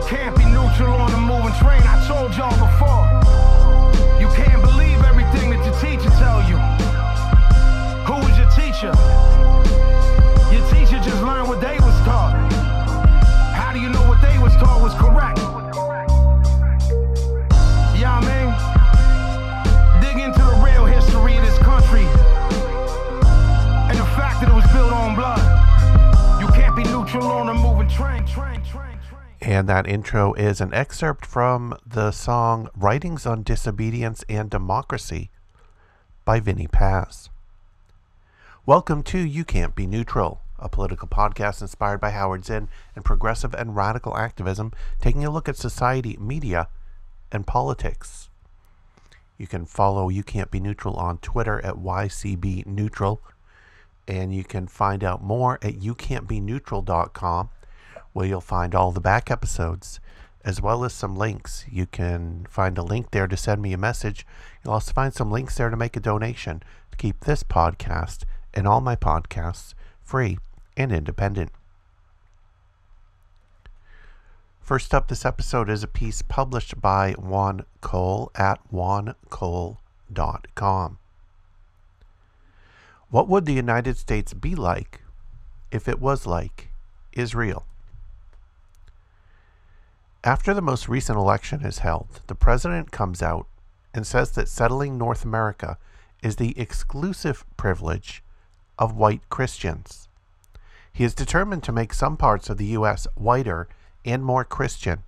You can't be neutral on a moving train. I told y'all before. You can't believe everything that your teacher tell you. And that intro is an excerpt from the song Writings on Disobedience and Democracy by Vinnie Paz. Welcome to You Can't Be Neutral, a political podcast inspired by Howard Zinn and progressive and radical activism, taking a look at society, media, and politics. You can follow You Can't Be Neutral on Twitter at YCB Neutral, and you can find out more at youcan'tbeneutral.com, where you'll find all the back episodes as well as some links. You can find a link there to send me a message. You'll also find some links there to make a donation to keep this podcast and all my podcasts free and independent. First up this episode is a piece published by Juan Cole at juancole.com. What would the United States be like if it was like Israel? After the most recent election is held, the president comes out and says that settling North America is the exclusive privilege of white Christians. He is determined to make some parts of the U.S. whiter and more Christian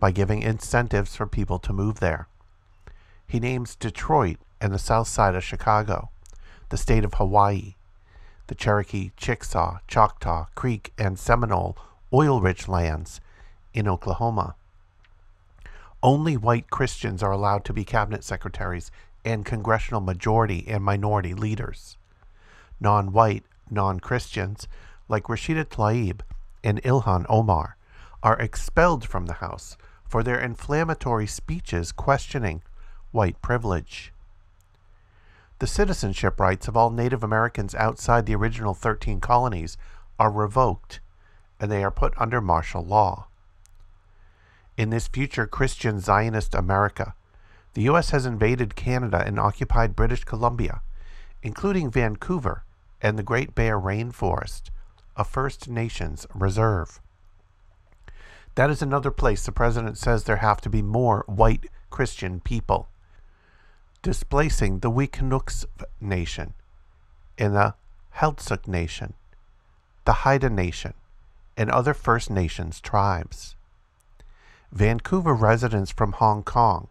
by giving incentives for people to move there. He names Detroit and the south side of Chicago, the state of Hawaii, the Cherokee, Chickasaw, Choctaw, Creek, and Seminole oil rich lands in Oklahoma. Only white Christians are allowed to be cabinet secretaries and congressional majority and minority leaders. Non white, non Christians, like Rashida Tlaib and Ilhan Omar, are expelled from the House for their inflammatory speeches questioning white privilege. The citizenship rights of all Native Americans outside the original 13 colonies are revoked and they are put under martial law. In this future Christian Zionist America, the U.S. has invaded Canada and occupied British Columbia, including Vancouver and the Great Bear Rainforest, a First Nations reserve. That is another place the president says there have to be more white Christian people, displacing the Wiikinuxv Nation and the Heiltsuk Nation, the Haida Nation, and other First Nations tribes. Vancouver residents from Hong Kong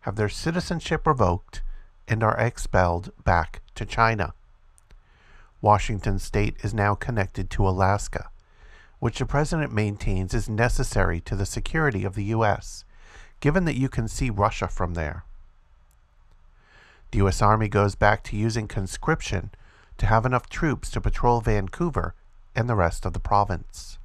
have their citizenship revoked and are expelled back to China. Washington state is now connected to Alaska, which the president maintains is necessary to the security of the U.S., given that you can see Russia from there. The U.S. Army goes back to using conscription to have enough troops to patrol Vancouver and the rest of the province.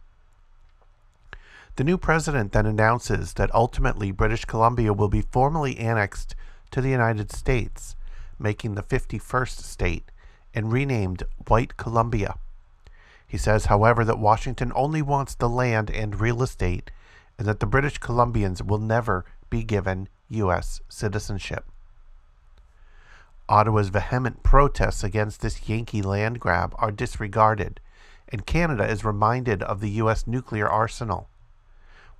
The new president then announces that ultimately British Columbia will be formally annexed to the United States, making the 51st state and renamed White Columbia. He says, however, that Washington only wants the land and real estate and that the British Columbians will never be given U.S. citizenship. Ottawa's vehement protests against this Yankee land grab are disregarded, and Canada is reminded of the U.S. nuclear arsenal.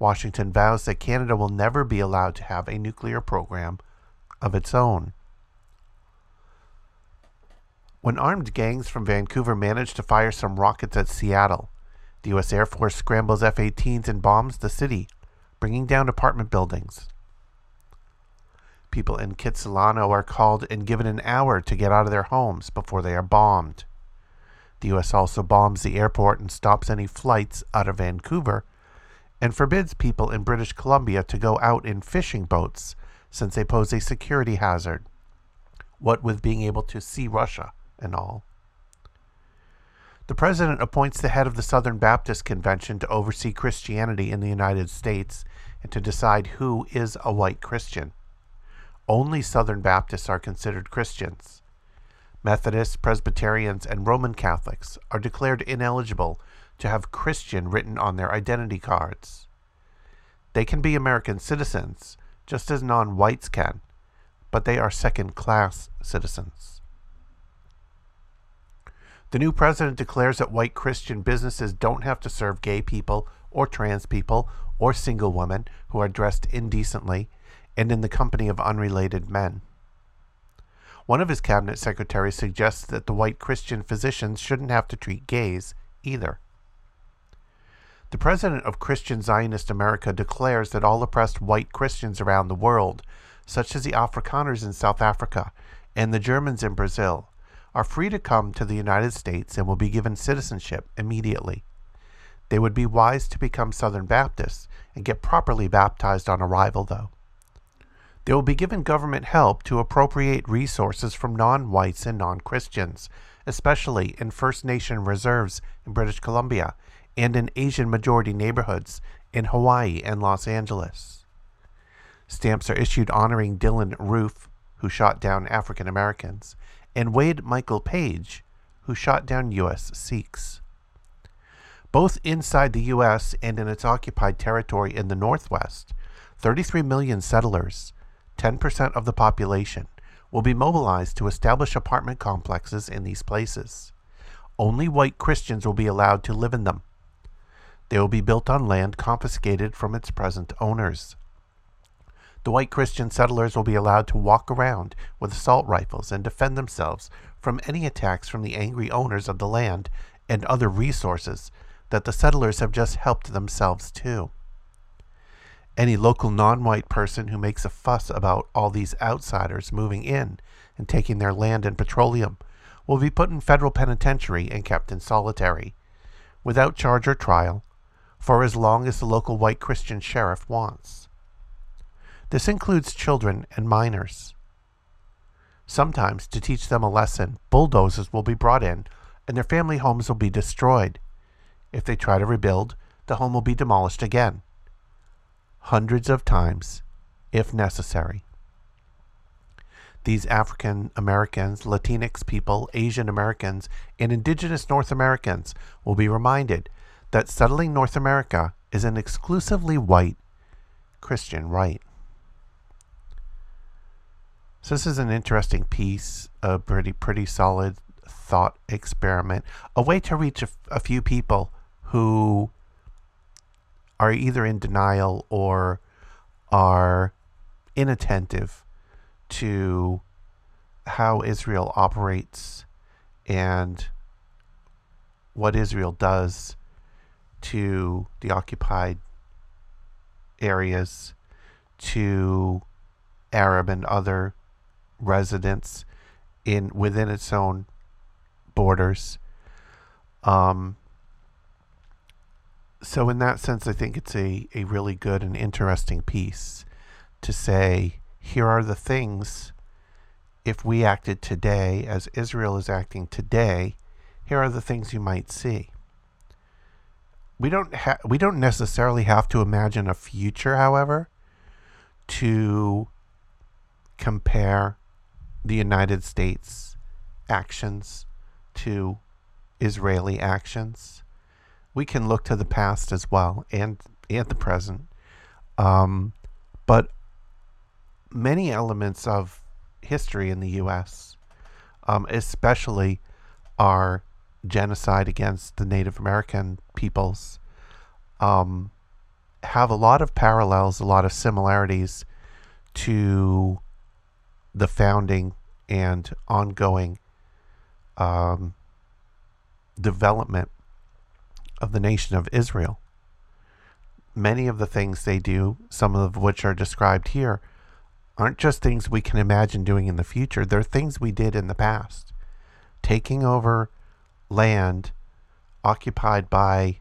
Washington vows that Canada will never be allowed to have a nuclear program of its own. When armed gangs from Vancouver manage to fire some rockets at Seattle, the U.S. Air Force scrambles F 18s and bombs the city, bringing down apartment buildings. People in Kitsilano are called and given an hour to get out of their homes before they are bombed. The U.S. also bombs the airport and stops any flights out of Vancouver and forbids people in British Columbia to go out in fishing boats since they pose a security hazard, what with being able to see Russia and all. The president appoints the head of the Southern Baptist Convention to oversee Christianity in the United States and to decide who is a white Christian. Only Southern Baptists are considered Christians. Methodists, Presbyterians, and Roman Catholics are declared ineligible to have Christian written on their identity cards. They can be American citizens, just as non whites can, but they are second class citizens. The new president declares that white Christian businesses don't have to serve gay people or trans people or single women who are dressed indecently and in the company of unrelated men. One of his cabinet secretaries suggests that the white Christian physicians shouldn't have to treat gays either. The president of Christian Zionist America declares that all oppressed white Christians around the world, such as the Afrikaners in South Africa and the Germans in Brazil, are free to come to the United States and will be given citizenship immediately. They would be wise to become Southern Baptists and get properly baptized on arrival, though. They will be given government help to appropriate resources from non whites and non Christians, especially in First Nation reserves in British Columbia and in Asian majority neighborhoods in Hawaii and Los Angeles. Stamps are issued honoring Dylann Roof, who shot down African Americans, and Wade Michael Page, who shot down U.S. Sikhs. Both inside the U.S. and in its occupied territory in the Northwest, 33 million settlers, 10% of the population, will be mobilized to establish apartment complexes in these places. Only white Christians will be allowed to live in them. They will be built on land confiscated from its present owners. The white Christian settlers will be allowed to walk around with assault rifles and defend themselves from any attacks from the angry owners of the land and other resources that the settlers have just helped themselves to. Any local non white person who makes a fuss about all these outsiders moving in and taking their land and petroleum will be put in federal penitentiary and kept in solitary, without charge or trial, for as long as the local white Christian sheriff wants. This includes children and minors. Sometimes, to teach them a lesson, bulldozers will be brought in and their family homes will be destroyed. If they try to rebuild, the home will be demolished again. Hundreds of times, if necessary. These African Americans, Latinx people, Asian Americans, and indigenous North Americans will be reminded that settling North America is an exclusively white Christian right. So this is an interesting piece, a pretty pretty solid thought experiment, a way to reach a, a few people who are either in denial or are inattentive to how Israel operates and what Israel does to the occupied areas, to Arab and other residents in within its own borders. Um, so in that sense, I think it's a, a really good and interesting piece to say here are the things if we acted today as Israel is acting today, here are the things you might see. We don't ha- we don't necessarily have to imagine a future, however, to compare the United States actions to Israeli actions. We can look to the past as well and and the present. Um, but many elements of history in the U.S., um, especially our genocide against the Native American peoples, um, have a lot of parallels, a lot of similarities to the founding and ongoing um, development of the nation of Israel. Many of the things they do, some of which are described here, aren't just things we can imagine doing in the future. They're things we did in the past. Taking over land occupied by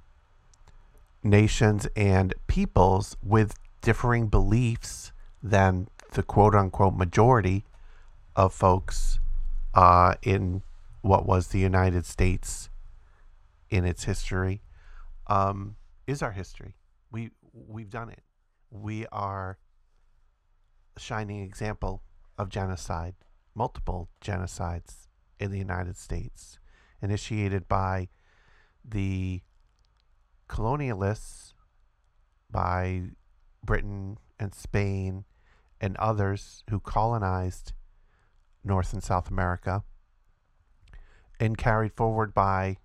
nations and peoples with differing beliefs than the quote unquote majority of folks uh, in what was the United States in its history um, is our history. We we've done it. We are a shining example of genocide, multiple genocides in the United States, initiated by the colonialists, by Britain and Spain and others who colonized North and South America and carried forward by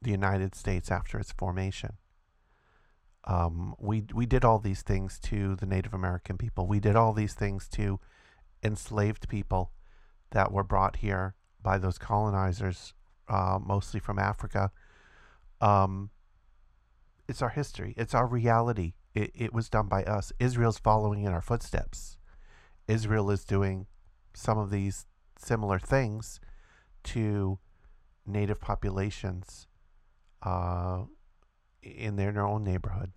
the United States after its formation. Um, we we did all these things to the Native American people. We did all these things to enslaved people that were brought here by those colonizers, uh, mostly from Africa. Um, it's our history. It's our reality. It, it was done by us. Israel's following in our footsteps. Israel is doing some of these similar things to native populations uh, in their, own neighborhood.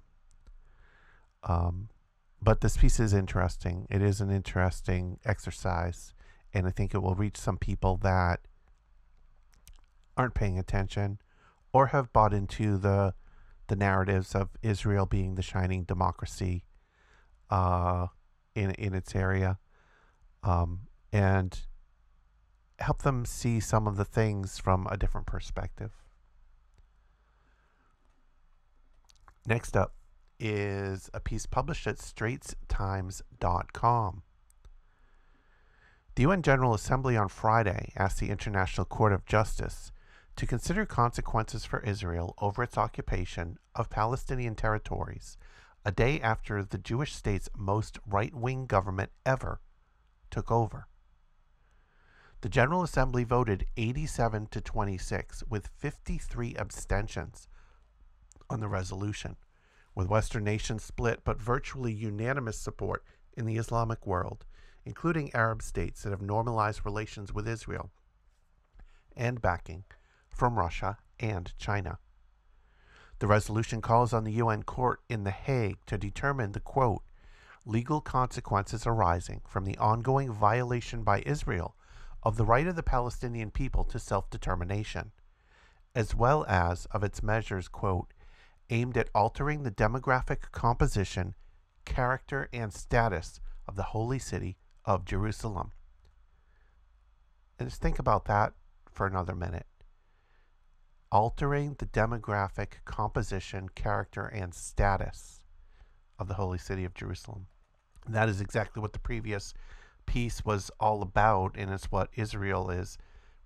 Um, but this piece is interesting. It is an interesting exercise, and I think it will reach some people that aren't paying attention or have bought into the the narratives of Israel being the shining democracy uh, in in its area, um, and help them see some of the things from a different perspective. Next up is a piece published at straitstimes.com. The UN General Assembly on Friday asked the International Court of Justice to consider consequences for Israel over its occupation of Palestinian territories a day after the Jewish state's most right wing government ever took over. The General Assembly voted 87 to 26 with 53 abstentions on the resolution, with Western nations split but virtually unanimous support in the Islamic world, including Arab states that have normalized relations with Israel, and backing from Russia and China. The resolution calls on the UN court in The Hague to determine the quote, legal consequences arising from the ongoing violation by Israel of the right of the Palestinian people to self determination, as well as of its measures, quote, aimed at altering the demographic composition, character, and status of the holy city of Jerusalem. And just think about that for another minute. Altering the demographic composition, character, and status of the holy city of Jerusalem. And that is exactly what the previous piece was all about, and it's what Israel is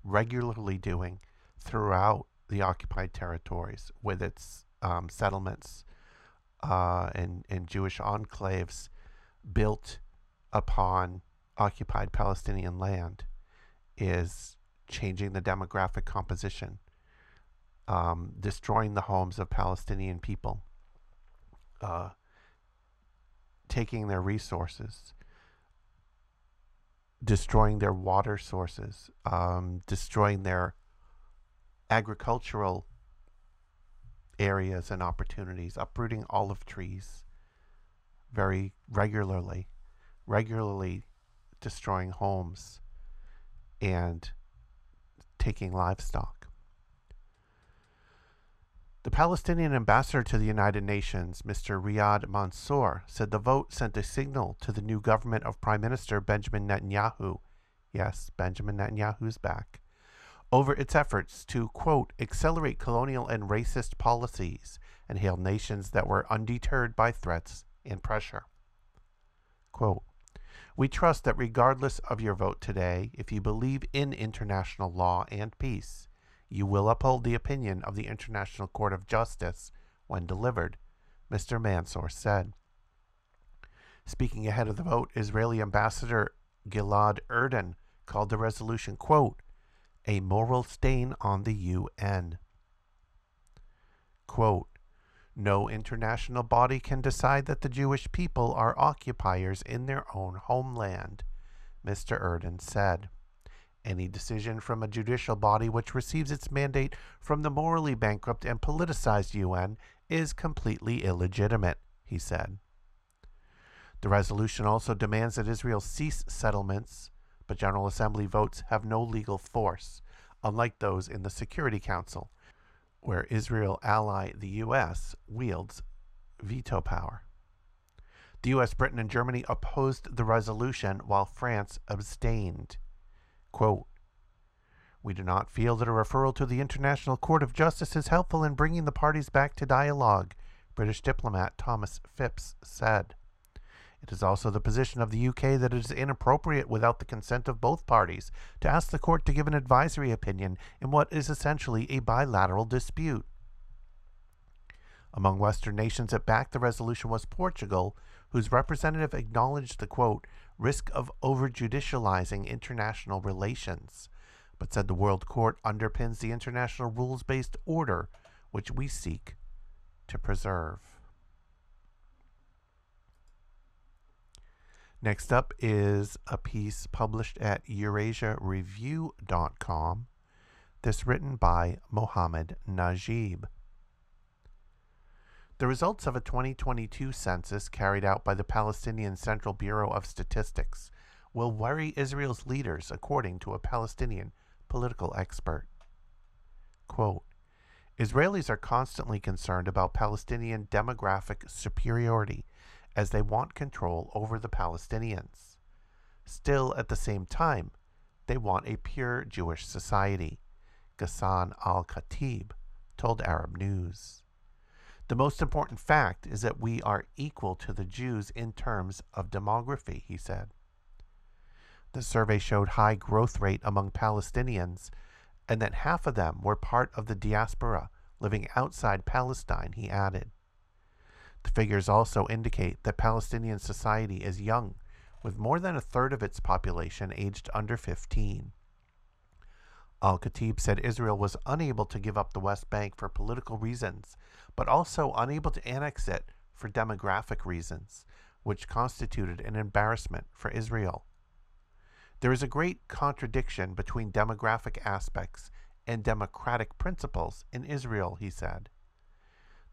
regularly doing throughout the occupied territories with its um, settlements uh, and, and Jewish enclaves built upon occupied Palestinian land is changing the demographic composition, um, destroying the homes of Palestinian people, uh, taking their resources, destroying their water sources, um, destroying their agricultural areas and opportunities, uprooting olive trees very regularly, regularly destroying homes and taking livestock. The Palestinian ambassador to the United Nations, Mr. Riyad Mansour, said the vote sent a signal to the new government of Prime Minister Benjamin Netanyahu. Yes, Benjamin Netanyahu's back. Over its efforts to, quote, accelerate colonial and racist policies and hail nations that were undeterred by threats and pressure. Quote, we trust that regardless of your vote today, if you believe in international law and peace, you will uphold the opinion of the International Court of Justice when delivered, Mr. Mansour said. Speaking ahead of the vote, Israeli Ambassador Gilad Erdan called the resolution, quote, a moral stain on the UN. Quote, no international body can decide that the Jewish people are occupiers in their own homeland, Mr. Erdan said. Any decision from a judicial body which receives its mandate from the morally bankrupt and politicized UN is completely illegitimate, he said. The resolution also demands that Israel cease settlements, but General Assembly votes have no legal force, unlike those in the Security Council, where Israel ally the U.S. wields veto power. The U.S., Britain, and Germany opposed the resolution while France abstained. Quote, we do not feel that a referral to the International Court of Justice is helpful in bringing the parties back to dialogue, British diplomat Thomas Phipps said. It is also the position of the UK that it is inappropriate without the consent of both parties to ask the court to give an advisory opinion in what is essentially a bilateral dispute. Among Western nations that backed the resolution was Portugal, whose representative acknowledged the quote, risk of overjudicializing international relations, but said the World Court underpins the international rules based order which we seek to preserve. Next up is a piece published at EurasiaReview.com. This written by Mohammed Najib. The results of a 2022 census carried out by the Palestinian Central Bureau of Statistics will worry Israel's leaders, according to a Palestinian political expert. Quote, Israelis are constantly concerned about Palestinian demographic superiority as they want control over the Palestinians. Still, at the same time, they want a pure Jewish society, Ghassan al Khatib told Arab News. The most important fact is that we are equal to the Jews in terms of demography, he said. The survey showed high growth rate among Palestinians and that half of them were part of the diaspora living outside Palestine, he added. The figures also indicate that Palestinian society is young, with more than a third of its population aged under 15. Al Khatib said Israel was unable to give up the West Bank for political reasons, but also unable to annex it for demographic reasons, which constituted an embarrassment for Israel. There is a great contradiction between demographic aspects and democratic principles in Israel, he said.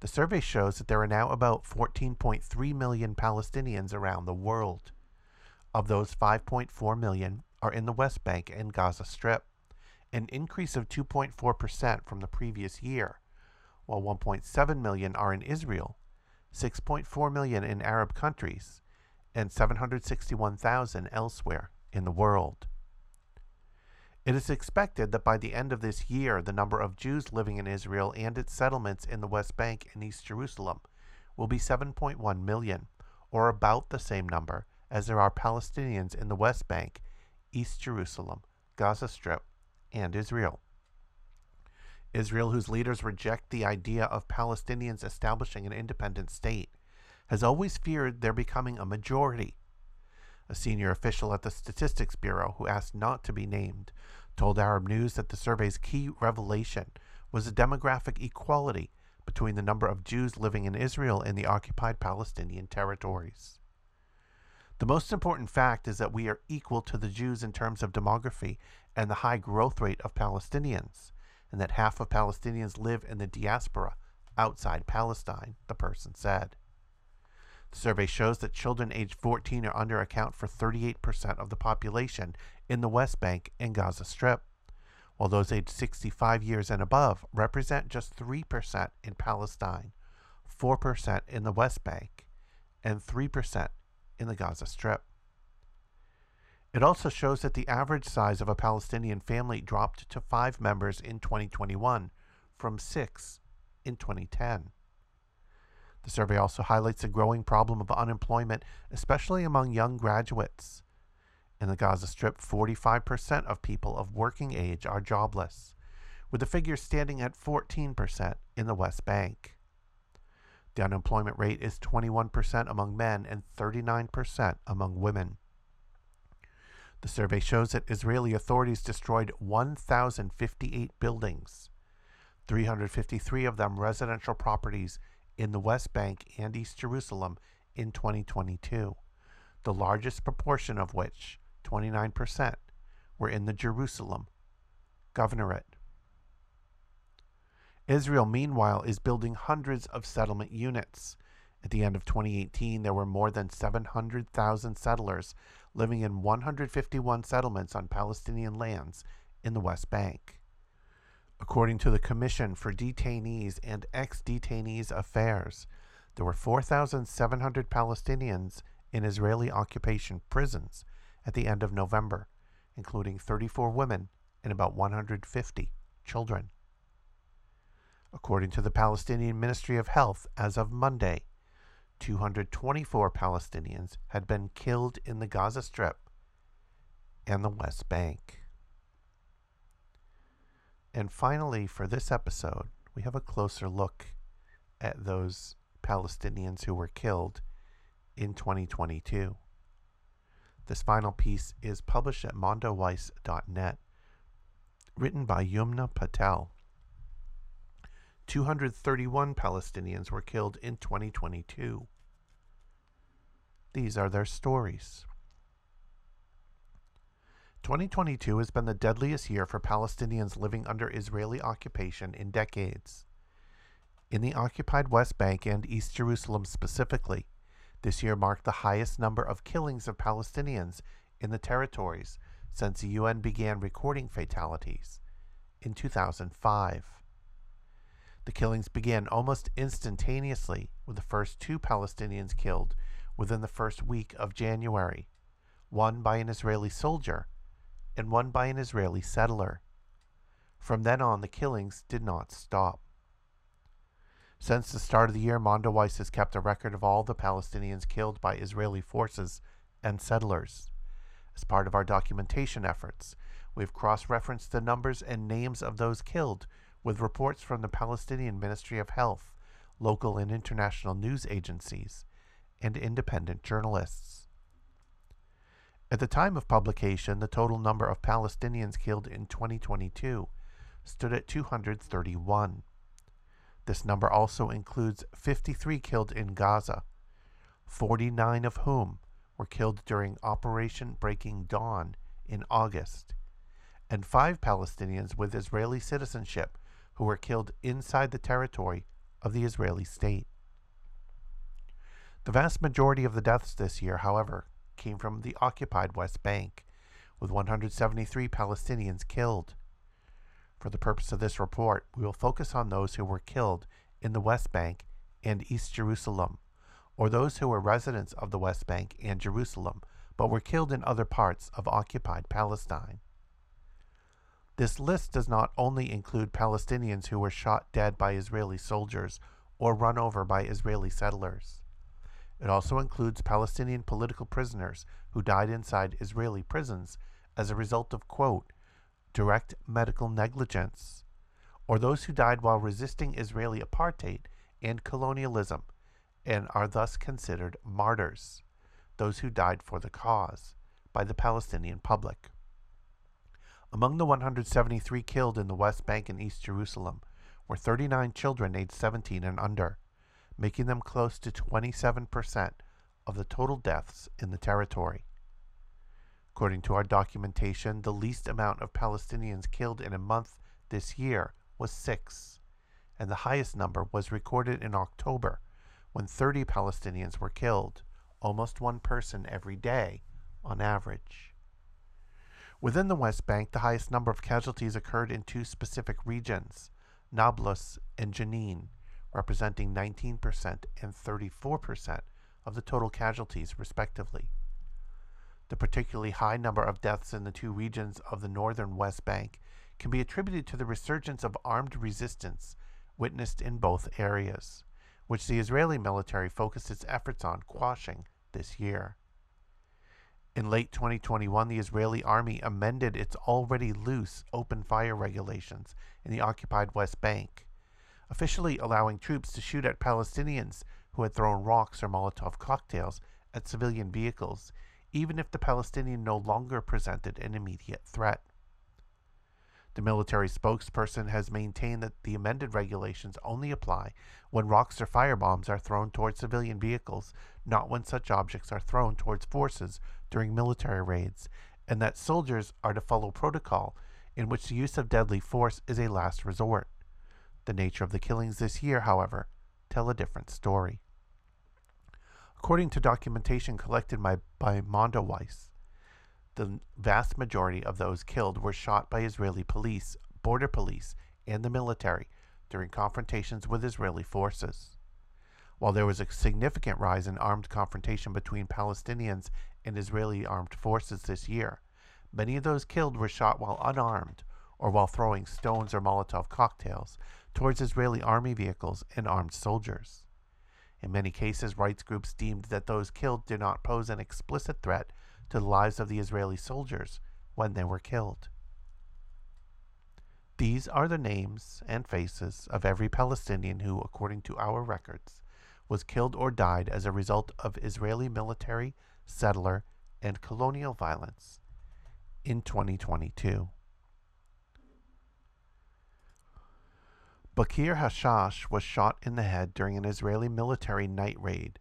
The survey shows that there are now about 14.3 million Palestinians around the world. Of those, 5.4 million are in the West Bank and Gaza Strip an increase of 2.4% from the previous year, while 1.7 million are in Israel, 6.4 million in Arab countries, and 761,000 elsewhere in the world. It is expected that by the end of this year, the number of Jews living in Israel and its settlements in the West Bank and East Jerusalem will be 7.1 million, or about the same number as there are Palestinians in the West Bank, East Jerusalem, Gaza Strip, and Israel. Israel, whose leaders reject the idea of Palestinians establishing an independent state, has always feared their becoming a majority. A senior official at the Statistics Bureau, who asked not to be named, told Arab News that the survey's key revelation was a demographic equality between the number of Jews living in Israel and the occupied Palestinian territories. The most important fact is that we are equal to the Jews in terms of demography and the high growth rate of Palestinians, and that half of Palestinians live in the diaspora outside Palestine, the person said. The survey shows that children aged 14 or under account for 38% of the population in the West Bank and Gaza Strip, while those aged 65 years and above represent just 3% in Palestine, 4% in the West Bank, and 3% in the Gaza Strip. It also shows that the average size of a Palestinian family dropped to five members in 2021 from six in 2010. The survey also highlights the growing problem of unemployment, especially among young graduates. In the Gaza Strip, 45% of people of working age are jobless, with the figure standing at 14% in the West Bank. The unemployment rate is 21% among men and 39% among women. The survey shows that Israeli authorities destroyed 1,058 buildings, 353 of them residential properties in the West Bank and East Jerusalem in 2022, the largest proportion of which, 29%, were in the Jerusalem governorate. Israel, meanwhile, is building hundreds of settlement units. At the end of 2018, there were more than 700,000 settlers living in 151 settlements on Palestinian lands in the West Bank. According to the Commission for Detainees and Ex Detainees Affairs, there were 4,700 Palestinians in Israeli occupation prisons at the end of November, including 34 women and about 150 children. According to the Palestinian Ministry of Health, as of Monday, 224 Palestinians had been killed in the Gaza Strip and the West Bank. And finally, for this episode, we have a closer look at those Palestinians who were killed in 2022. This final piece is published at mondoweiss.net, written by Yumna Patel. 231 Palestinians were killed in 2022. These are their stories. 2022 has been the deadliest year for Palestinians living under Israeli occupation in decades. In the occupied West Bank and East Jerusalem specifically, this year marked the highest number of killings of Palestinians in the territories since the UN began recording fatalities in 2005. The killings began almost instantaneously with the first two Palestinians killed within the first week of January, one by an Israeli soldier and one by an Israeli settler. From then on, the killings did not stop. Since the start of the year, Mondoweiss has kept a record of all the Palestinians killed by Israeli forces and settlers. As part of our documentation efforts, we've cross referenced the numbers and names of those killed with reports from the Palestinian Ministry of Health, local and international news agencies, and independent journalists. At the time of publication, the total number of Palestinians killed in 2022 stood at 231. This number also includes 53 killed in Gaza, 49 of whom were killed during Operation Breaking Dawn in August, and five Palestinians with Israeli citizenship who were killed inside the territory of the Israeli state. The vast majority of the deaths this year, however, came from the occupied West Bank, with 173 Palestinians killed. For the purpose of this report, we will focus on those who were killed in the West Bank and East Jerusalem, or those who were residents of the West Bank and Jerusalem, but were killed in other parts of occupied Palestine. This list does not only include Palestinians who were shot dead by Israeli soldiers or run over by Israeli settlers. It also includes Palestinian political prisoners who died inside Israeli prisons as a result of, quote, direct medical negligence, or those who died while resisting Israeli apartheid and colonialism and are thus considered martyrs, those who died for the cause, by the Palestinian public. Among the 173 killed in the West Bank and East Jerusalem were 39 children aged 17 and under, making them close to 27% of the total deaths in the territory. According to our documentation, the least amount of Palestinians killed in a month this year was six, and the highest number was recorded in October, when 30 Palestinians were killed, almost one person every day on average. Within the West Bank, the highest number of casualties occurred in two specific regions, Nablus and Jenin, representing 19% and 34% of the total casualties, respectively. The particularly high number of deaths in the two regions of the northern West Bank can be attributed to the resurgence of armed resistance witnessed in both areas, which the Israeli military focused its efforts on quashing this year. In late 2021, the Israeli army amended its already loose open fire regulations in the occupied West Bank officially allowing troops to shoot at Palestinians who had thrown rocks or Molotov cocktails at civilian vehicles, even if the Palestinian no longer presented an immediate threat. The military spokesperson has maintained that the amended regulations only apply when rocks or firebombs are thrown towards civilian vehicles, not when such objects are thrown towards forces during military raids, and that soldiers are to follow protocol in which the use of deadly force is a last resort. The nature of the killings this year, however, tell a different story. According to documentation collected by, by Mondoweiss, the vast majority of those killed were shot by Israeli police, border police, and the military during confrontations with Israeli forces. While there was a significant rise in armed confrontation between Palestinians and Israeli armed forces this year, many of those killed were shot while unarmed or while throwing stones or Molotov cocktails towards Israeli army vehicles and armed soldiers. In many cases, rights groups deemed that those killed did not pose an explicit threat to the lives of the Israeli soldiers when they were killed. These are the names and faces of every Palestinian who, according to our records, was killed or died as a result of Israeli military, settler, and colonial violence in 2022. Bakir Hashash was shot in the head during an Israeli military night raid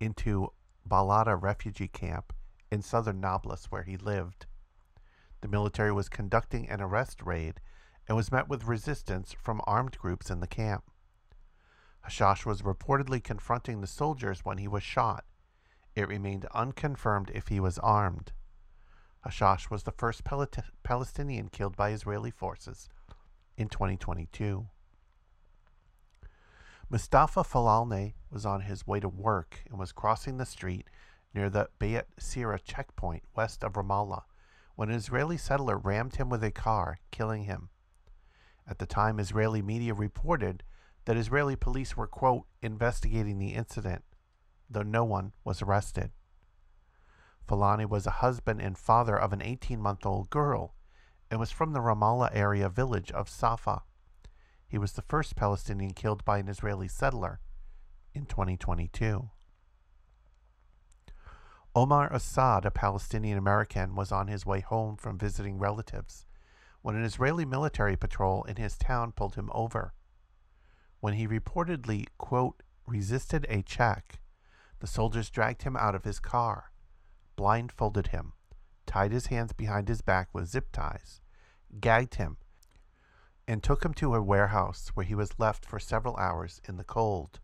into Balata refugee camp in southern Nablus, where he lived. The military was conducting an arrest raid and was met with resistance from armed groups in the camp. Hashash was reportedly confronting the soldiers when he was shot. It remained unconfirmed if he was armed. Hashash was the first Palestinian killed by Israeli forces in 2022. Mustafa Falalne was on his way to work and was crossing the street near the Beit Sira checkpoint west of Ramallah when an Israeli settler rammed him with a car, killing him. At the time, Israeli media reported that Israeli police were, quote, investigating the incident, though no one was arrested. Falani was a husband and father of an 18 month old girl and was from the Ramallah area village of Safa. He was the first Palestinian killed by an Israeli settler in 2022. Omar Assad, a Palestinian American, was on his way home from visiting relatives when an Israeli military patrol in his town pulled him over. When he reportedly, quote, resisted a check, the soldiers dragged him out of his car, blindfolded him, tied his hands behind his back with zip ties, gagged him, and took him to a warehouse where he was left for several hours in the cold.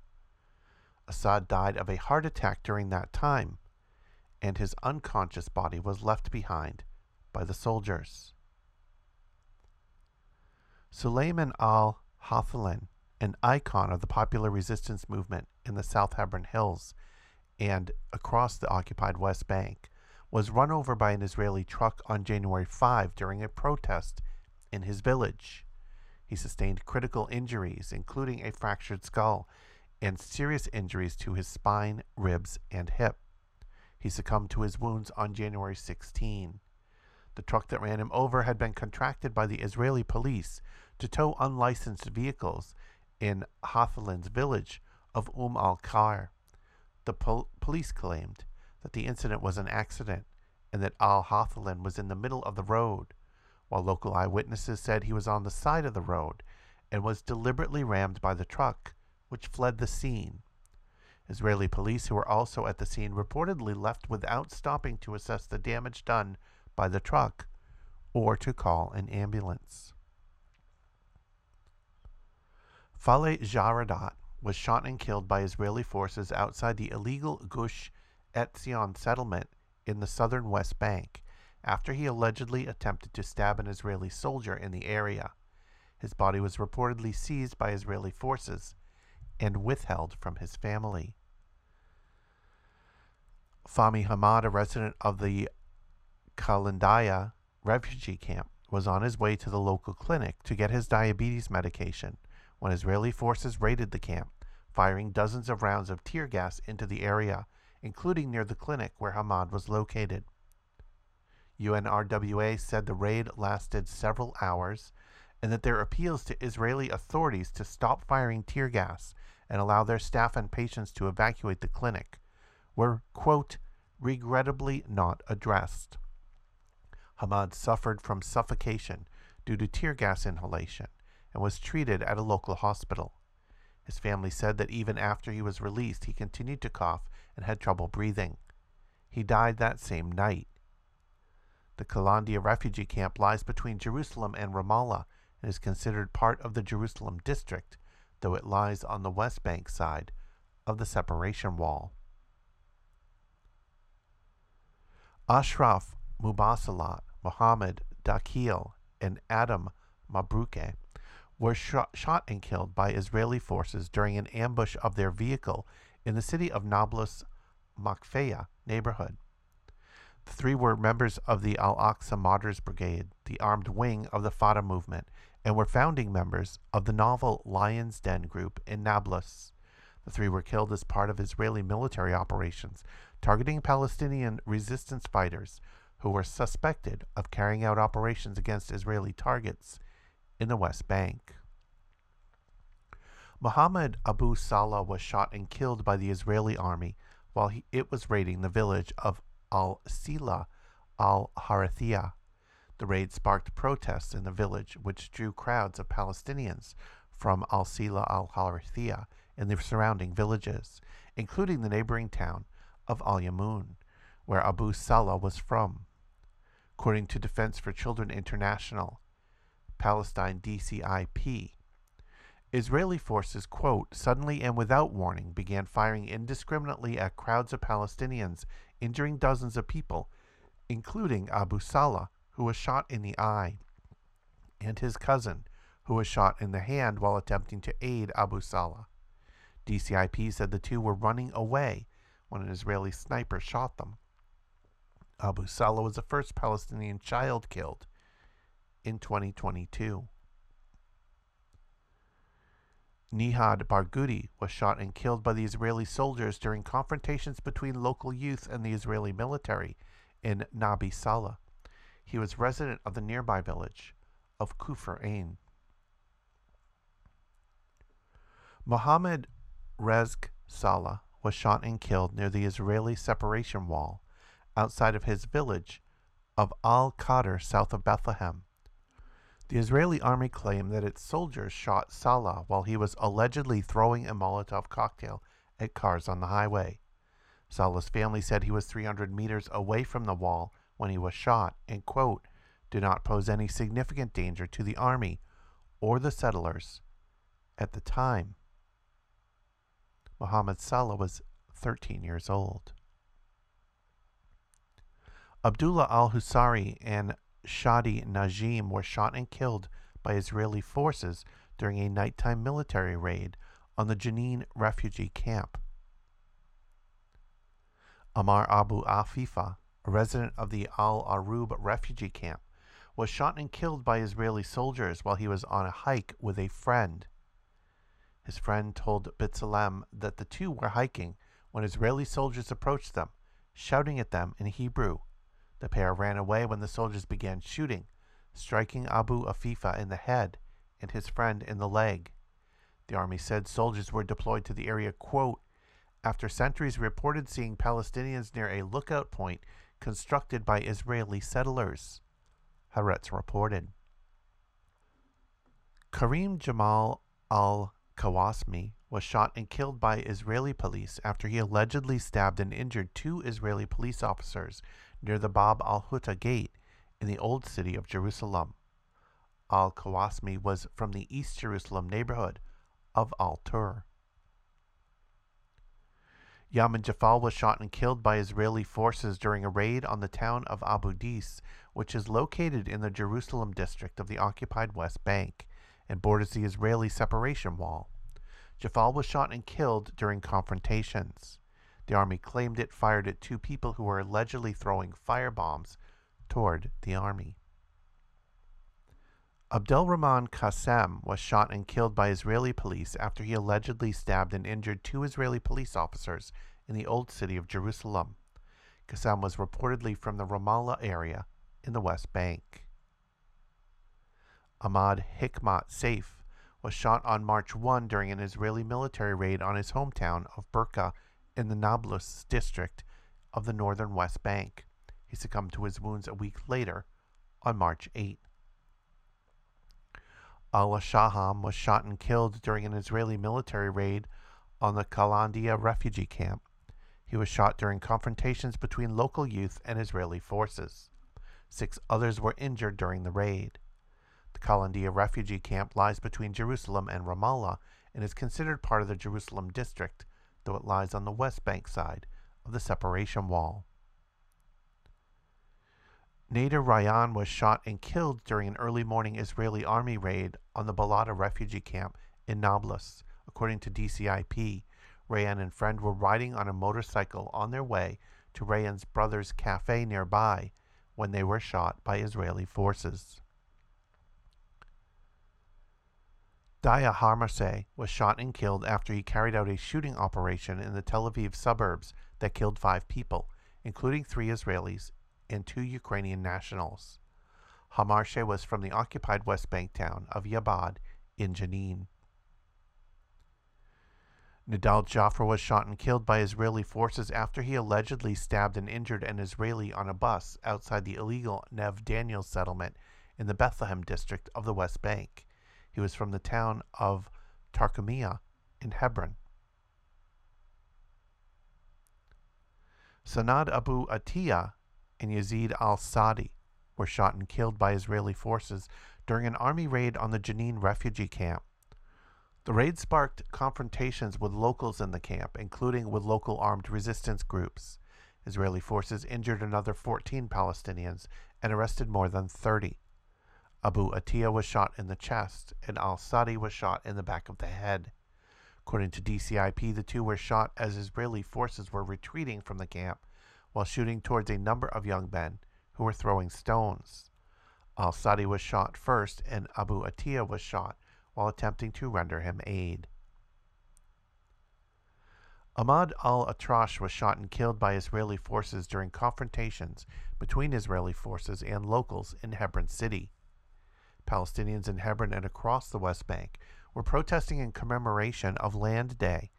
Assad died of a heart attack during that time, and his unconscious body was left behind by the soldiers. Suleiman al Hathalan, an icon of the popular resistance movement in the South Hebron Hills and across the occupied West Bank, was run over by an Israeli truck on January 5 during a protest in his village. He sustained critical injuries, including a fractured skull and serious injuries to his spine, ribs, and hip. He succumbed to his wounds on January 16. The truck that ran him over had been contracted by the Israeli police to tow unlicensed vehicles in Hathalin's village of Umm al Kar. The pol- police claimed that the incident was an accident and that al Hathalin was in the middle of the road, while local eyewitnesses said he was on the side of the road and was deliberately rammed by the truck, which fled the scene. Israeli police, who were also at the scene, reportedly left without stopping to assess the damage done by the truck or to call an ambulance. Faleh Jaradat was shot and killed by Israeli forces outside the illegal Gush Etzion settlement in the southern West Bank after he allegedly attempted to stab an Israeli soldier in the area. His body was reportedly seized by Israeli forces and withheld from his family. Fahmi Hamad, a resident of the Kalandiah refugee camp, was on his way to the local clinic to get his diabetes medication when Israeli forces raided the camp, firing dozens of rounds of tear gas into the area, including near the clinic where Hamad was located. UNRWA said the raid lasted several hours and that their appeals to Israeli authorities to stop firing tear gas and allow their staff and patients to evacuate the clinic were, quote, regrettably not addressed. Hamad suffered from suffocation due to tear gas inhalation and was treated at a local hospital. His family said that even after he was released, he continued to cough and had trouble breathing. He died that same night. The Kalandia refugee camp lies between Jerusalem and Ramallah and is considered part of the Jerusalem district, though it lies on the West Bank side of the separation wall. Ashraf Mubasalat, Mohammed Dakil, and Adam Mabruke were shot, shot, and killed by Israeli forces during an ambush of their vehicle in the city of Nablus Makfeya neighborhood. The three were members of the Al Aqsa Martyrs Brigade, the armed wing of the Fatah movement, and were founding members of the novel Lion's Den group in Nablus. The three were killed as part of Israeli military operations targeting Palestinian resistance fighters who were suspected of carrying out operations against Israeli targets in the West Bank. Muhammad Abu Salah was shot and killed by the Israeli army while he, it was raiding the village of Al Sila al Harithia. The raid sparked protests in the village, which drew crowds of Palestinians from Al Sila al Harithia and the surrounding villages, including the neighboring town of Al Yamun, where Abu Salah was from. According to Defense for Children International, Palestine DCIP, Israeli forces, quote, suddenly and without warning began firing indiscriminately at crowds of Palestinians, injuring dozens of people, including Abu Salah, who was shot in the eye, and his cousin, who was shot in the hand while attempting to aid Abu Salah. DCIP said the two were running away when an Israeli sniper shot them. Abu Salah was the first Palestinian child killed in 2022. Nihad Barghouti was shot and killed by the Israeli soldiers during confrontations between local youth and the Israeli military in Nabi Salah. He was resident of the nearby village of Kufr Ain. Mohammed Rezk Salah was shot and killed near the Israeli separation wall outside of his village of Al Qadr south of Bethlehem. The Israeli army claimed that its soldiers shot Salah while he was allegedly throwing a Molotov cocktail at cars on the highway. Salah's family said he was 300 meters away from the wall when he was shot and, quote, did not pose any significant danger to the army or the settlers at the time. Muhammad Salah was 13 years old. Abdullah al Husari and Shadi Najim were shot and killed by Israeli forces during a nighttime military raid on the Jenin refugee camp. Amar Abu Afifa, a resident of the Al Arub refugee camp, was shot and killed by Israeli soldiers while he was on a hike with a friend. His friend told B'Tselem that the two were hiking when Israeli soldiers approached them, shouting at them in Hebrew. The pair ran away when the soldiers began shooting, striking Abu Afifa in the head and his friend in the leg. The army said soldiers were deployed to the area, quote, after sentries reported seeing Palestinians near a lookout point constructed by Israeli settlers. Haaretz reported. Karim Jamal al Kawasmi was shot and killed by Israeli police after he allegedly stabbed and injured two Israeli police officers near the Bab al Huta gate in the Old City of Jerusalem. Al Kawasmi was from the East Jerusalem neighborhood of Al Tur. Yamin Jafal was shot and killed by Israeli forces during a raid on the town of Abu Dis, which is located in the Jerusalem district of the occupied West Bank and borders the Israeli separation wall. Jafal was shot and killed during confrontations. The army claimed it fired at two people who were allegedly throwing firebombs toward the army. Abdelrahman Qassem was shot and killed by Israeli police after he allegedly stabbed and injured two Israeli police officers in the old city of Jerusalem. Qassem was reportedly from the Ramallah area in the West Bank. Ahmad Hikmat Saif was shot on March 1 during an Israeli military raid on his hometown of Burqa in the Nablus district of the northern West Bank. He succumbed to his wounds a week later on March 8. Alaa Shaham was shot and killed during an Israeli military raid on the Kalandia refugee camp. He was shot during confrontations between local youth and Israeli forces. Six others were injured during the raid. The Kalandia refugee camp lies between Jerusalem and Ramallah and is considered part of the Jerusalem district, though it lies on the West Bank side of the separation wall. Nader Rayan was shot and killed during an early morning Israeli army raid on the Balata refugee camp in Nablus. According to DCIP, Rayan and friend were riding on a motorcycle on their way to Rayan's brother's cafe nearby when they were shot by Israeli forces. Daya Harmaseh was shot and killed after he carried out a shooting operation in the Tel Aviv suburbs that killed five people, including three Israelis and two Ukrainian nationals. Hamarshe was from the occupied West Bank town of Yabad in Jenin. Nidal Jaffer was shot and killed by Israeli forces after he allegedly stabbed and injured an Israeli on a bus outside the illegal Neve Daniel settlement in the Bethlehem district of the West Bank. He was from the town of Tarkamiah in Hebron. Sanad Abu Atiyah and Yazid al Sadi were shot and killed by Israeli forces during an army raid on the Jenin refugee camp. The raid sparked confrontations with locals in the camp, including with local armed resistance groups. Israeli forces injured another 14 Palestinians and arrested more than 30. Abu Atiyah was shot in the chest, and al Sadi was shot in the back of the head. According to DCIP, the two were shot as Israeli forces were retreating from the camp while shooting towards a number of young men who were throwing stones. Al Sadi was shot first, and Abu Atiyah was shot while attempting to render him aid. Ahmad al Atrash was shot and killed by Israeli forces during confrontations between Israeli forces and locals in Hebron City. Palestinians in Hebron and across the West Bank were protesting in commemoration of Land Day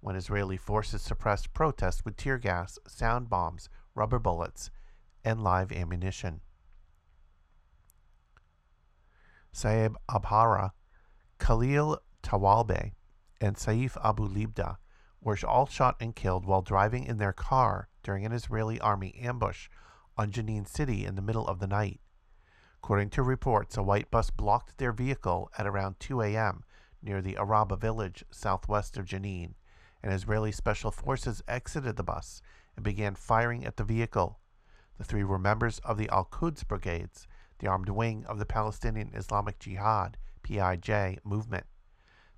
when Israeli forces suppressed protests with tear gas, sound bombs, rubber bullets, and live ammunition. Saeb Abhara Khalil Tawalbe and Saif Abu Libda were all shot and killed while driving in their car during an Israeli army ambush on Jenin City in the middle of the night. According to reports, a white bus blocked their vehicle at around 2 a.m. near the Araba village southwest of Jenin, and Israeli special forces exited the bus and began firing at the vehicle. The three were members of the Al Quds Brigades, the armed wing of the Palestinian Islamic Jihad PIJ movement.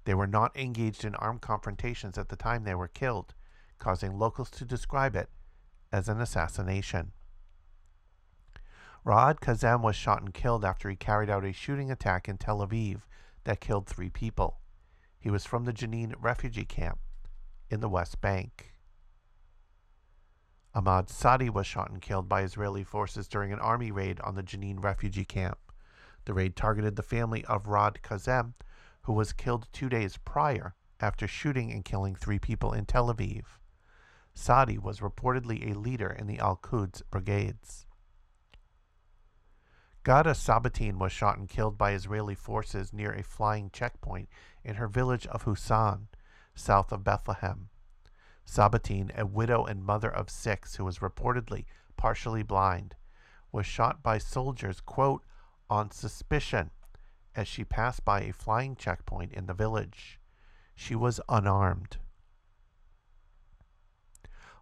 They were not engaged in armed confrontations at the time they were killed, causing locals to describe it as an assassination. Raad Kazem was shot and killed after he carried out a shooting attack in Tel Aviv that killed three people. He was from the Jenin refugee camp in the West Bank. Ahmad Sadi was shot and killed by Israeli forces during an army raid on the Jenin refugee camp. The raid targeted the family of Raad Kazem, who was killed two days prior after shooting and killing three people in Tel Aviv. Sadi was reportedly a leader in the Al Quds brigades. Gada Sabatin was shot and killed by Israeli forces near a flying checkpoint in her village of Husan, south of Bethlehem. Sabatin, a widow and mother of six who was reportedly partially blind, was shot by soldiers, quote, on suspicion as she passed by a flying checkpoint in the village. She was unarmed.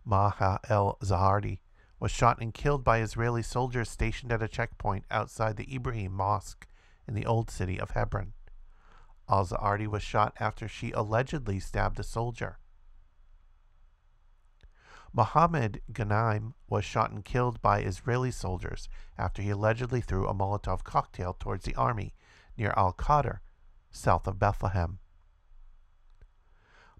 Maha el Zahardi was shot and killed by Israeli soldiers stationed at a checkpoint outside the Ibrahim Mosque in the old city of Hebron. Al Zahardi was shot after she allegedly stabbed a soldier. Mohammed Ghanim was shot and killed by Israeli soldiers after he allegedly threw a Molotov cocktail towards the army near Al Qadr, south of Bethlehem.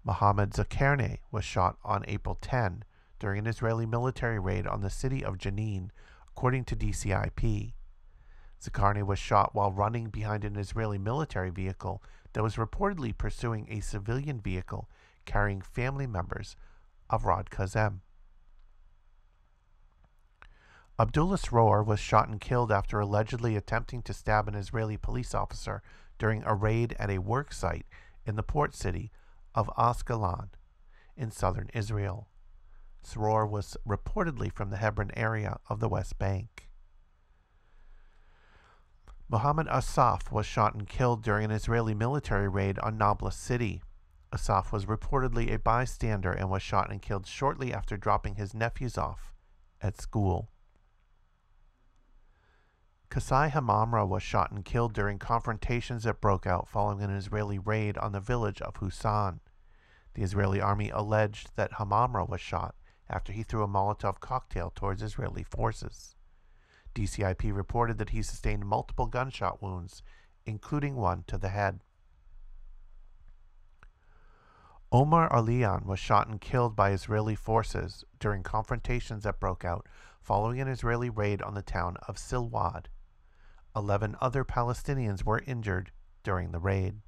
Mohammed Zakerne was shot on April 10 during an Israeli military raid on the city of Jenin, according to DCIP. Zakerne was shot while running behind an Israeli military vehicle that was reportedly pursuing a civilian vehicle carrying family members of Raad Kazem. Abdullah Sroor was shot and killed after allegedly attempting to stab an Israeli police officer during a raid at a work site in the port city of Ascalon in southern Israel. Sroor was reportedly from the Hebron area of the West Bank. Mohammed Asaf was shot and killed during an Israeli military raid on Nablus City. Asaf was reportedly a bystander and was shot and killed shortly after dropping his nephews off at school. Kasai Hamamra was shot and killed during confrontations that broke out following an Israeli raid on the village of Husan. The Israeli army alleged that Hamamra was shot after he threw a Molotov cocktail towards Israeli forces. DCIP reported that he sustained multiple gunshot wounds, including one to the head. Omar Alian was shot and killed by Israeli forces during confrontations that broke out following an Israeli raid on the town of Silwad. Eleven other Palestinians were injured during the raid.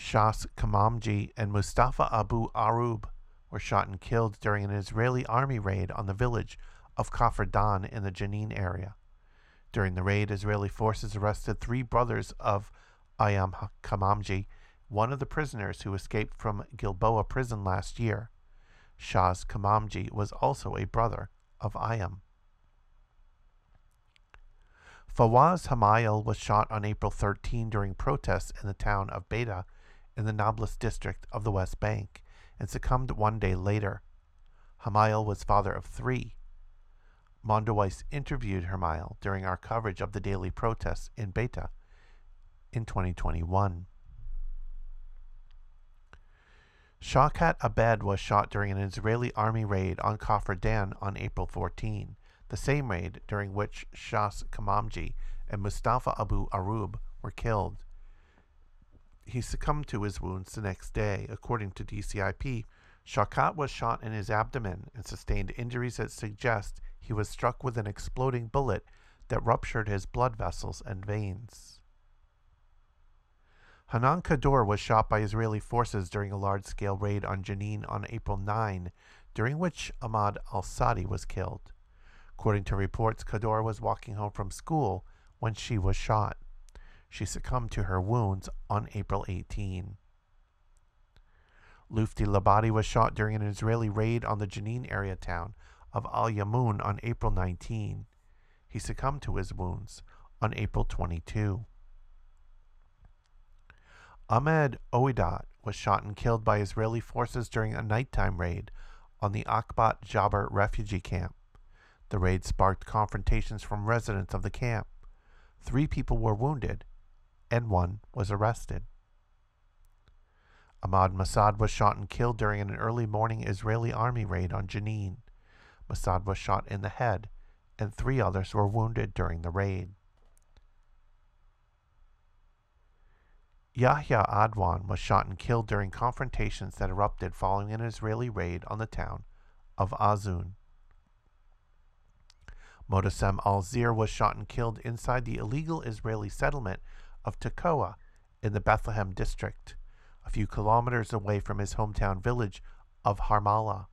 Shas Kamamji and Mustafa Abu Arub were shot and killed during an Israeli army raid on the village of Kafr Dan in the Jenin area. During the raid, Israeli forces arrested three brothers of Ayam Kamamji, one of the prisoners who escaped from Gilboa prison last year. Shas Kamamji was also a brother of Ayam. Fawaz Hamayel was shot on April 13 during protests in the town of Beta in the Nablus district of the West Bank and succumbed one day later. Hamayel was father of three. Mondoweiss interviewed Hamayel during our coverage of the daily protests in Beta in 2021. Shawkat Abed was shot during an Israeli army raid on Kafr Dan on April 14, the same raid during which Shas Kamamji and Mustafa Abu Arub were killed. He succumbed to his wounds the next day. According to DCIP, Shawkat was shot in his abdomen and sustained injuries that suggest he was struck with an exploding bullet that ruptured his blood vessels and veins. Hanan Kador was shot by Israeli forces during a large scale raid on Jenin on April 9, during which Ahmad al Sadi was killed. According to reports, Kador was walking home from school when she was shot. She succumbed to her wounds on April 18. Lutfi Labadi was shot during an Israeli raid on the Jenin area town of Al Yamun on April 19. He succumbed to his wounds on April 22. Ahmed Ouidat was shot and killed by Israeli forces during a nighttime raid on the Akbat Jabr refugee camp. The raid sparked confrontations from residents of the camp. Three people were wounded, and one was arrested. Ahmad Masad was shot and killed during an early morning Israeli army raid on Jenin. Masad was shot in the head, and three others were wounded during the raid. Yahya Adwan was shot and killed during confrontations that erupted following an Israeli raid on the town of Azun. Motassem al Zir was shot and killed inside the illegal Israeli settlement of Tekoa in the Bethlehem district, a few kilometers away from his hometown village of Harmala.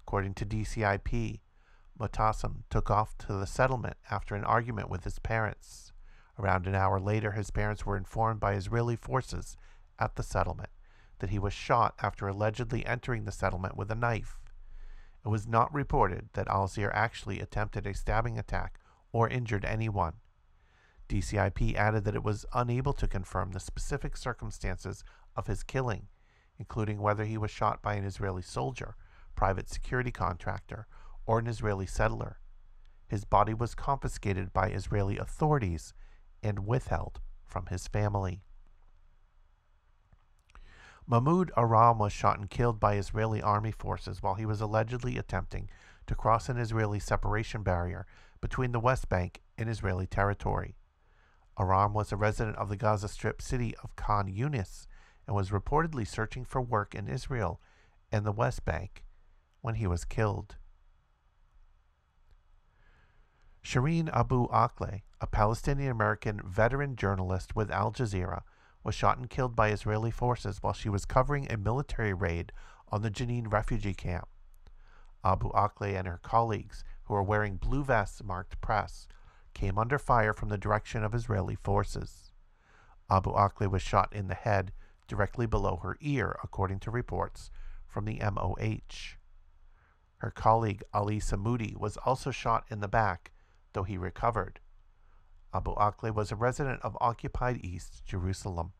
According to DCIP, Motassem took off to the settlement after an argument with his parents. Around an hour later, his parents were informed by Israeli forces at the settlement that he was shot after allegedly entering the settlement with a knife. It was not reported that Alzir actually attempted a stabbing attack or injured anyone. DCIP added that it was unable to confirm the specific circumstances of his killing, including whether he was shot by an Israeli soldier, private security contractor, or an Israeli settler. His body was confiscated by Israeli authorities and withheld from his family. Mahmoud Aram was shot and killed by Israeli army forces while he was allegedly attempting to cross an Israeli separation barrier between the West Bank and Israeli territory. Aram was a resident of the Gaza Strip city of Khan Yunis and was reportedly searching for work in Israel and the West Bank when he was killed. Shireen Abu Akleh, a Palestinian American veteran journalist with Al Jazeera, was shot and killed by Israeli forces while she was covering a military raid on the Jenin refugee camp. Abu Akleh and her colleagues, who were wearing blue vests marked press, came under fire from the direction of Israeli forces. Abu Akleh was shot in the head directly below her ear, according to reports from the MOH. Her colleague Ali Samudi was also shot in the back, though he recovered. Abu Akleh was a resident of occupied East Jerusalem.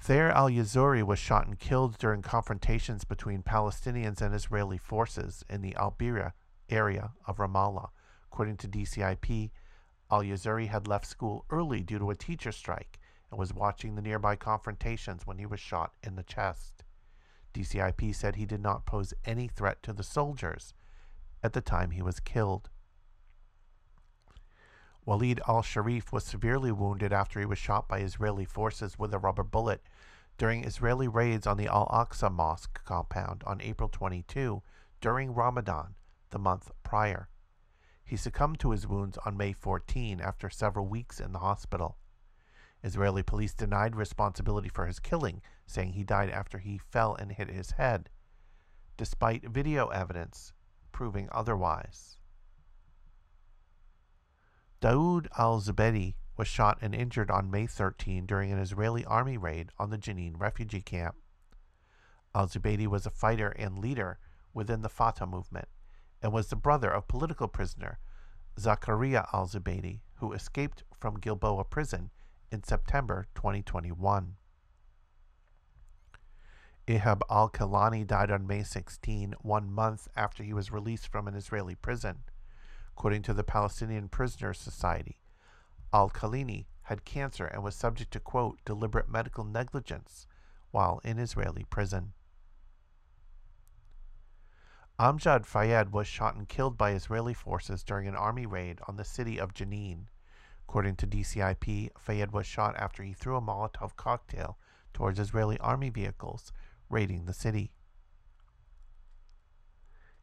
Thayer al Yazuri was shot and killed during confrontations between Palestinians and Israeli forces in the Albira area of Ramallah. According to DCIP, al Yazuri had left school early due to a teacher strike and was watching the nearby confrontations when he was shot in the chest. DCIP said he did not pose any threat to the soldiers at the time he was killed. Walid al Sharif was severely wounded after he was shot by Israeli forces with a rubber bullet during Israeli raids on the Al Aqsa Mosque compound on April 22 during Ramadan, the month prior. He succumbed to his wounds on May 14 after several weeks in the hospital. Israeli police denied responsibility for his killing, saying he died after he fell and hit his head, despite video evidence proving otherwise. Daoud al Zubeidi was shot and injured on May 13 during an Israeli army raid on the Jenin refugee camp. Al Zubeidi was a fighter and leader within the Fatah movement and was the brother of political prisoner Zakaria al Zubeidi, who escaped from Gilboa prison in September 2021. Ihab al Kilani died on May 16, one month after he was released from an Israeli prison. According to the Palestinian Prisoners Society, Al Kilani had cancer and was subject to, quote, deliberate medical negligence while in Israeli prison. Amjad Fayed was shot and killed by Israeli forces during an army raid on the city of Jenin. According to DCIP, Fayed was shot after he threw a Molotov cocktail towards Israeli army vehicles raiding the city.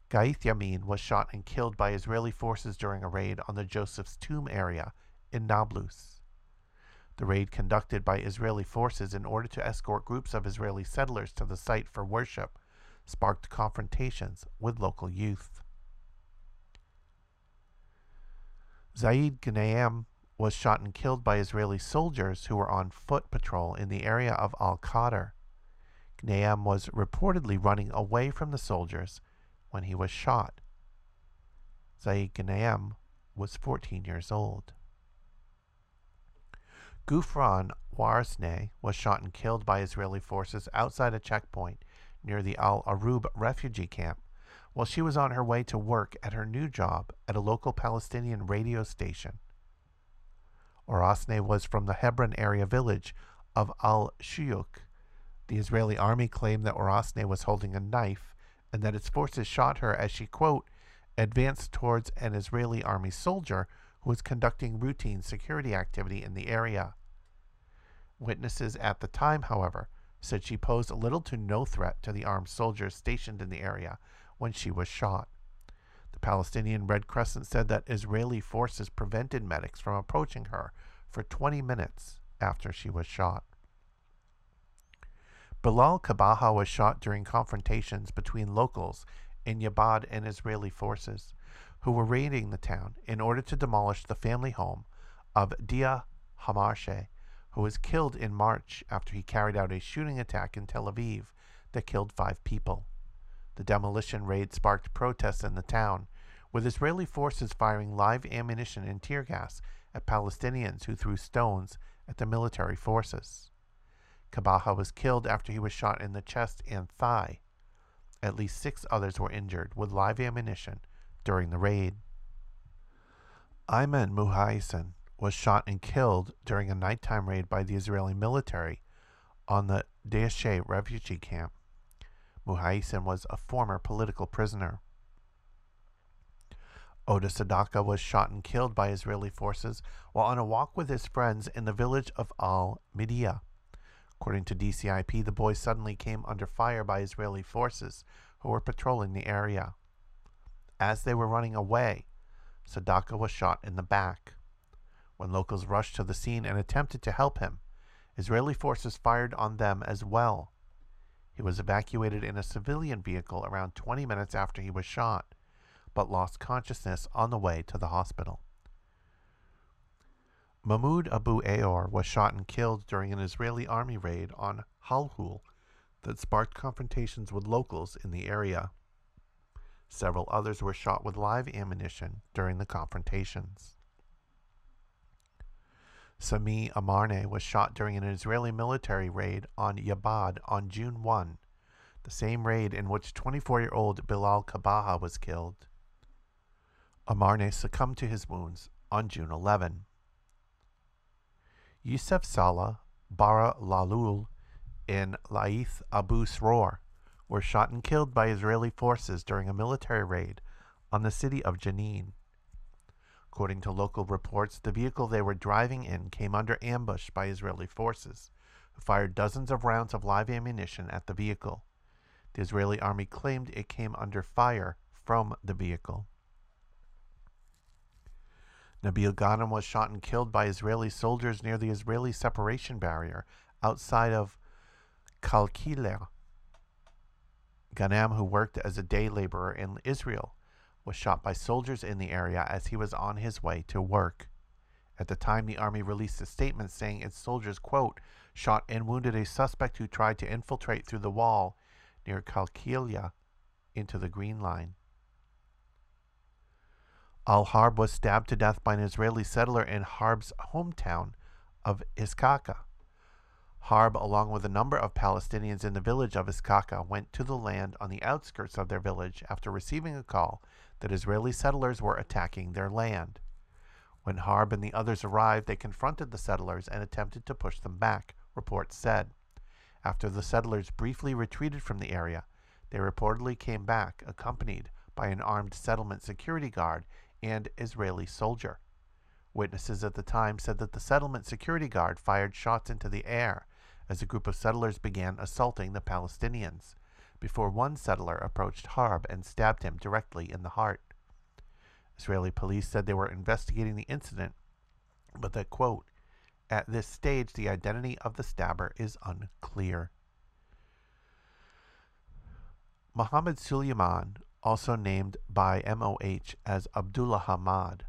Gaith Yamin was shot and killed by Israeli forces during a raid on the Joseph's Tomb area in Nablus. The raid conducted by Israeli forces in order to escort groups of Israeli settlers to the site for worship sparked confrontations with local youth. Zaid Ghanem was shot and killed by Israeli soldiers who were on foot patrol in the area of Al Qadr. Ghanem was reportedly running away from the soldiers when he was shot. Zaid Ghanem was 14 years old. Gufran Warsne was shot and killed by Israeli forces outside a checkpoint near the Al Arub refugee camp while she was on her way to work at her new job at a local Palestinian radio station. Orasne was from the Hebron area village of Al Shuyuk. The Israeli army claimed that Orasne was holding a knife and that its forces shot her as she, quote, advanced towards an Israeli army soldier who was conducting routine security activity in the area. Witnesses at the time, however, said she posed little to no threat to the armed soldiers stationed in the area when she was shot. The Palestinian Red Crescent said that Israeli forces prevented medics from approaching her for 20 minutes after she was shot. Bilal Kabaha was shot during confrontations between locals in Yabad and Israeli forces, who were raiding the town in order to demolish the family home of Dia Hamarshe, who was killed in March after he carried out a shooting attack in Tel Aviv that killed five people. The demolition raid sparked protests in the town, with Israeli forces firing live ammunition and tear gas at Palestinians who threw stones at the military forces. Kabaha was killed after he was shot in the chest and thigh. At least six others were injured with live ammunition during the raid. Ayman Muhaisen was shot and killed during a nighttime raid by the Israeli military on the Dheisheh refugee camp. Muhaisen was a former political prisoner. Oda Sadaka was shot and killed by Israeli forces while on a walk with his friends in the village of Al Midia. According to DCIP, the boys suddenly came under fire by Israeli forces who were patrolling the area. As they were running away, Sadaka was shot in the back. When locals rushed to the scene and attempted to help him, Israeli forces fired on them as well. He was evacuated in a civilian vehicle around 20 minutes after he was shot, but lost consciousness on the way to the hospital. Mahmoud Abu Aor was shot and killed during an Israeli army raid on Halhul that sparked confrontations with locals in the area. Several others were shot with live ammunition during the confrontations. Sami Amarne was shot during an Israeli military raid on Yabad on June 1, the same raid in which 24 year old Bilal Kabaha was killed. Amarne succumbed to his wounds on June 11. Yusef Salah, Bara Lalul, and Laith Abu Sror were shot and killed by Israeli forces during a military raid on the city of Jenin. According to local reports, the vehicle they were driving in came under ambush by Israeli forces, who fired dozens of rounds of live ammunition at the vehicle. The Israeli army claimed it came under fire from the vehicle. Nabil Ghanem was shot and killed by Israeli soldiers near the Israeli separation barrier outside of Kalkilia. Ghanem, who worked as a day laborer in Israel, was shot by soldiers in the area as he was on his way to work. At the time, the army released a statement saying its soldiers, quote, shot and wounded a suspect who tried to infiltrate through the wall near Kalkilia into the Green Line. Ali Harb was stabbed to death by an Israeli settler in Harb's hometown of Iskaka. Harb, along with a number of Palestinians in the village of Iskaka, went to the land on the outskirts of their village after receiving a call that Israeli settlers were attacking their land. When Harb and the others arrived, they confronted the settlers and attempted to push them back, reports said. After the settlers briefly retreated from the area, they reportedly came back accompanied by an armed settlement security guard and Israeli soldier. Witnesses at the time said that the settlement security guard fired shots into the air as a group of settlers began assaulting the Palestinians, before one settler approached Harb and stabbed him directly in the heart. Israeli police said they were investigating the incident, but that, quote, at this stage, the identity of the stabber is unclear. Mohammed Suleiman, also named by MOH as Abdullah Hamad,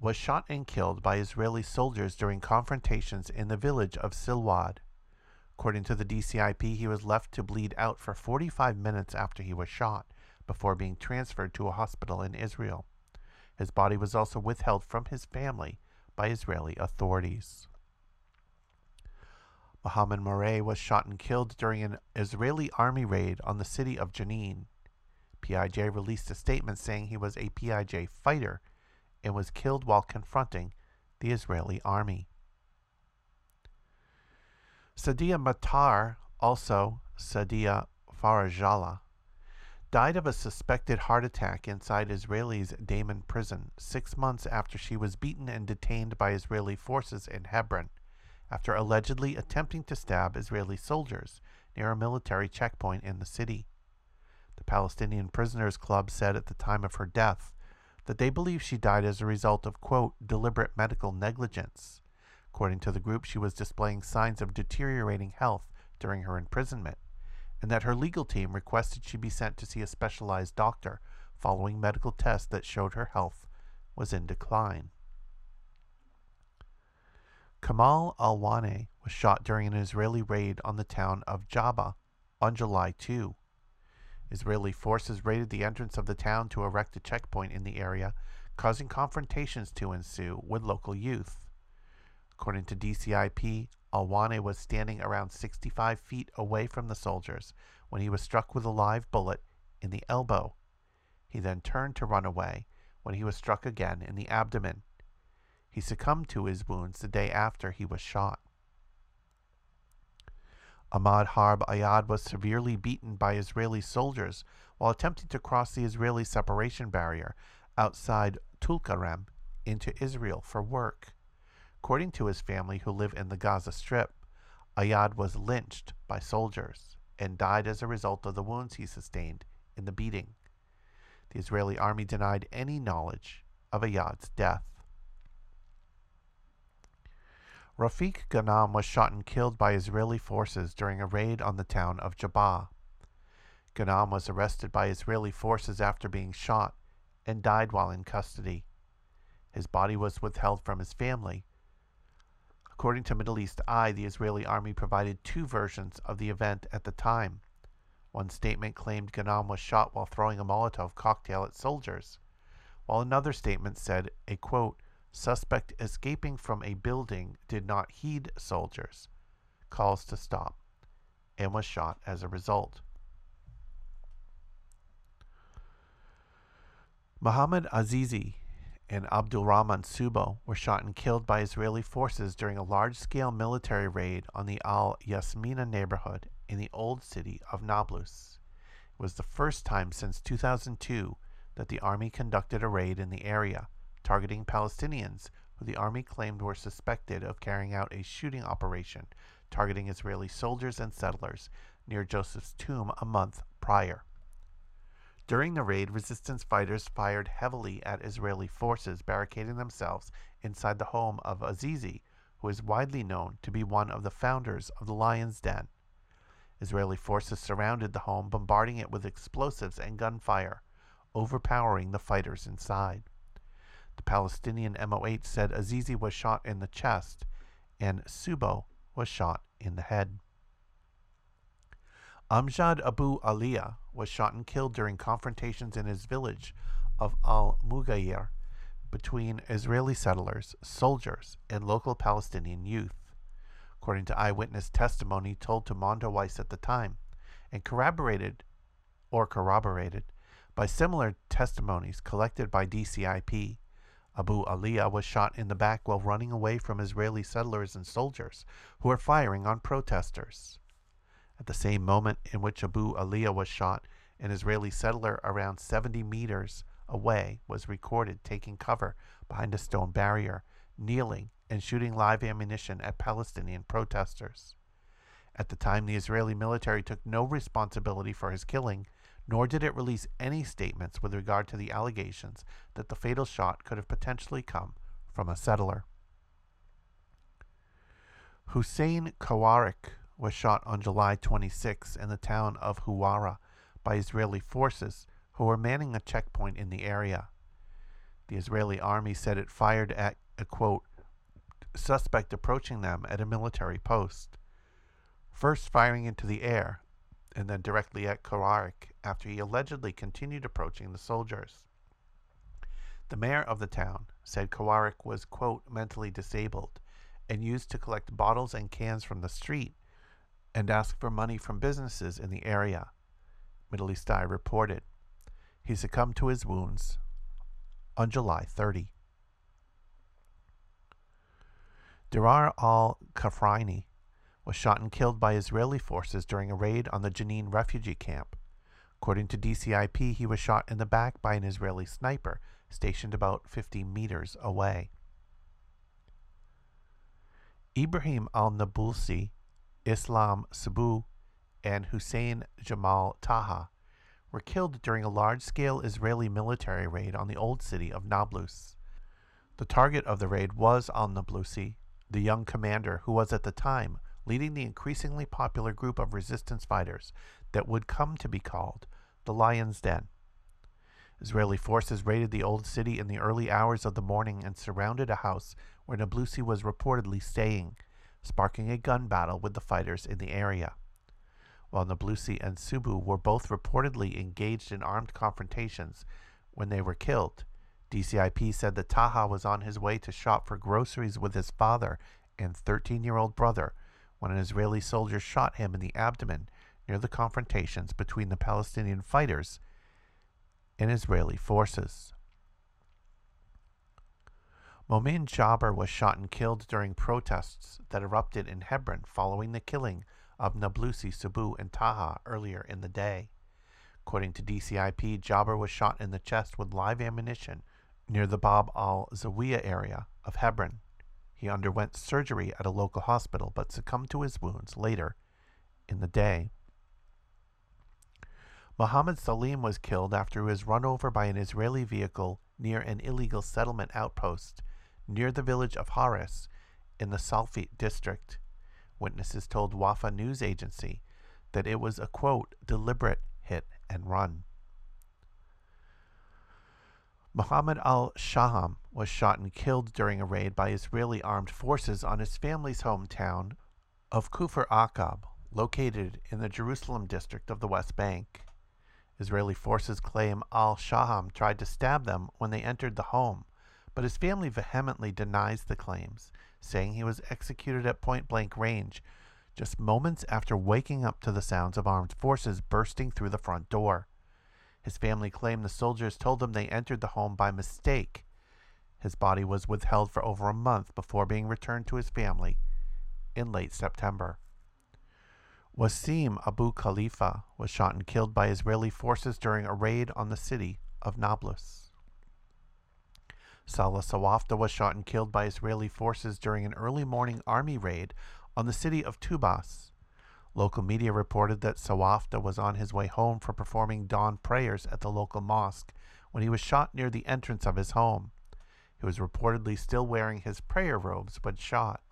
was shot and killed by Israeli soldiers during confrontations in the village of Silwad. According to the DCIP, he was left to bleed out for 45 minutes after he was shot, before being transferred to a hospital in Israel. His body was also withheld from his family by Israeli authorities. Mohammed Murray was shot and killed during an Israeli army raid on the city of Jenin. PIJ released a statement saying he was a PIJ fighter and was killed while confronting the Israeli army. Sadia Matar, also Sadia Farajala, died of a suspected heart attack inside Israelis' Damon prison six months after she was beaten and detained by Israeli forces in Hebron after allegedly attempting to stab Israeli soldiers near a military checkpoint in the city. The Palestinian Prisoners Club said at the time of her death that they believe she died as a result of, quote, deliberate medical negligence. According to the group, she was displaying signs of deteriorating health during her imprisonment, and that her legal team requested she be sent to see a specialized doctor following medical tests that showed her health was in decline. Kamal Alwane was shot during an Israeli raid on the town of Jabba on July 2. Israeli forces raided the entrance of the town to erect a checkpoint in the area, causing confrontations to ensue with local youth. According to DCIP, Alwane was standing around 65 feet away from the soldiers when he was struck with a live bullet in the elbow. He then turned to run away when he was struck again in the abdomen. He succumbed to his wounds the day after he was shot. Ahmad Harb Ayad was severely beaten by Israeli soldiers while attempting to cross the Israeli separation barrier outside Tulkarem into Israel for work. According to his family, who live in the Gaza Strip, Ayad was lynched by soldiers and died as a result of the wounds he sustained in the beating. The Israeli army denied any knowledge of Ayad's death. Rafiq Ghanem was shot and killed by Israeli forces during a raid on the town of Jabba. Ghanem was arrested by Israeli forces after being shot and died while in custody. His body was withheld from his family. According to Middle East Eye, the Israeli army provided two versions of the event at the time. One statement claimed Ghanem was shot while throwing a Molotov cocktail at soldiers, while another statement said a quote, Suspect escaping from a building did not heed soldiers' calls to stop and was shot as a result. Muhammad Azizi and Abdulrahman Subo were shot and killed by Israeli forces during a large scale military raid on the Al Yasmina neighborhood in the old city of Nablus. It was the first time since 2002 that the army conducted a raid in the area targeting Palestinians who the army claimed were suspected of carrying out a shooting operation targeting Israeli soldiers and settlers near Joseph's tomb a month prior. During the raid, resistance fighters fired heavily at Israeli forces, barricading themselves inside the home of Azizi, who is widely known to be one of the founders of the Lion's Den. Israeli forces surrounded the home, bombarding it with explosives and gunfire, overpowering the fighters inside. The Palestinian MOH said Azizi was shot in the chest and Subo was shot in the head. Amjad Abu Aliyah was shot and killed during confrontations in his village of Al Mughayr between Israeli settlers, soldiers, and local Palestinian youth, according to eyewitness testimony told to Mondoweiss at the time, and corroborated or corroborated by similar testimonies collected by DCIP. Abu Aliyah was shot in the back while running away from Israeli settlers and soldiers who were firing on protesters. At the same moment in which Abu Aliyah was shot, an Israeli settler around 70 meters away was recorded taking cover behind a stone barrier, kneeling, and shooting live ammunition at Palestinian protesters. At the time, the Israeli military took no responsibility for his killing, nor did it release any statements with regard to the allegations that the fatal shot could have potentially come from a settler. Hussein Kawarik was shot on July 26 in the town of Huwara by Israeli forces who were manning a checkpoint in the area. The Israeli army said it fired at a quote, suspect approaching them at a military post, first firing into the air and then directly at Kawarik after he allegedly continued approaching the soldiers. The mayor of the town said Kawarik was, quote, mentally disabled and used to collect bottles and cans from the street and asked for money from businesses in the area. Middle East Eye reported. He succumbed to his wounds on July 30. Dirar al Kafraini was shot and killed by Israeli forces during a raid on the Jenin refugee camp. According to DCIP, he was shot in the back by an Israeli sniper stationed about 50 meters away. Ibrahim al Nabulsi Islam Sabu, and Hussein Jamal Taha were killed during a large scale Israeli military raid on the old city of Nablus. The target of the raid was al Nablusi, the young commander who was at the time leading the increasingly popular group of resistance fighters that would come to be called the Lion's Den. Israeli forces raided the old city in the early hours of the morning and surrounded a house where Nablusi was reportedly staying sparking a gun battle with the fighters in the area. While Nablusi and Subu were both reportedly engaged in armed confrontations when they were killed, DCIP said that Taha was on his way to shop for groceries with his father and 13 year old brother when an Israeli soldier shot him in the abdomen near the confrontations between the Palestinian fighters and Israeli forces. Momin Jaber was shot and killed during protests that erupted in Hebron following the killing of Nablusi, Sabu, and Taha earlier in the day. According to DCIP, Jaber was shot in the chest with live ammunition near the Bab al Zawiya area of Hebron. He underwent surgery at a local hospital but succumbed to his wounds later in the day. Mohammed Salim was killed after he was run over by an Israeli vehicle near an illegal settlement outpost near the village of Haris in the Salfit district. Witnesses told Wafa news agency that it was a quote deliberate hit and run. Muhammad al Shaham was shot and killed during a raid by Israeli armed forces on his family's hometown of Kufr Aqab, located in the Jerusalem district of the West Bank. Israeli forces claim al Shaham tried to stab them when they entered the home, but his family vehemently denies the claims, saying he was executed at point blank range just moments after waking up to the sounds of armed forces bursting through the front door. His family claimed the soldiers told them they entered the home by mistake. His body was withheld for over a month before being returned to his family in late September. Wasim Abu Khalifa was shot and killed by Israeli forces during a raid on the city of Nablus. Salah Sawafta was shot and killed by Israeli forces during an early morning army raid on the city of Tubas. Local media reported that Sawafta was on his way home from performing dawn prayers at the local mosque when he was shot near the entrance of his home. He was reportedly still wearing his prayer robes when shot.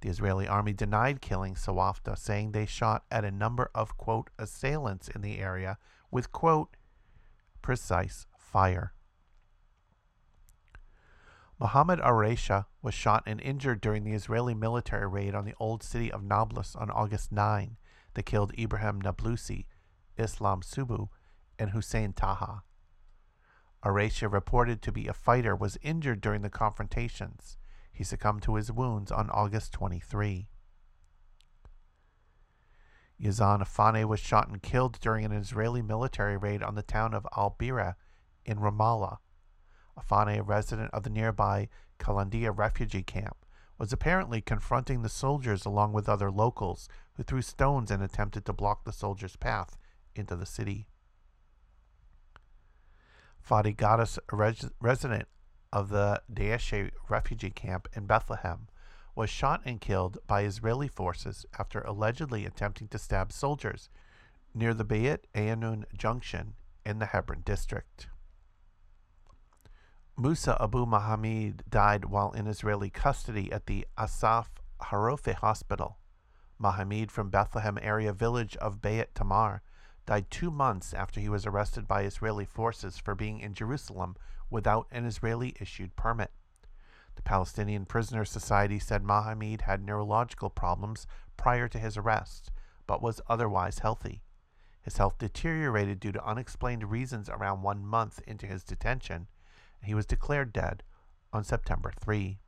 The Israeli army denied killing Sawafta, saying they shot at a number of, quote, assailants in the area with, quote, precise fire. Mohammed Aresha was shot and injured during the Israeli military raid on the old city of Nablus on August 9 that killed Ibrahim Nablusi, Islam Subu, and Hussein Taha. Aresha, reported to be a fighter, was injured during the confrontations. He succumbed to his wounds on August 23. Yazan Afane was shot and killed during an Israeli military raid on the town of Al Bira in Ramallah. Afane, a resident of the nearby Kalandia refugee camp, was apparently confronting the soldiers along with other locals who threw stones and attempted to block the soldiers' path into the city. Fadi Gaddis, a res- resident of the Dheisheh refugee camp in Bethlehem, was shot and killed by Israeli forces after allegedly attempting to stab soldiers near the Beit Ayanun junction in the Hebron district. Musa Abu Mahamid died while in Israeli custody at the Asaf Harofe Hospital. Mahamid from Bethlehem area village of Beit Tamar died two months after he was arrested by Israeli forces for being in Jerusalem without an Israeli issued permit. The Palestinian Prisoner Society said Mahamid had neurological problems prior to his arrest, but was otherwise healthy. His health deteriorated due to unexplained reasons around one month into his detention, he was declared dead on September 3.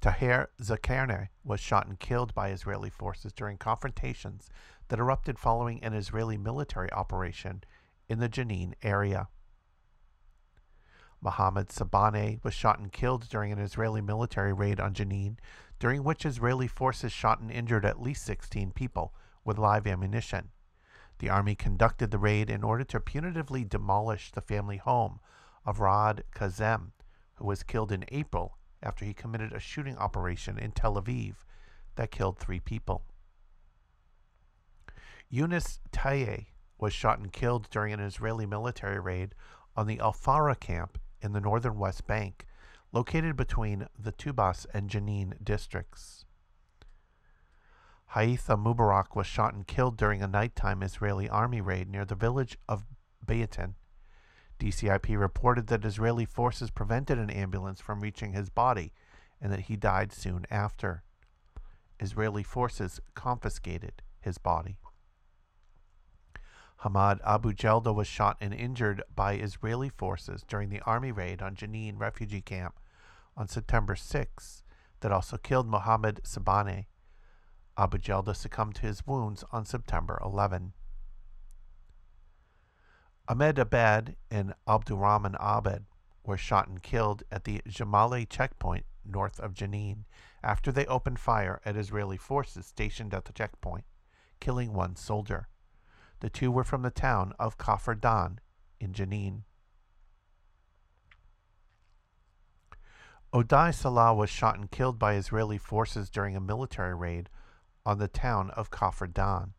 Taher Zakerne was shot and killed by Israeli forces during confrontations that erupted following an Israeli military operation in the Jenin area. Mohammed Sabane was shot and killed during an Israeli military raid on Jenin, during which Israeli forces shot and injured at least 16 people with live ammunition. The army conducted the raid in order to punitively demolish the family home of Ra'ad Kazem, who was killed in April after he committed a shooting operation in Tel Aviv that killed three people. Yunus Taye was shot and killed during an Israeli military raid on the Al Farah camp in the northern West Bank, located between the Tubas and Jenin districts. Haitha Mubarak was shot and killed during a nighttime Israeli army raid near the village of Bayatin. DCIP reported that Israeli forces prevented an ambulance from reaching his body and that he died soon after. Israeli forces confiscated his body. Hamad Abu Jelda was shot and injured by Israeli forces during the army raid on Jenin refugee camp on September 6 that also killed Mohammed Sabane. Abu Jelda succumbed to his wounds on September 11. Ahmed Abed and Abdurrahman Abed were shot and killed at the Jamali checkpoint north of Jenin after they opened fire at Israeli forces stationed at the checkpoint, killing one soldier. The two were from the town of Kafr Dan in Jenin. Odai Salah was shot and killed by Israeli forces during a military raid on the town of Kafr Dan.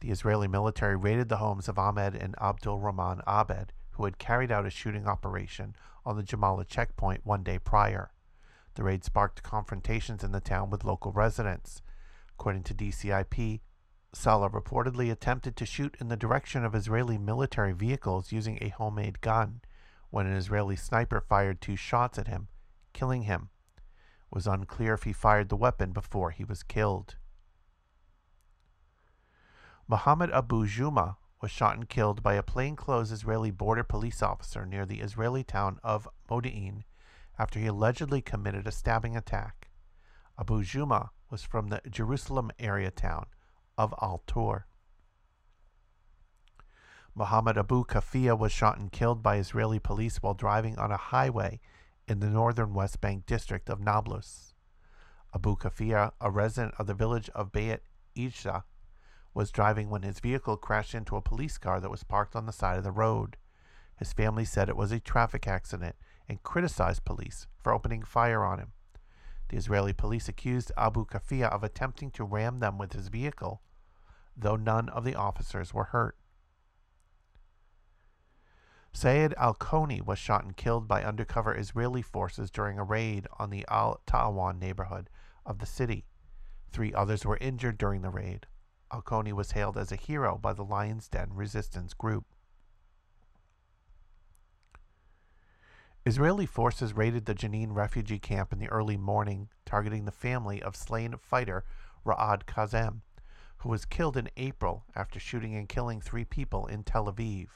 The Israeli military raided the homes of Ahmed and Abdul Rahman Abed, who had carried out a shooting operation on the Jamala checkpoint one day prior. The raid sparked confrontations in the town with local residents. According to DCIP, Salah reportedly attempted to shoot in the direction of Israeli military vehicles using a homemade gun when an Israeli sniper fired two shots at him, killing him. It was unclear if he fired the weapon before he was killed. Mohammed Abu Juma was shot and killed by a plainclothes Israeli border police officer near the Israeli town of Modi'in after he allegedly committed a stabbing attack. Abu Juma was from the Jerusalem area town of Al Tur. Mohammed Abu Kafia was shot and killed by Israeli police while driving on a highway in the northern West Bank district of Nablus. Abu Kafia, a resident of the village of Beit Isha, was driving when his vehicle crashed into a police car that was parked on the side of the road. His family said it was a traffic accident and criticized police for opening fire on him. The Israeli police accused Abu Kafia of attempting to ram them with his vehicle, though none of the officers were hurt. Sayed al Koni was shot and killed by undercover Israeli forces during a raid on the Al Ta'awan neighborhood of the city. Three others were injured during the raid. Al Koni was hailed as a hero by the Lion's Den resistance group. Israeli forces raided the Jenin refugee camp in the early morning, targeting the family of slain fighter Ra'ad Kazem, who was killed in April after shooting and killing three people in Tel Aviv.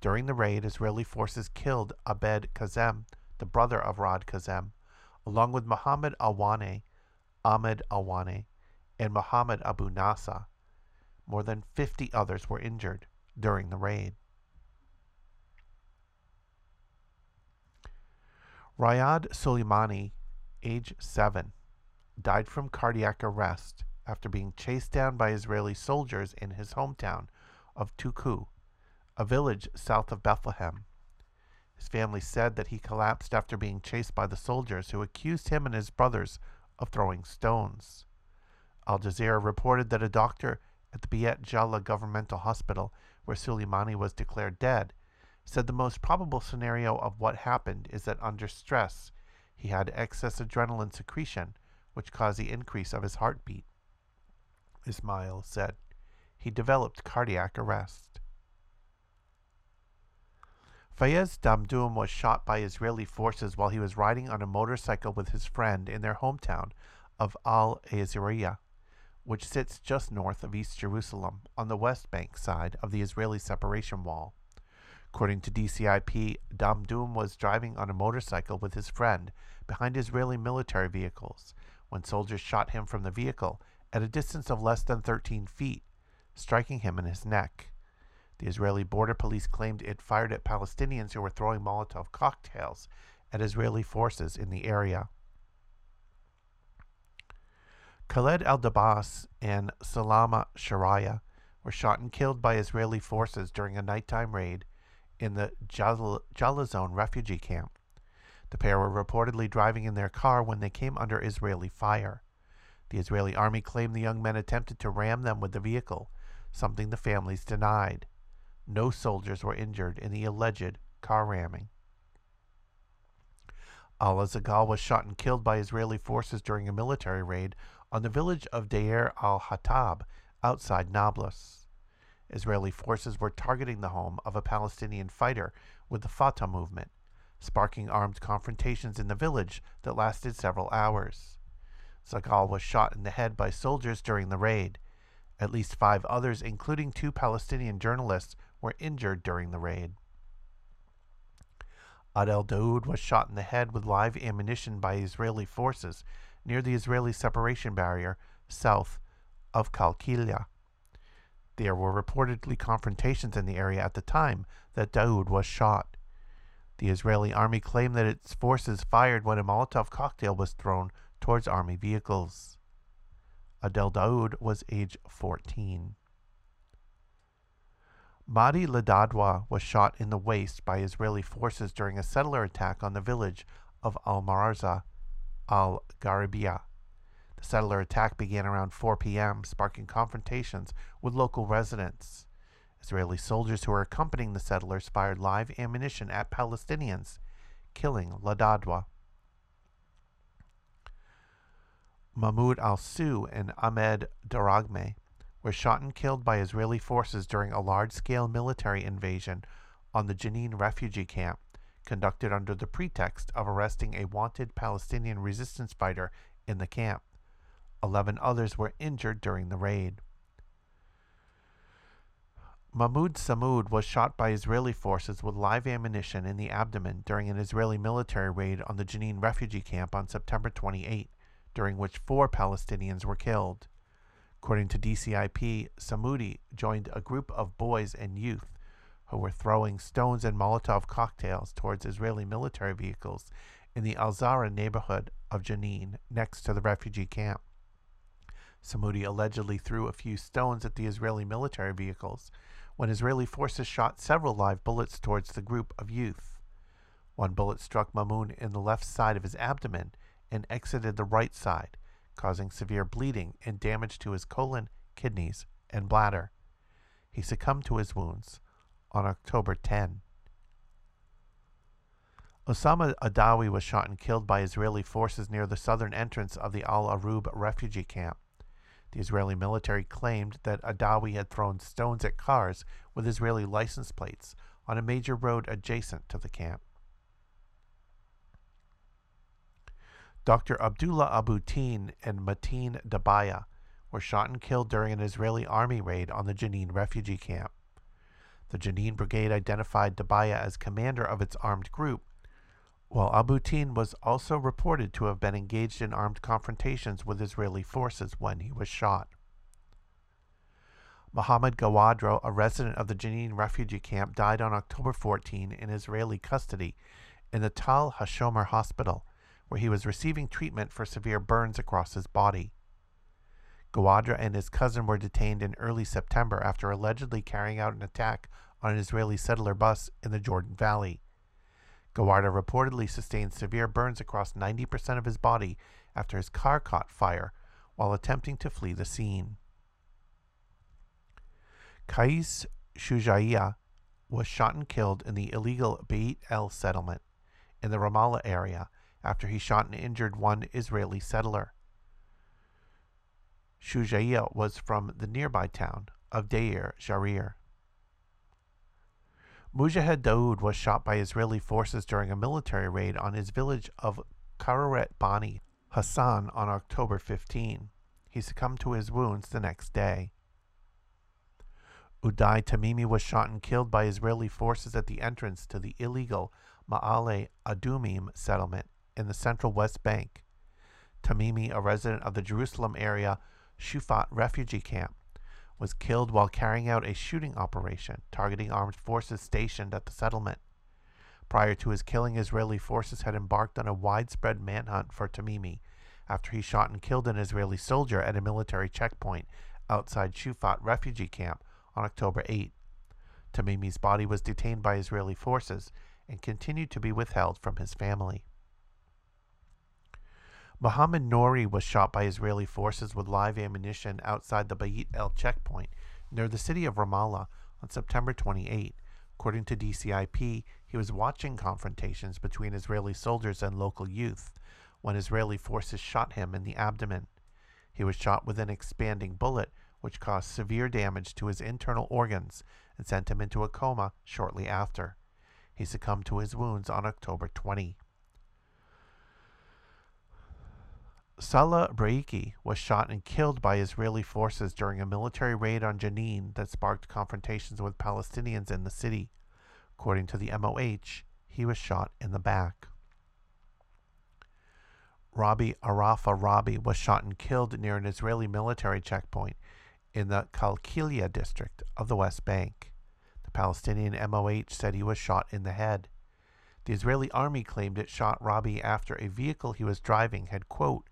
During the raid, Israeli forces killed Abed Kazem, the brother of Ra'ad Kazem, along with Muhammad Alwane, Ahmed Alwane, and Muhammad Abu Nasa. More than 50 others were injured during the raid. Rayad Soleimani, age 7, died from cardiac arrest after being chased down by Israeli soldiers in his hometown of Tuku, a village south of Bethlehem. His family said that he collapsed after being chased by the soldiers who accused him and his brothers of throwing stones. Al Jazeera reported that a doctor at the Beit Jala governmental hospital, where Soleimani was declared dead, said the most probable scenario of what happened is that under stress he had excess adrenaline secretion, which caused the increase of his heartbeat. Ismail said he developed cardiac arrest. Fayez Damdoum was shot by Israeli forces while he was riding on a motorcycle with his friend in their hometown of Al Azariya, which sits just north of East Jerusalem on the West Bank side of the Israeli separation wall. According to DCIP, Damdoum was driving on a motorcycle with his friend behind Israeli military vehicles when soldiers shot him from the vehicle at a distance of less than 13 feet, striking him in his neck. The Israeli border police claimed it fired at Palestinians who were throwing Molotov cocktails at Israeli forces in the area. Khaled al Dabas and Salama Sharaya were shot and killed by Israeli forces during a nighttime raid in the Jalazon refugee camp. The pair were reportedly driving in their car when they came under Israeli fire. The Israeli army claimed the young men attempted to ram them with the vehicle, something the families denied. No soldiers were injured in the alleged car ramming. Ala Zagal was shot and killed by Israeli forces during a military raid on the village of Deir al Hatab outside Nablus. Israeli forces were targeting the home of a Palestinian fighter with the Fatah movement, sparking armed confrontations in the village that lasted several hours. Zagal was shot in the head by soldiers during the raid. At least five others, including two Palestinian journalists, were injured during the raid. Adel Daoud was shot in the head with live ammunition by Israeli forces near the Israeli separation barrier south of Kalkilia. There were reportedly confrontations in the area at the time that Daoud was shot. The Israeli army claimed that its forces fired when a Molotov cocktail was thrown towards army vehicles. Adel Daoud was age 14. Mahdi Ladadwa was shot in the waist by Israeli forces during a settler attack on the village of Al Marza al Garibia. The settler attack began around 4 p.m., sparking confrontations with local residents. Israeli soldiers who were accompanying the settlers fired live ammunition at Palestinians, killing Ladadwa. Mahmoud al Su and Ahmed Daragme were shot and killed by Israeli forces during a large scale military invasion on the Jenin refugee camp, conducted under the pretext of arresting a wanted Palestinian resistance fighter in the camp. Eleven others were injured during the raid. Mahmoud Samud was shot by Israeli forces with live ammunition in the abdomen during an Israeli military raid on the Jenin refugee camp on September 28, during which four Palestinians were killed. According to DCIP, Samudi joined a group of boys and youth who were throwing stones and Molotov cocktails towards Israeli military vehicles in the Al Zahra neighborhood of Jenin next to the refugee camp. Samudi allegedly threw a few stones at the Israeli military vehicles when Israeli forces shot several live bullets towards the group of youth. One bullet struck Mamoun in the left side of his abdomen and exited the right side, causing severe bleeding and damage to his colon, kidneys, and bladder. He succumbed to his wounds on October 10. Osama Adawi was shot and killed by Israeli forces near the southern entrance of the Al Arub refugee camp. The Israeli military claimed that Adawi had thrown stones at cars with Israeli license plates on a major road adjacent to the camp. Dr. Abdullah Abutin and Mateen Dabaya were shot and killed during an Israeli army raid on the Jenin refugee camp. The Jenin brigade identified Dabaya as commander of its armed group while Abutin was also reported to have been engaged in armed confrontations with Israeli forces when he was shot. Mohammed Gawadro, a resident of the Jenin refugee camp, died on October 14 in Israeli custody in the Tal Hashomer hospital, where he was receiving treatment for severe burns across his body. Gawadra and his cousin were detained in early September after allegedly carrying out an attack on an Israeli settler bus in the Jordan Valley. Gawarda reportedly sustained severe burns across 90% of his body after his car caught fire while attempting to flee the scene. Kais Shujaiya was shot and killed in the illegal Beit El settlement in the Ramallah area after he shot and injured one Israeli settler. Shujaiya was from the nearby town of Deir Jarir. Mujahid Daoud was shot by Israeli forces during a military raid on his village of Kararet Bani Hassan on October 15. He succumbed to his wounds the next day. Uday Tamimi was shot and killed by Israeli forces at the entrance to the illegal Ma'ale Adumim settlement in the central West Bank. Tamimi, a resident of the Jerusalem area Shufat refugee camp, was killed while carrying out a shooting operation targeting armed forces stationed at the settlement. Prior to his killing, Israeli forces had embarked on a widespread manhunt for Tamimi after he shot and killed an Israeli soldier at a military checkpoint outside Shufat refugee camp on October 8. Tamimi's body was detained by Israeli forces and continued to be withheld from his family. Mohammed Nouri was shot by Israeli forces with live ammunition outside the Beit El checkpoint near the city of Ramallah on September 28. According to DCIP, he was watching confrontations between Israeli soldiers and local youth when Israeli forces shot him in the abdomen. He was shot with an expanding bullet, which caused severe damage to his internal organs and sent him into a coma shortly after. He succumbed to his wounds on October 20. Salah Breiki was shot and killed by Israeli forces during a military raid on Jenin that sparked confrontations with Palestinians in the city. According to the MOH, he was shot in the back. Rabi Arafa Rabbi was shot and killed near an Israeli military checkpoint in the Kalkilia district of the West Bank. The Palestinian MOH said he was shot in the head. The Israeli army claimed it shot Rabi after a vehicle he was driving had, quote,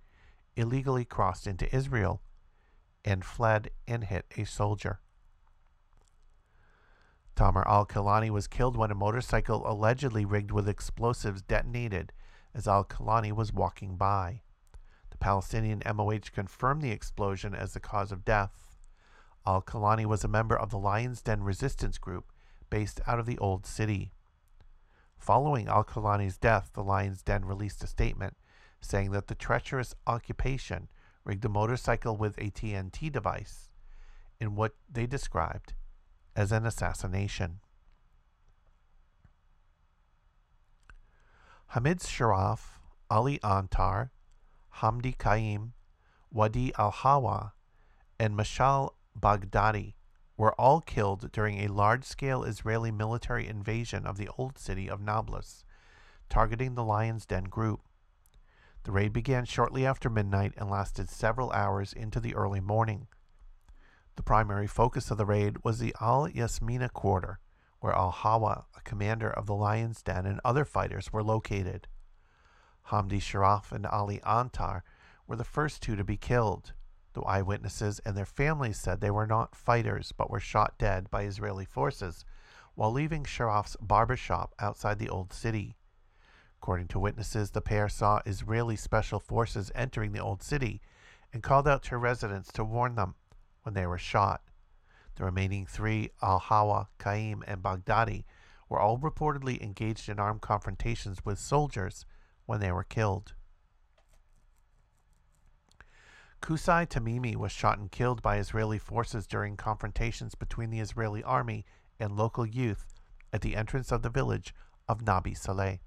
illegally crossed into Israel and fled and hit a soldier. Tamar al Kilani was killed when a motorcycle allegedly rigged with explosives detonated as al Kilani was walking by. The Palestinian MOH confirmed the explosion as the cause of death. Al Kilani was a member of the Lion's Den resistance group based out of the Old City. Following Al Kilani's death, the Lion's Den released a statement saying that the treacherous occupation rigged a motorcycle with a TNT device in what they described as an assassination. Hamid Sharaf, Ali Antar, Hamdi Kaim, Wadi al Hawa, and Mashal Baghdadi were all killed during a large scale Israeli military invasion of the old city of Nablus, targeting the Lion's Den group. The raid began shortly after midnight and lasted several hours into the early morning. The primary focus of the raid was the Al Yasmina quarter, where Al Hawa, a commander of the Lion's Den, and other fighters were located. Hamdi Sharaf and Ali Antar were the first two to be killed. though eyewitnesses and their families said they were not fighters but were shot dead by Israeli forces while leaving Sharaf's barber shop outside the old city. According to witnesses, the pair saw Israeli special forces entering the old city and called out to residents to warn them when they were shot. The remaining three, Al Hawa, Qaim, and Baghdadi, were all reportedly engaged in armed confrontations with soldiers when they were killed. Kusai Tamimi was shot and killed by Israeli forces during confrontations between the Israeli army and local youth at the entrance of the village of Nabi Saleh.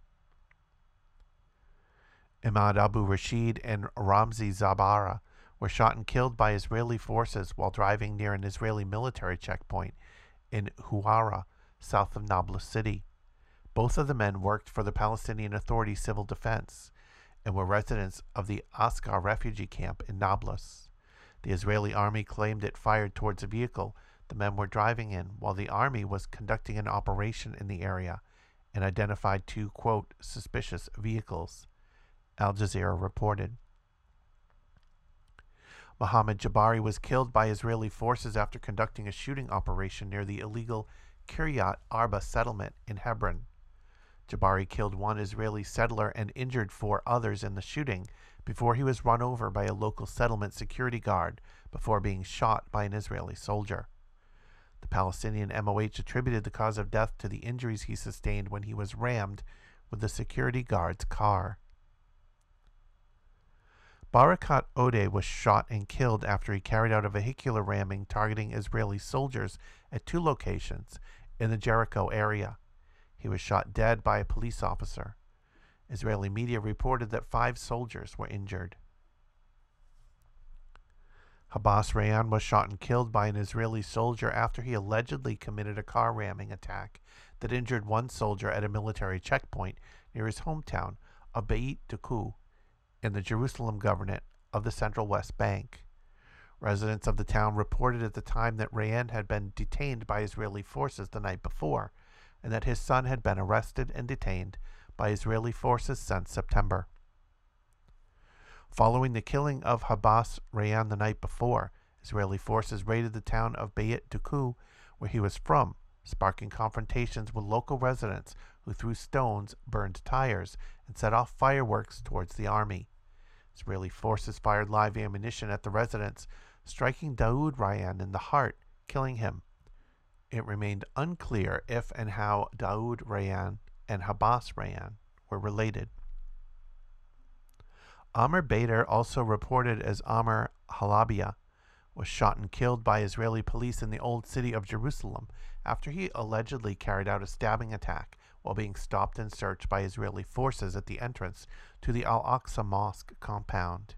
Imad Abu Rashid and Ramzi Zabara were shot and killed by Israeli forces while driving near an Israeli military checkpoint in Huwara, south of Nablus city. Both of the men worked for the Palestinian Authority Civil Defense and were residents of the Askar refugee camp in Nablus. The Israeli army claimed it fired towards a vehicle the men were driving in while the army was conducting an operation in the area and identified two, quote, suspicious vehicles. Al Jazeera reported. Mohammed Jabari was killed by Israeli forces after conducting a shooting operation near the illegal Kiryat Arba settlement in Hebron. Jabari killed one Israeli settler and injured four others in the shooting before he was run over by a local settlement security guard before being shot by an Israeli soldier. The Palestinian MOH attributed the cause of death to the injuries he sustained when he was rammed with the security guard's car. Barakat Ode was shot and killed after he carried out a vehicular ramming targeting Israeli soldiers at two locations in the Jericho area. He was shot dead by a police officer. Israeli media reported that five soldiers were injured. Habas Rayan was shot and killed by an Israeli soldier after he allegedly committed a car ramming attack that injured one soldier at a military checkpoint near his hometown of Beit Duku in the Jerusalem Governorate of the Central West Bank. Residents of the town reported at the time that Rayan had been detained by Israeli forces the night before, and that his son had been arrested and detained by Israeli forces since September. Following the killing of Habas Rayan the night before, Israeli forces raided the town of Beit Duku, where he was from, sparking confrontations with local residents who threw stones, burned tires, and set off fireworks towards the army. Israeli forces fired live ammunition at the residents, striking Daoud Rayan in the heart, killing him. It remained unclear if and how Daoud Rayan and Habas Rayan were related. Amr Bader, also reported as Amr Halabia, was shot and killed by Israeli police in the old city of Jerusalem after he allegedly carried out a stabbing attack while being stopped and searched by Israeli forces at the entrance to the Al Aqsa Mosque compound.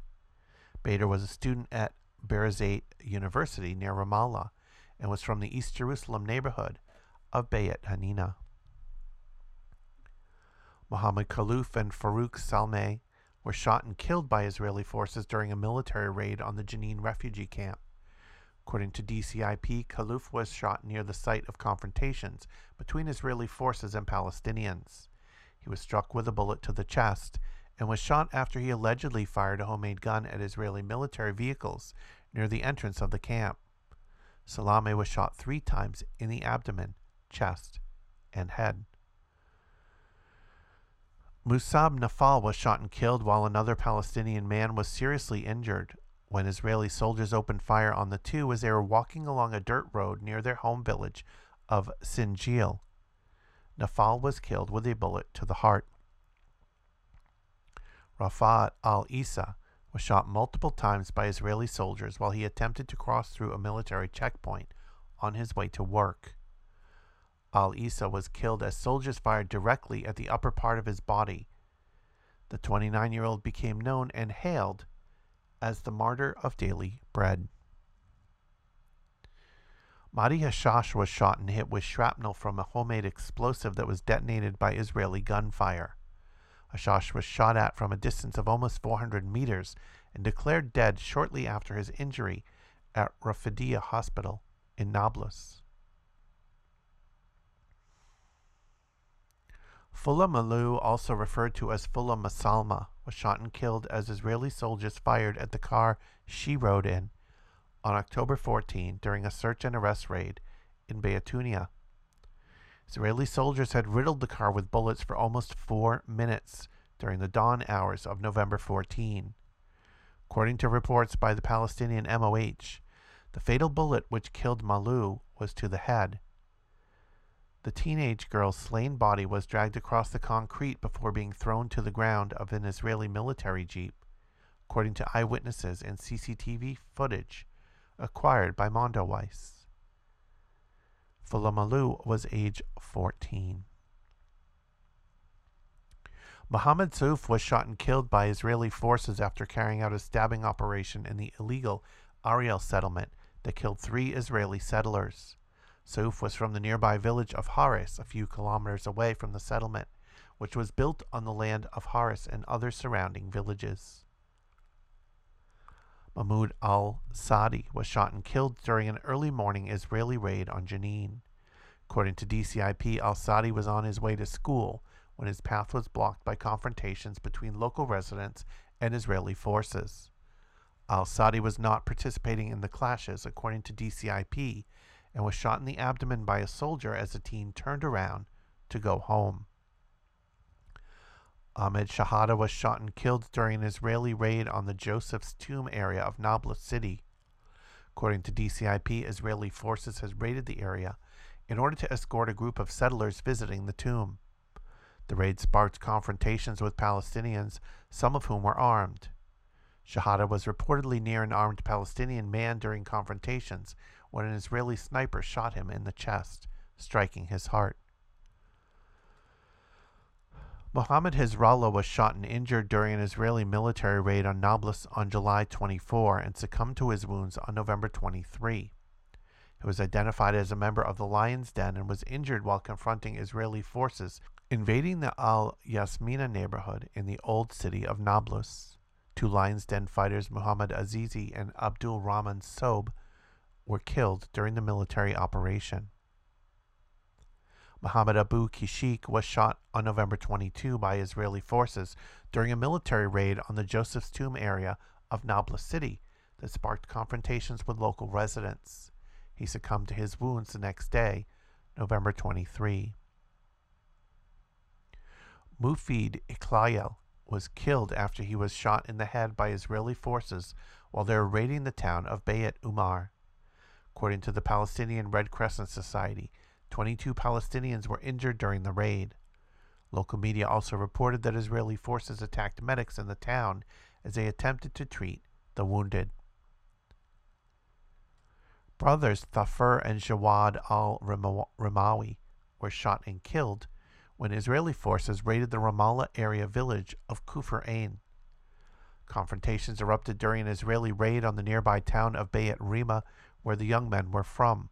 Bader was a student at Birzeit University near Ramallah and was from the East Jerusalem neighborhood of Beit Hanina. Mohammed Khaluf and Farouk Salmeh were shot and killed by Israeli forces during a military raid on the Jenin refugee camp. According to DCIP, Khaluf was shot near the site of confrontations between Israeli forces and Palestinians. He was struck with a bullet to the chest and was shot after he allegedly fired a homemade gun at Israeli military vehicles near the entrance of the camp. Salame was shot three times in the abdomen, chest, and head. Musab Nafal was shot and killed while another Palestinian man was seriously injured when Israeli soldiers opened fire on the two as they were walking along a dirt road near their home village of Sinjil. Nafal was killed with a bullet to the heart. Rafat al Isa was shot multiple times by Israeli soldiers while he attempted to cross through a military checkpoint on his way to work. Al Isa was killed as soldiers fired directly at the upper part of his body. The 29 year old became known and hailed as the martyr of daily bread. Mahdi Hashash was shot and hit with shrapnel from a homemade explosive that was detonated by Israeli gunfire. Hashash was shot at from a distance of almost 400 meters and declared dead shortly after his injury at Rafidia Hospital in Nablus. Fulla Malu, also referred to as Fula Masalma, was shot and killed as Israeli soldiers fired at the car she rode in on October 14 during a search and arrest raid in Beitunia. Israeli soldiers had riddled the car with bullets for almost four minutes during the dawn hours of November 14. According to reports by the Palestinian MOH, the fatal bullet which killed Malu was to the head. The teenage girl's slain body was dragged across the concrete before being thrown to the ground of an Israeli military jeep, according to eyewitnesses and CCTV footage acquired by Mondoweiss. Fulamalu was age 14. Mohammed Souf was shot and killed by Israeli forces after carrying out a stabbing operation in the illegal Ariel settlement that killed three Israeli settlers. Souf was from the nearby village of Haris, a few kilometers away from the settlement, which was built on the land of Haris and other surrounding villages. Mahmoud al Sadi was shot and killed during an early morning Israeli raid on Jenin. According to DCIP, al Sadi was on his way to school when his path was blocked by confrontations between local residents and Israeli forces. Al Sadi was not participating in the clashes, according to DCIP, and was shot in the abdomen by a soldier as the teen turned around to go home. Ahmed Shahada was shot and killed during an Israeli raid on the Joseph's Tomb area of Nablus City. According to DCIP, Israeli forces has raided the area in order to escort a group of settlers visiting the tomb. The raid sparked confrontations with Palestinians, some of whom were armed. Shahada was reportedly near an armed Palestinian man during confrontations when an Israeli sniper shot him in the chest, striking his heart. Mohammed Hezrallah was shot and injured during an Israeli military raid on Nablus on July 24 and succumbed to his wounds on November 23. He was identified as a member of the Lion's Den and was injured while confronting Israeli forces invading the Al Yasmina neighborhood in the old city of Nablus. Two Lion's Den fighters, Muhammad Azizi and Abdul Rahman Sob, were killed during the military operation. Mohammed Abu Kishik was shot on November 22 by Israeli forces during a military raid on the Joseph's Tomb area of Nablus City that sparked confrontations with local residents. He succumbed to his wounds the next day, November 23. Mufid Iklayel was killed after he was shot in the head by Israeli forces while they were raiding the town of Bayat Umar. According to the Palestinian Red Crescent Society, 22 Palestinians were injured during the raid. Local media also reported that Israeli forces attacked medics in the town as they attempted to treat the wounded. Brothers Thafur and Jawad al Ramawi were shot and killed when Israeli forces raided the Ramallah area village of Kufr Ain. Confrontations erupted during an Israeli raid on the nearby town of Bayat Rima, where the young men were from.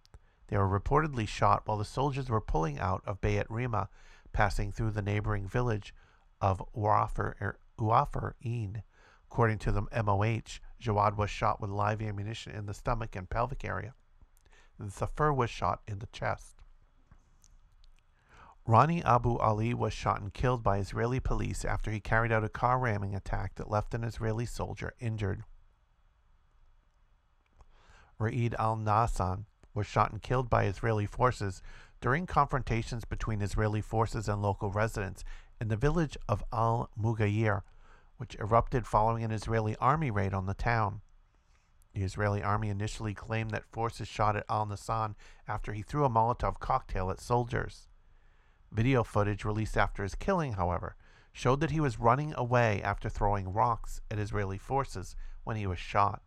They were reportedly shot while the soldiers were pulling out of Bayat Rima, passing through the neighboring village of Uafar er, Een. According to the MOH, Jawad was shot with live ammunition in the stomach and pelvic area. Zafar was shot in the chest. Rani Abu Ali was shot and killed by Israeli police after he carried out a car ramming attack that left an Israeli soldier injured. Ra'id al Nassan was shot and killed by Israeli forces during confrontations between Israeli forces and local residents in the village of Al Mugayir, which erupted following an Israeli army raid on the town. The Israeli army initially claimed that forces shot at Al Nassan after he threw a Molotov cocktail at soldiers. Video footage released after his killing, however, showed that he was running away after throwing rocks at Israeli forces when he was shot.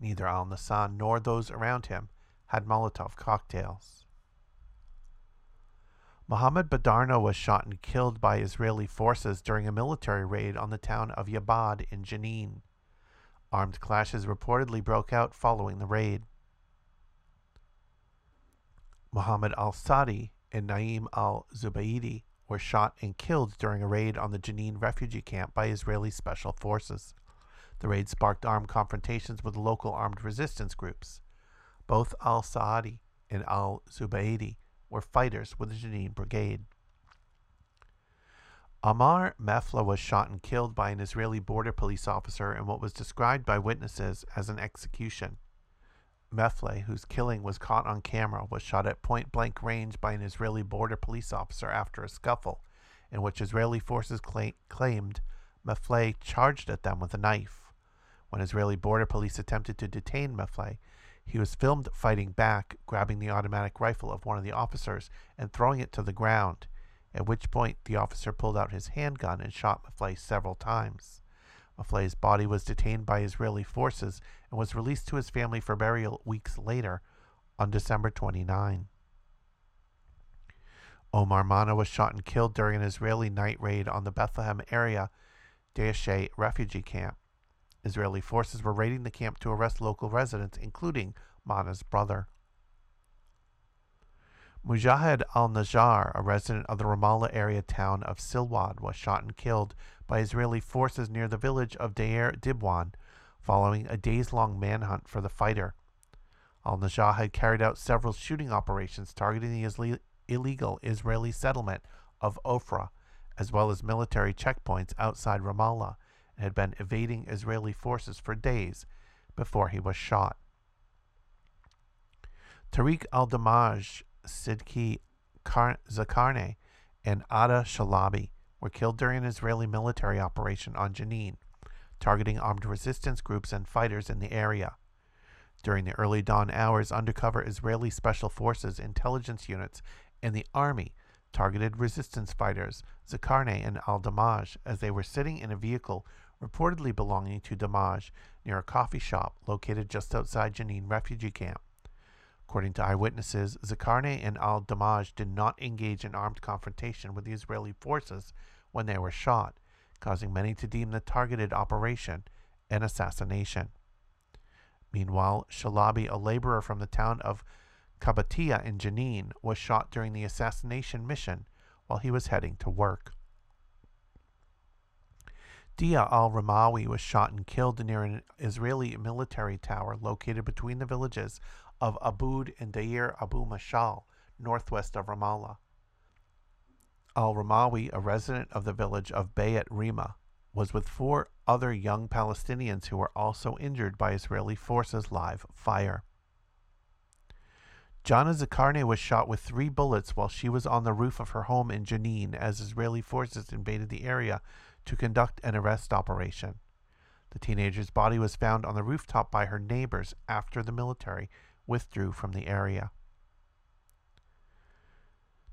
Neither Al Nassan nor those around him had Molotov cocktails. Mohammed Badarno was shot and killed by Israeli forces during a military raid on the town of Yabad in Jenin. Armed clashes reportedly broke out following the raid. Mohammed al Sadi and Naim al Zubaidi were shot and killed during a raid on the Jenin refugee camp by Israeli special forces. The raid sparked armed confrontations with local armed resistance groups. Both al Saadi and al Zubaydi were fighters with the Jenin Brigade. Amar Mefla was shot and killed by an Israeli border police officer in what was described by witnesses as an execution. Mefle, whose killing was caught on camera, was shot at point blank range by an Israeli border police officer after a scuffle, in which Israeli forces cla- claimed Mefle charged at them with a knife. When Israeli border police attempted to detain Mefle, he was filmed fighting back, grabbing the automatic rifle of one of the officers and throwing it to the ground, at which point the officer pulled out his handgun and shot Mefle several times. Mefle's body was detained by Israeli forces and was released to his family for burial weeks later on December 29. Omar Mana was shot and killed during an Israeli night raid on the Bethlehem area Dheisheh refugee camp. Israeli forces were raiding the camp to arrest local residents, including Mana's brother. Mujahed al Najjar, a resident of the Ramallah area town of Silwad, was shot and killed by Israeli forces near the village of Deir Dibwan following a days long manhunt for the fighter. Al Najjar had carried out several shooting operations targeting the illegal Israeli settlement of Ofra, as well as military checkpoints outside Ramallah, and had been evading Israeli forces for days before he was shot. Tariq al Damaj Sidki Zakarne and Ada Shalabi were killed during an Israeli military operation on Jenin, targeting armed resistance groups and fighters in the area. During the early dawn hours, undercover Israeli special forces, intelligence units, and the army targeted resistance fighters, Zakarne and al Damaj, as they were sitting in a vehicle reportedly belonging to Damaj near a coffee shop located just outside Jenin refugee camp. According to eyewitnesses, Zakarne and al Damaj did not engage in armed confrontation with the Israeli forces when they were shot, causing many to deem the targeted operation an assassination. Meanwhile, Shalabi, a laborer from the town of Kabatia in Jenin, was shot during the assassination mission while he was heading to work. Dia al Ramawi was shot and killed near an Israeli military tower located between the villages of Abud and Deir Abu Mashal, northwest of Ramallah. Al Ramawi, a resident of the village of Bayat Rima, was with four other young Palestinians who were also injured by Israeli forces' live fire. Jana Zakarne was shot with three bullets while she was on the roof of her home in Jenin as Israeli forces invaded the area to conduct an arrest operation. The teenager's body was found on the rooftop by her neighbors after the military withdrew from the area.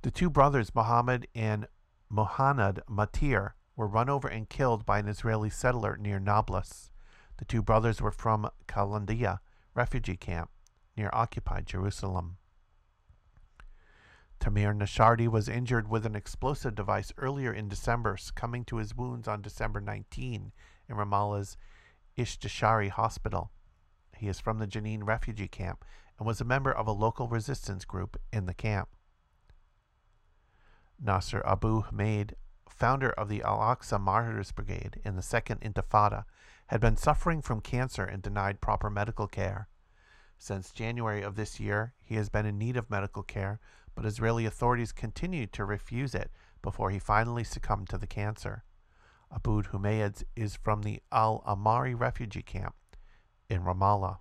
The two brothers, Mohammed and Mohanad Matir, were run over and killed by an Israeli settler near Nablus. The two brothers were from Kalandia refugee camp near occupied Jerusalem. Tamir Nashardi was injured with an explosive device earlier in December, succumbing to his wounds on December 19 in Ramallah's Istishari Hospital. He is from the Jenin refugee camp and was a member of a local resistance group in the camp. Nasser Abu Hamid, founder of the Al Aqsa Martyrs Brigade in the Second Intifada, had been suffering from cancer and denied proper medical care. Since January of this year, he has been in need of medical care, but Israeli authorities continued to refuse it before he finally succumbed to the cancer. Abud Humayed is from the Al Amari refugee camp in Ramallah.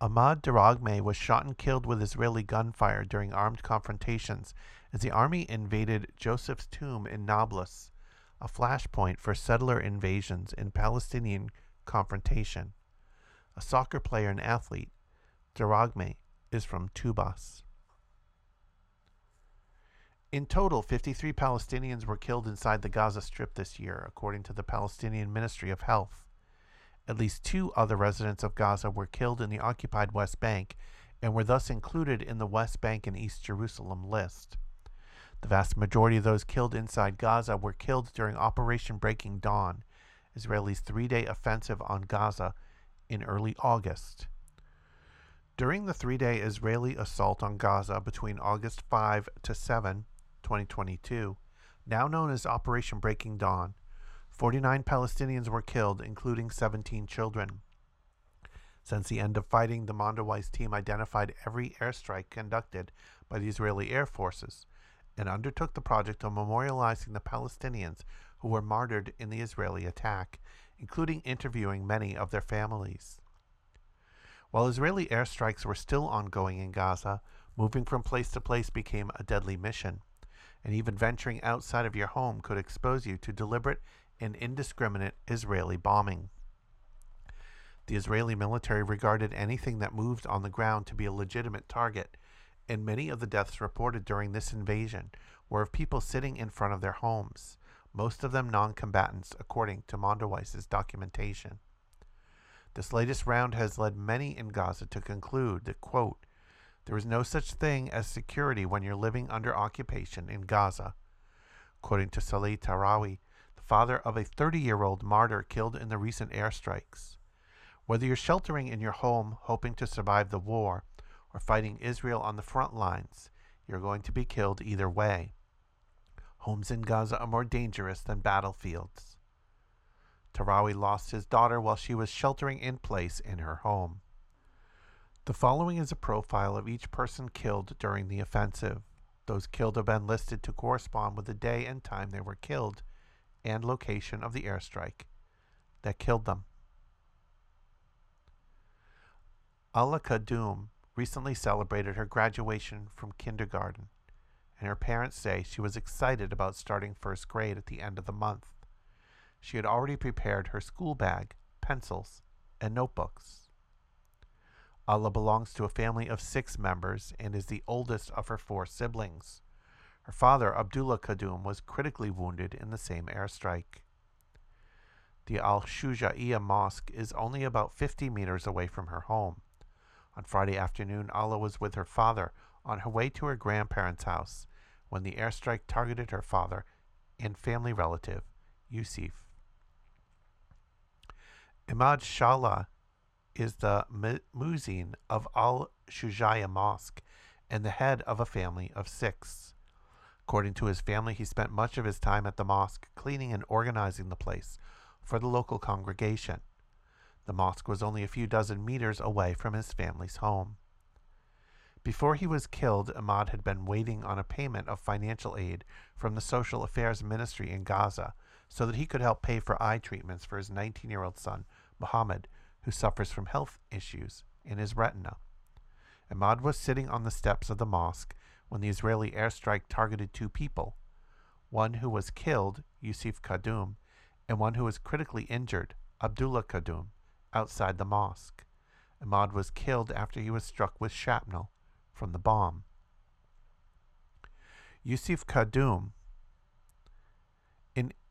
Ahmad Daragme was shot and killed with Israeli gunfire during armed confrontations as the army invaded Joseph's tomb in Nablus, a flashpoint for settler invasions in Palestinian confrontation a soccer player and athlete, Daragme is from Tubas. In total, 53 Palestinians were killed inside the Gaza Strip this year, according to the Palestinian Ministry of Health. At least two other residents of Gaza were killed in the occupied West Bank and were thus included in the West Bank and East Jerusalem list. The vast majority of those killed inside Gaza were killed during Operation Breaking Dawn, Israel's three day offensive on Gaza in early August. During the three day Israeli assault on Gaza between August 5 to 7, 2022, now known as Operation Breaking Dawn, 49 Palestinians were killed, including 17 children. Since the end of fighting, the Mondoweiss team identified every airstrike conducted by the Israeli Air Forces and undertook the project of memorializing the Palestinians who were martyred in the Israeli attack including interviewing many of their families. While Israeli airstrikes were still ongoing in Gaza, moving from place to place became a deadly mission, and even venturing outside of your home could expose you to deliberate and indiscriminate Israeli bombing. The Israeli military regarded anything that moved on the ground to be a legitimate target, and many of the deaths reported during this invasion were of people sitting in front of their homes, most of them non combatants, according to Mondoweiss's documentation. This latest round has led many in Gaza to conclude that, quote, there is no such thing as security when you're living under occupation in Gaza. According to Salih Tarawi, the father of a 30 year old martyr killed in the recent airstrikes. Whether you're sheltering in your home hoping to survive the war or fighting Israel on the front lines, you're going to be killed either way. Homes in Gaza are more dangerous than battlefields. Tarawi lost his daughter while she was sheltering in place in her home. The following is a profile of each person killed during the offensive. Those killed have been listed to correspond with the day and time they were killed and location of the airstrike that killed them. Alaa Kadum recently celebrated her graduation from kindergarten and her parents say she was excited about starting first grade at the end of the month. She had already prepared her school bag, pencils, and notebooks. Alaa belongs to a family of six members and is the oldest of her four siblings. Her father, Abdullah Kadum, was critically wounded in the same airstrike. The Al Shuja'iyah Mosque is only about 50 meters away from her home. On Friday afternoon, Alaa was with her father on her way to her grandparents' house when the airstrike targeted her father and family relative, Yusuf. Imad Shallah is the muezzin of Al Shujaya Mosque and the head of a family of six. According to his family, he spent much of his time at the mosque cleaning and organizing the place for the local congregation. The mosque was only a few dozen meters away from his family's home. Before he was killed, Ahmad had been waiting on a payment of financial aid from the Social Affairs Ministry in Gaza so that he could help pay for eye treatments for his 19 year old son, Muhammad, who suffers from health issues in his retina. Ahmad was sitting on the steps of the mosque when the Israeli airstrike targeted two people one who was killed, Yusuf Kadum, and one who was critically injured, Abdullah Kadum, outside the mosque. Ahmad was killed after he was struck with shrapnel from the bomb. Yusuf Kadum.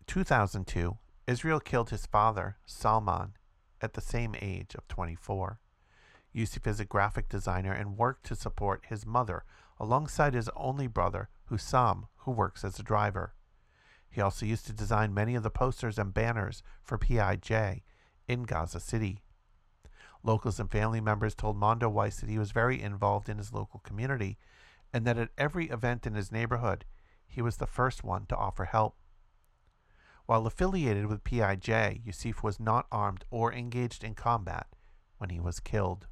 In 2002, Israel killed his father, Salman, at the same age of 24. Yusuf is a graphic designer and worked to support his mother alongside his only brother, Hussam, who works as a driver. He also used to design many of the posters and banners for PIJ in Gaza City. Locals and family members told Mondoweiss that he was very involved in his local community and that at every event in his neighborhood, he was the first one to offer help. While affiliated with PIJ, Yusuf was not armed or engaged in combat when he was killed.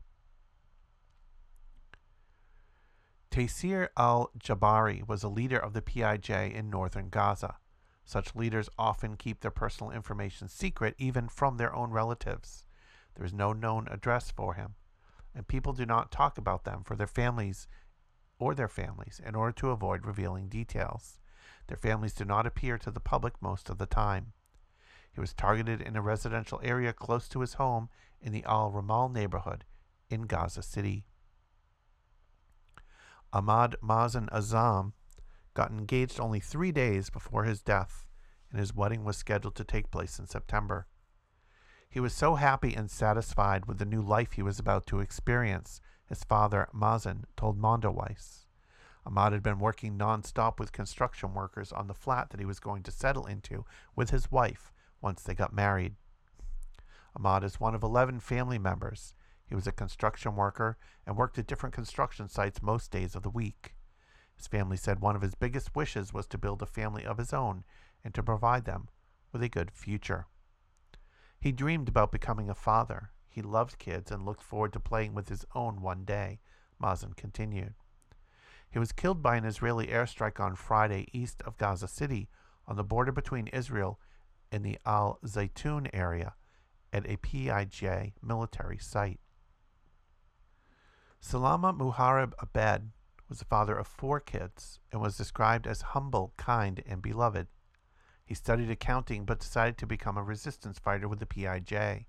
Taysir al Jabari was a leader of the PIJ in northern Gaza. Such leaders often keep their personal information secret even from their own relatives. There is no known address for him, and people do not talk about them for their families or their families in order to avoid revealing details. Their families do not appear to the public most of the time. He was targeted in a residential area close to his home in the Al Ramal neighborhood in Gaza City. Ahmad Mazen Azam got engaged only three days before his death, and his wedding was scheduled to take place in September. He was so happy and satisfied with the new life he was about to experience, his father, Mazen, told Mondoweiss. Ahmad had been working nonstop with construction workers on the flat that he was going to settle into with his wife once they got married. Ahmad is one of 11 family members. He was a construction worker and worked at different construction sites most days of the week. His family said one of his biggest wishes was to build a family of his own and to provide them with a good future. He dreamed about becoming a father. He loved kids and looked forward to playing with his own one day, Mazen continued. He was killed by an Israeli airstrike on Friday east of Gaza City on the border between Israel and the Al Zaytun area at a PIJ military site. Salama Muharib Abed was the father of four kids and was described as humble, kind, and beloved. He studied accounting but decided to become a resistance fighter with the PIJ.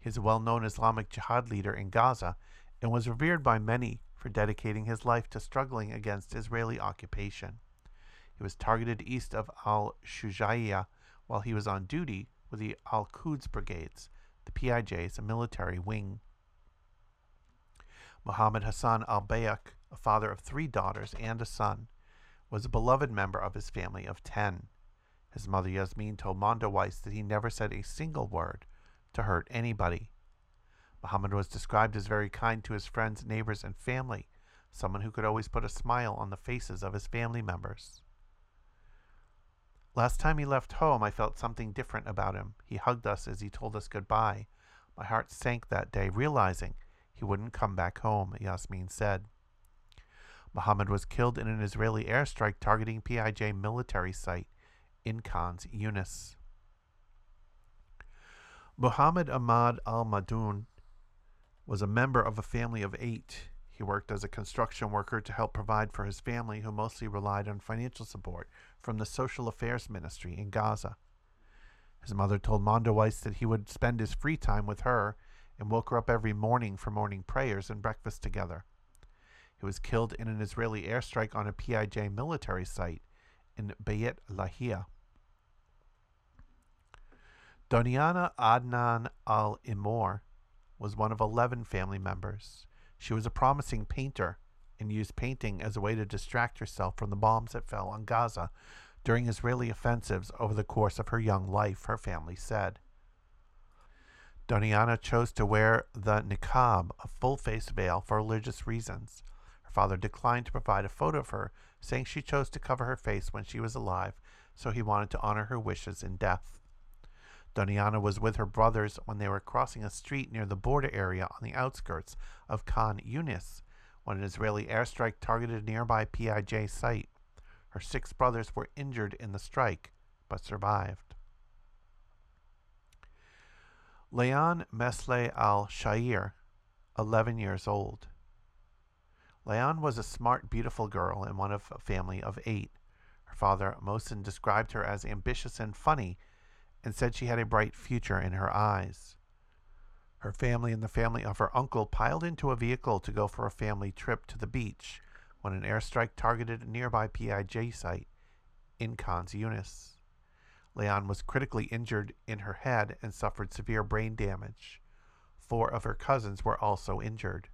He is a well known Islamic Jihad leader in Gaza and was revered by many for dedicating his life to struggling against Israeli occupation. He was targeted east of al Shujaiya while he was on duty with the Al Quds Brigades, the PIJ's military wing. Muhammad Hassan al Bayek, a father of three daughters and a son, was a beloved member of his family of ten. His mother Yasmin told Mondoweiss that he never said a single word to hurt anybody. Muhammad was described as very kind to his friends, neighbors, and family, someone who could always put a smile on the faces of his family members. Last time he left home, I felt something different about him. He hugged us as he told us goodbye. My heart sank that day, realizing he wouldn't come back home, Yasmin said. Muhammad was killed in an Israeli airstrike targeting PIJ military site in Khan's Yunis. Muhammad Ahmad al Madoun was a member of a family of eight. He worked as a construction worker to help provide for his family, who mostly relied on financial support from the Social Affairs Ministry in Gaza. His mother told Mondoweiss that he would spend his free time with her and woke her up every morning for morning prayers and breakfast together. He was killed in an Israeli airstrike on a PIJ military site in Beit Lahia. Doniana Adnan al Imor was one of 11 family members. She was a promising painter and used painting as a way to distract herself from the bombs that fell on Gaza during Israeli offensives over the course of her young life, her family said. Doniana chose to wear the niqab, a full face veil, for religious reasons. Her father declined to provide a photo of her, saying she chose to cover her face when she was alive, so he wanted to honor her wishes in death. Doniana was with her brothers when they were crossing a street near the border area on the outskirts of Khan Yunis when an Israeli airstrike targeted a nearby PIJ site. Her six brothers were injured in the strike, but survived. Leon Mesle al Shair, 11 years old. Leon was a smart, beautiful girl and one of a family of eight. Her father, Mohsen, described her as ambitious and funny and said she had a bright future in her eyes. Her family and the family of her uncle piled into a vehicle to go for a family trip to the beach when an airstrike targeted a nearby PIJ site in Khan's Yunis. Leon was critically injured in her head and suffered severe brain damage. Four of her cousins were also injured.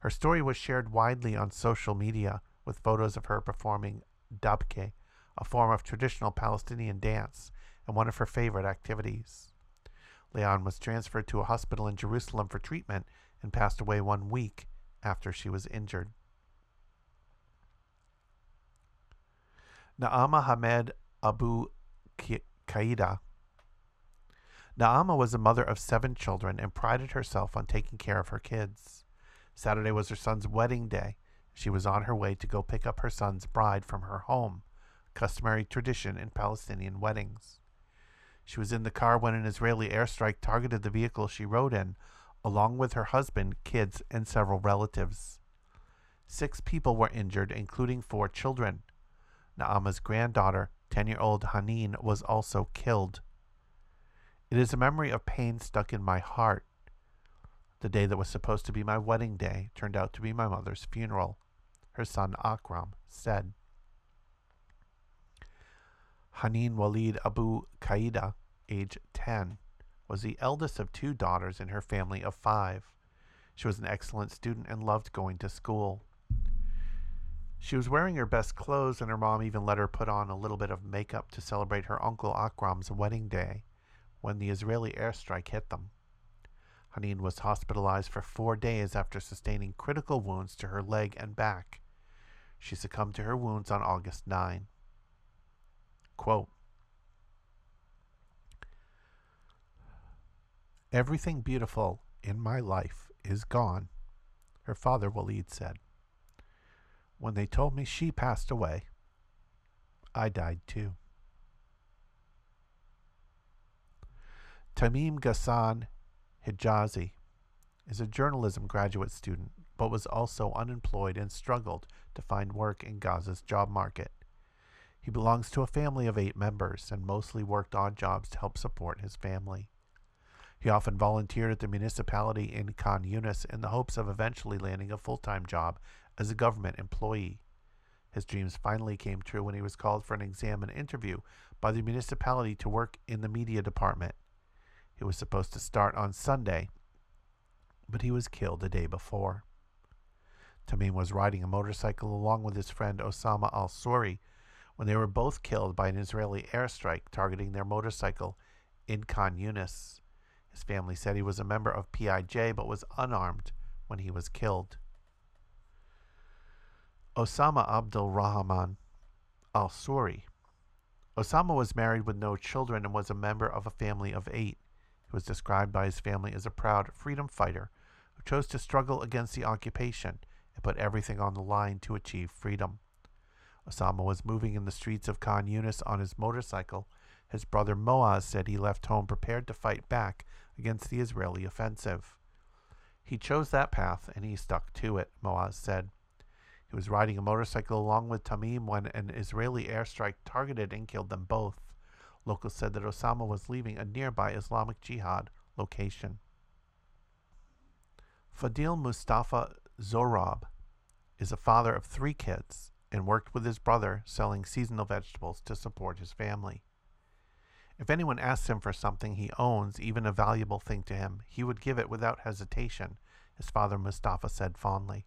Her story was shared widely on social media with photos of her performing dabke, a form of traditional Palestinian dance and one of her favorite activities. Leon was transferred to a hospital in Jerusalem for treatment and passed away one week after she was injured. Naama Hamed Abu Qaida. Naama was a mother of seven children and prided herself on taking care of her kids. Saturday was her son's wedding day. She was on her way to go pick up her son's bride from her home, customary tradition in Palestinian weddings. She was in the car when an Israeli airstrike targeted the vehicle she rode in, along with her husband, kids, and several relatives. Six people were injured, including four children. Naama's granddaughter, 10 year old Haneen, was also killed. It is a memory of pain stuck in my heart. The day that was supposed to be my wedding day turned out to be my mother's funeral, her son Akram said. Haneen Walid Abu Qaida age 10, was the eldest of two daughters in her family of five. She was an excellent student and loved going to school. She was wearing her best clothes, and her mom even let her put on a little bit of makeup to celebrate her uncle Akram's wedding day when the Israeli airstrike hit them. Haneen was hospitalized for four days after sustaining critical wounds to her leg and back. She succumbed to her wounds on August 9. Quote, Everything beautiful in my life is gone, her father Walid said. When they told me she passed away, I died too. Tamim Ghassan Hijazi is a journalism graduate student but was also unemployed and struggled to find work in Gaza's job market. He belongs to a family of eight members and mostly worked odd jobs to help support his family. He often volunteered at the municipality in Khan Yunis in the hopes of eventually landing a full time job as a government employee. His dreams finally came true when he was called for an exam and interview by the municipality to work in the media department. He was supposed to start on Sunday, but he was killed the day before. Tamim was riding a motorcycle along with his friend Osama al Suri when they were both killed by an Israeli airstrike targeting their motorcycle in Khan Yunis. His family said he was a member of PIJ but was unarmed when he was killed. Osama Abdul Rahman al Suri. Osama was married with no children and was a member of a family of eight. He was described by his family as a proud freedom fighter who chose to struggle against the occupation and put everything on the line to achieve freedom. Osama was moving in the streets of Khan Yunis on his motorcycle. His brother Moaz said he left home prepared to fight back against the Israeli offensive. He chose that path and he stuck to it, Moaz said. He was riding a motorcycle along with Tamim when an Israeli airstrike targeted and killed them both. Locals said that Osama was leaving a nearby Islamic Jihad location. Fadil Mustafa Zorab is a father of three kids and worked with his brother selling seasonal vegetables to support his family. If anyone asks him for something he owns, even a valuable thing to him, he would give it without hesitation, his father Mustafa said fondly.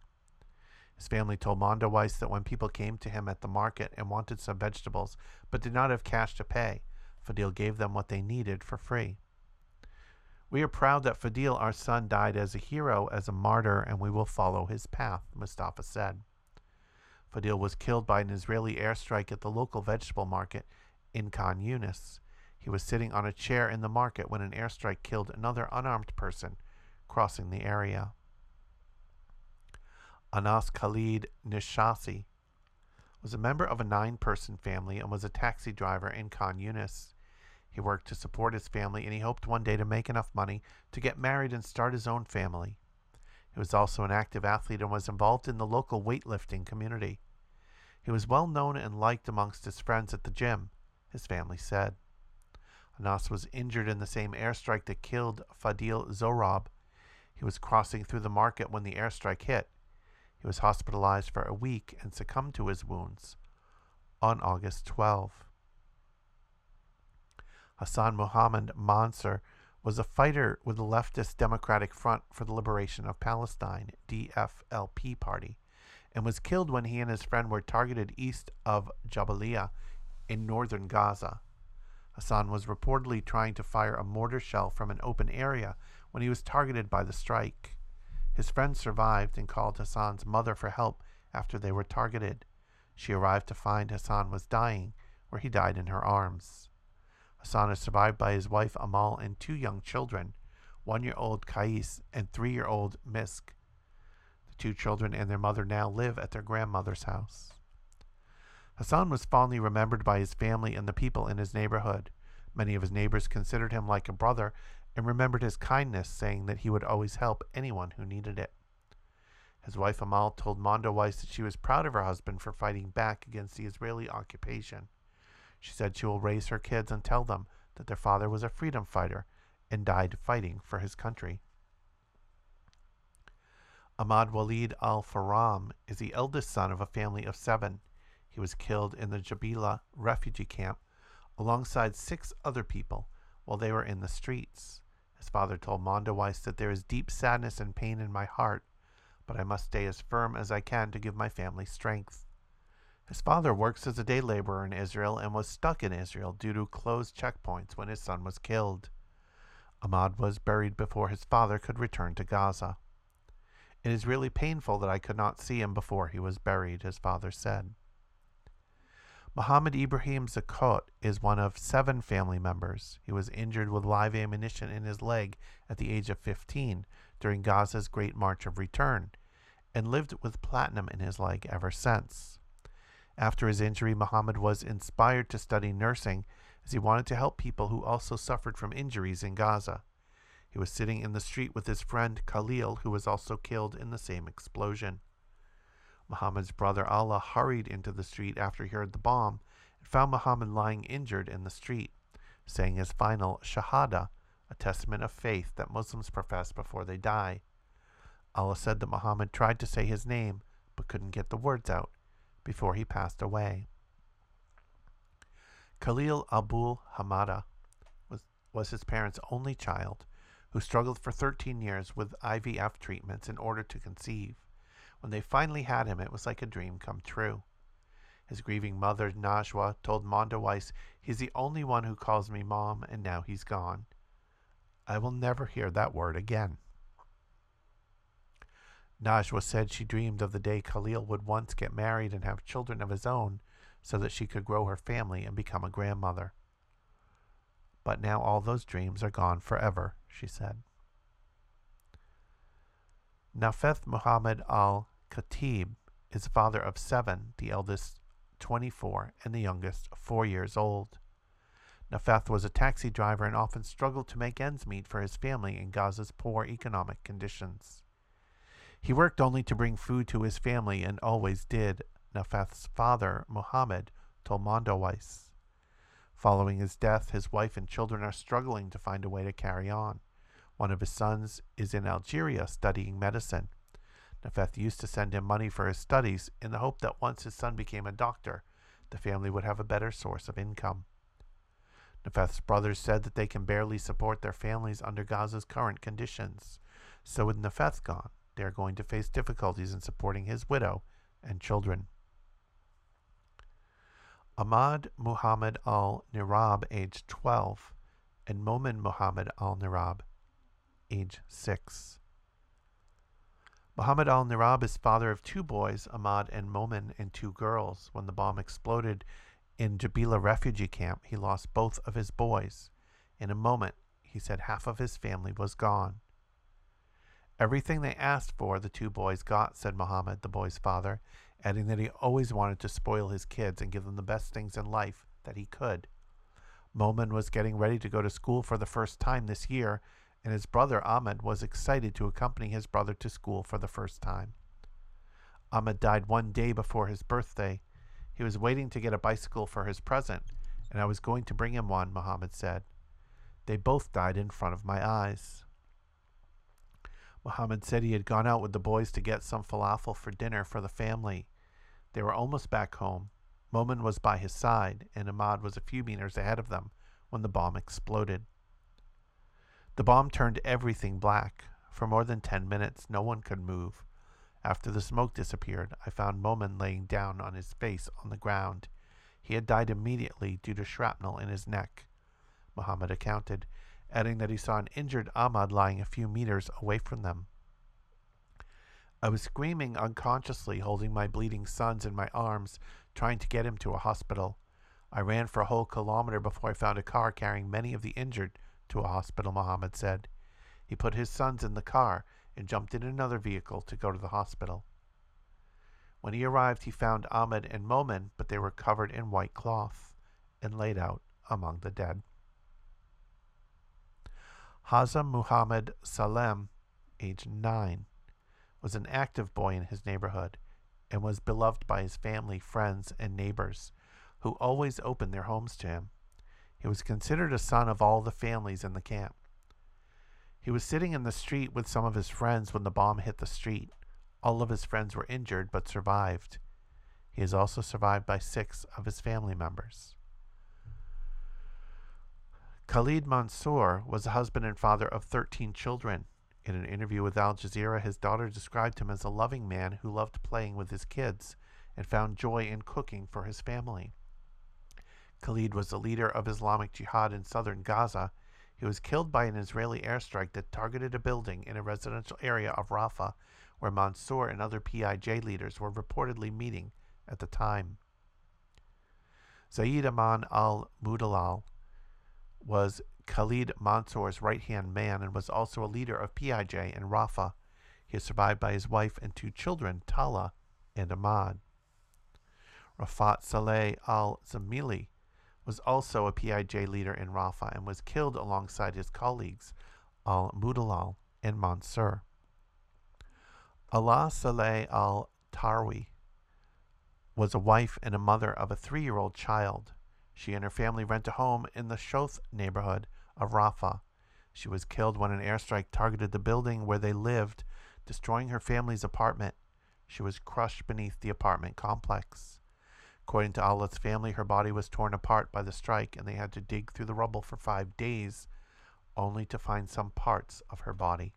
His family told Mondoweiss that when people came to him at the market and wanted some vegetables but did not have cash to pay, Fadil gave them what they needed for free. We are proud that Fadil, our son, died as a hero, as a martyr, and we will follow his path, Mustafa said. Fadil was killed by an Israeli airstrike at the local vegetable market in Khan Yunis. He was sitting on a chair in the market when an airstrike killed another unarmed person crossing the area. Anas Khalid Nishasi was a member of a nine person family and was a taxi driver in Khan Yunis. He worked to support his family and he hoped one day to make enough money to get married and start his own family. He was also an active athlete and was involved in the local weightlifting community. He was well known and liked amongst his friends at the gym, his family said. Anas was injured in the same airstrike that killed Fadil Zorab. He was crossing through the market when the airstrike hit. He was hospitalized for a week and succumbed to his wounds on August 12. Hassan Muhammad Mansur was a fighter with the leftist Democratic Front for the Liberation of Palestine, DFLP party, and was killed when he and his friend were targeted east of Jabalia in northern Gaza. Hassan was reportedly trying to fire a mortar shell from an open area when he was targeted by the strike. His friend survived and called Hassan's mother for help after they were targeted. She arrived to find Hassan was dying, where he died in her arms. Hassan is survived by his wife Amal and two young children, one year old Kais and three year old Misk. The two children and their mother now live at their grandmother's house. Hassan was fondly remembered by his family and the people in his neighborhood. Many of his neighbors considered him like a brother and remembered his kindness, saying that he would always help anyone who needed it. His wife Amal told Mondoweiss that she was proud of her husband for fighting back against the Israeli occupation. She said she will raise her kids and tell them that their father was a freedom fighter and died fighting for his country. Ahmad Walid al Faram is the eldest son of a family of seven. He was killed in the Jabalia refugee camp alongside six other people while they were in the streets. His father told Mondoweiss that there is deep sadness and pain in my heart, but I must stay as firm as I can to give my family strength. His father works as a day laborer in Israel and was stuck in Israel due to closed checkpoints when his son was killed. Ahmad was buried before his father could return to Gaza. It is really painful that I could not see him before he was buried, his father said. Muhammad Ibrahim Zakot is one of seven family members. He was injured with live ammunition in his leg at the age of 15 during Gaza's Great March of Return and lived with platinum in his leg ever since. After his injury, Muhammad was inspired to study nursing as he wanted to help people who also suffered from injuries in Gaza. He was sitting in the street with his friend Khalil, who was also killed in the same explosion. Muhammad's brother Alaa hurried into the street after he heard the bomb and found Muhammad lying injured in the street, saying his final Shahada, a testament of faith that Muslims profess before they die. Alaa said that Muhammad tried to say his name but couldn't get the words out before he passed away. Khalil Abul Hamada was, was his parents' only child who struggled for 13 years with IVF treatments in order to conceive. When they finally had him, it was like a dream come true. His grieving mother, Najwa, told Mondoweiss, He's the only one who calls me mom, and now he's gone. I will never hear that word again. Najwa said she dreamed of the day Khalil would once get married and have children of his own so that she could grow her family and become a grandmother. But now all those dreams are gone forever, she said. Nafeth Muhammad al Khatib is the father of seven, the eldest 24 and the youngest 4 years old. Nafeth was a taxi driver and often struggled to make ends meet for his family in Gaza's poor economic conditions. He worked only to bring food to his family and always did, Nafeth's father, Muhammad, told Mondoweiss. Following his death, his wife and children are struggling to find a way to carry on. One of his sons is in Algeria studying medicine. Nafeth used to send him money for his studies in the hope that once his son became a doctor, the family would have a better source of income. Nafeth's brothers said that they can barely support their families under Gaza's current conditions. So with Nafeth gone, they are going to face difficulties in supporting his widow and children. Ahmad Muhammad al Nirab, age 12, and Momin Muhammad al Nirab, age 6. Muhammad al Nirab is father of two boys, Ahmad and Momin, and two girls. When the bomb exploded in Jabalia refugee camp, he lost both of his boys. In a moment, he said half of his family was gone. Everything they asked for, the two boys got, said Muhammad, the boy's father, adding that he always wanted to spoil his kids and give them the best things in life that he could. Momin was getting ready to go to school for the first time this year, and his brother Ahmed was excited to accompany his brother to school for the first time. Ahmed died one day before his birthday. He was waiting to get a bicycle for his present, and I was going to bring him one, Muhammad said. They both died in front of my eyes. Muhammad said he had gone out with the boys to get some falafel for dinner for the family. They were almost back home. Momin was by his side, and Ahmad was a few meters ahead of them when the bomb exploded. The bomb turned everything black. For more than ten minutes, no one could move. After the smoke disappeared, I found Momin laying down on his face on the ground. He had died immediately due to shrapnel in his neck. Muhammad accounted adding that he saw an injured Ahmad lying a few meters away from them. I was screaming unconsciously, holding my bleeding sons in my arms, trying to get him to a hospital. I ran for a whole kilometer before I found a car carrying many of the injured to a hospital, Muhammad said. He put his sons in the car and jumped in another vehicle to go to the hospital. When he arrived, he found Ahmed and Momin, but they were covered in white cloth and laid out among the dead. Hazam Muhammad Salem, age 9, was an active boy in his neighborhood and was beloved by his family, friends, and neighbors, who always opened their homes to him. He was considered a son of all the families in the camp. He was sitting in the street with some of his friends when the bomb hit the street. All of his friends were injured but survived. He is also survived by six of his family members. Khalid Mansour was the husband and father of 13 children. In an interview with Al Jazeera, his daughter described him as a loving man who loved playing with his kids and found joy in cooking for his family. Khalid was the leader of Islamic Jihad in southern Gaza. He was killed by an Israeli airstrike that targeted a building in a residential area of Rafah, where Mansour and other PIJ leaders were reportedly meeting at the time. Zaid Aman al Mudalal was Khalid Mansour's right hand man and was also a leader of PIJ in Rafah. He is survived by his wife and two children, Tala and Ahmad. Rafat Saleh al Zamili was also a PIJ leader in Rafah and was killed alongside his colleagues. al Mudalal and Mansur. Alaa Saleh al Tarwi was a wife and a mother of a three year old child. She and her family rent a home in the Shoth neighborhood of Rafah. She was killed when an airstrike targeted the building where they lived, destroying her family's apartment. She was crushed beneath the apartment complex. According to Alaa's family, her body was torn apart by the strike, and they had to dig through the rubble for five days, only to find some parts of her body.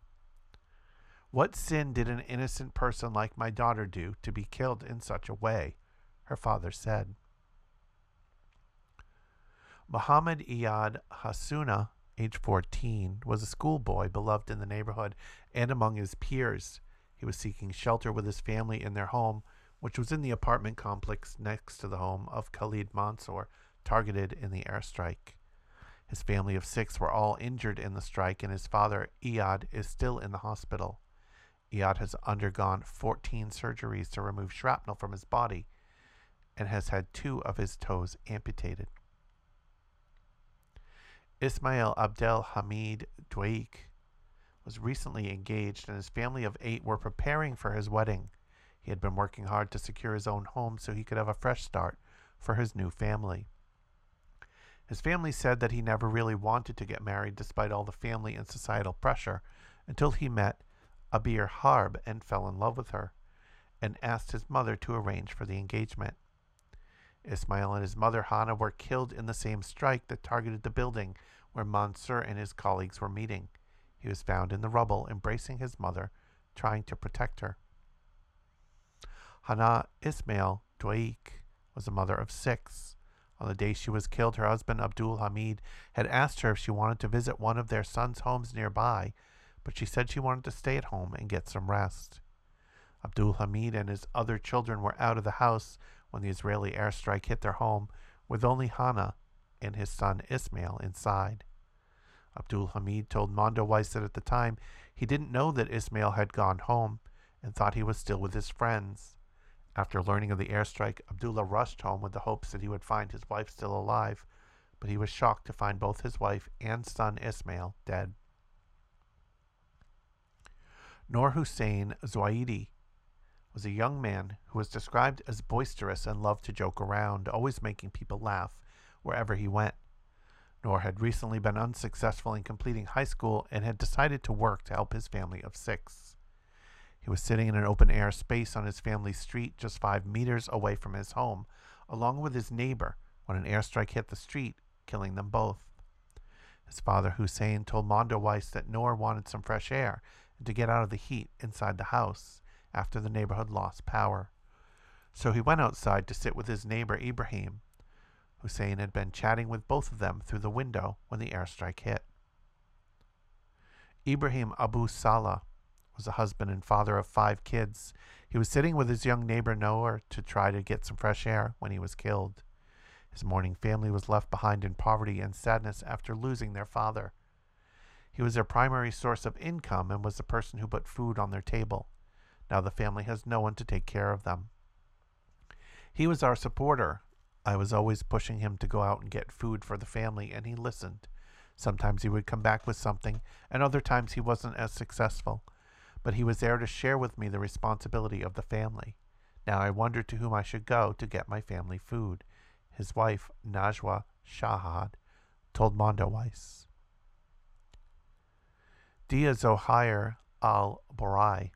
What sin did an innocent person like my daughter do to be killed in such a way? Her father said. Muhammad Iyad Hasuna, age 14, was a schoolboy beloved in the neighborhood and among his peers. He was seeking shelter with his family in their home, which was in the apartment complex next to the home of Khalid Mansour, targeted in the airstrike. His family of six were all injured in the strike, and his father, Iyad, is still in the hospital. Iyad has undergone 14 surgeries to remove shrapnel from his body and has had two of his toes amputated. Ismail Abdel Hamid Dweik was recently engaged, and his family of eight were preparing for his wedding. He had been working hard to secure his own home so he could have a fresh start for his new family. His family said that he never really wanted to get married despite all the family and societal pressure until he met Abir Harb and fell in love with her and asked his mother to arrange for the engagement. Ismail and his mother Hannah were killed in the same strike that targeted the building where Mansur and his colleagues were meeting. He was found in the rubble, embracing his mother, trying to protect her. Hannah Ismail Dweik was a mother of six. On the day she was killed, her husband Abdul Hamid had asked her if she wanted to visit one of their sons' homes nearby, but she said she wanted to stay at home and get some rest. Abdul Hamid and his other children were out of the house when the Israeli airstrike hit their home, with only Hannah and his son Ismail inside. Abdul Hamid told Mondoweiss that at the time he didn't know that Ismail had gone home and thought he was still with his friends. After learning of the airstrike, Abdullah rushed home with the hopes that he would find his wife still alive, but he was shocked to find both his wife and son Ismail dead. Nor Hussein Zwaidi was a young man who was described as boisterous and loved to joke around, always making people laugh wherever he went. Nor had recently been unsuccessful in completing high school and had decided to work to help his family of six. He was sitting in an open air space on his family's street just five meters away from his home, along with his neighbor, when an airstrike hit the street, killing them both. His father, Hussein, told Mondoweiss that Noor wanted some fresh air and to get out of the heat inside the house after the neighborhood lost power. So he went outside to sit with his neighbor Ibrahim. Hussein had been chatting with both of them through the window when the airstrike hit. Ibrahim Abu Salah was a husband and father of five kids. He was sitting with his young neighbor Noor to try to get some fresh air when he was killed. His mourning family was left behind in poverty and sadness after losing their father. He was their primary source of income and was the person who put food on their table. Now the family has no one to take care of them. He was our supporter. I was always pushing him to go out and get food for the family, and he listened. Sometimes he would come back with something, and other times he wasn't as successful. But he was there to share with me the responsibility of the family. Now I wondered to whom I should go to get my family food. His wife, Najwa Shahad, told Mondoweiss. Dia Zohair al Borai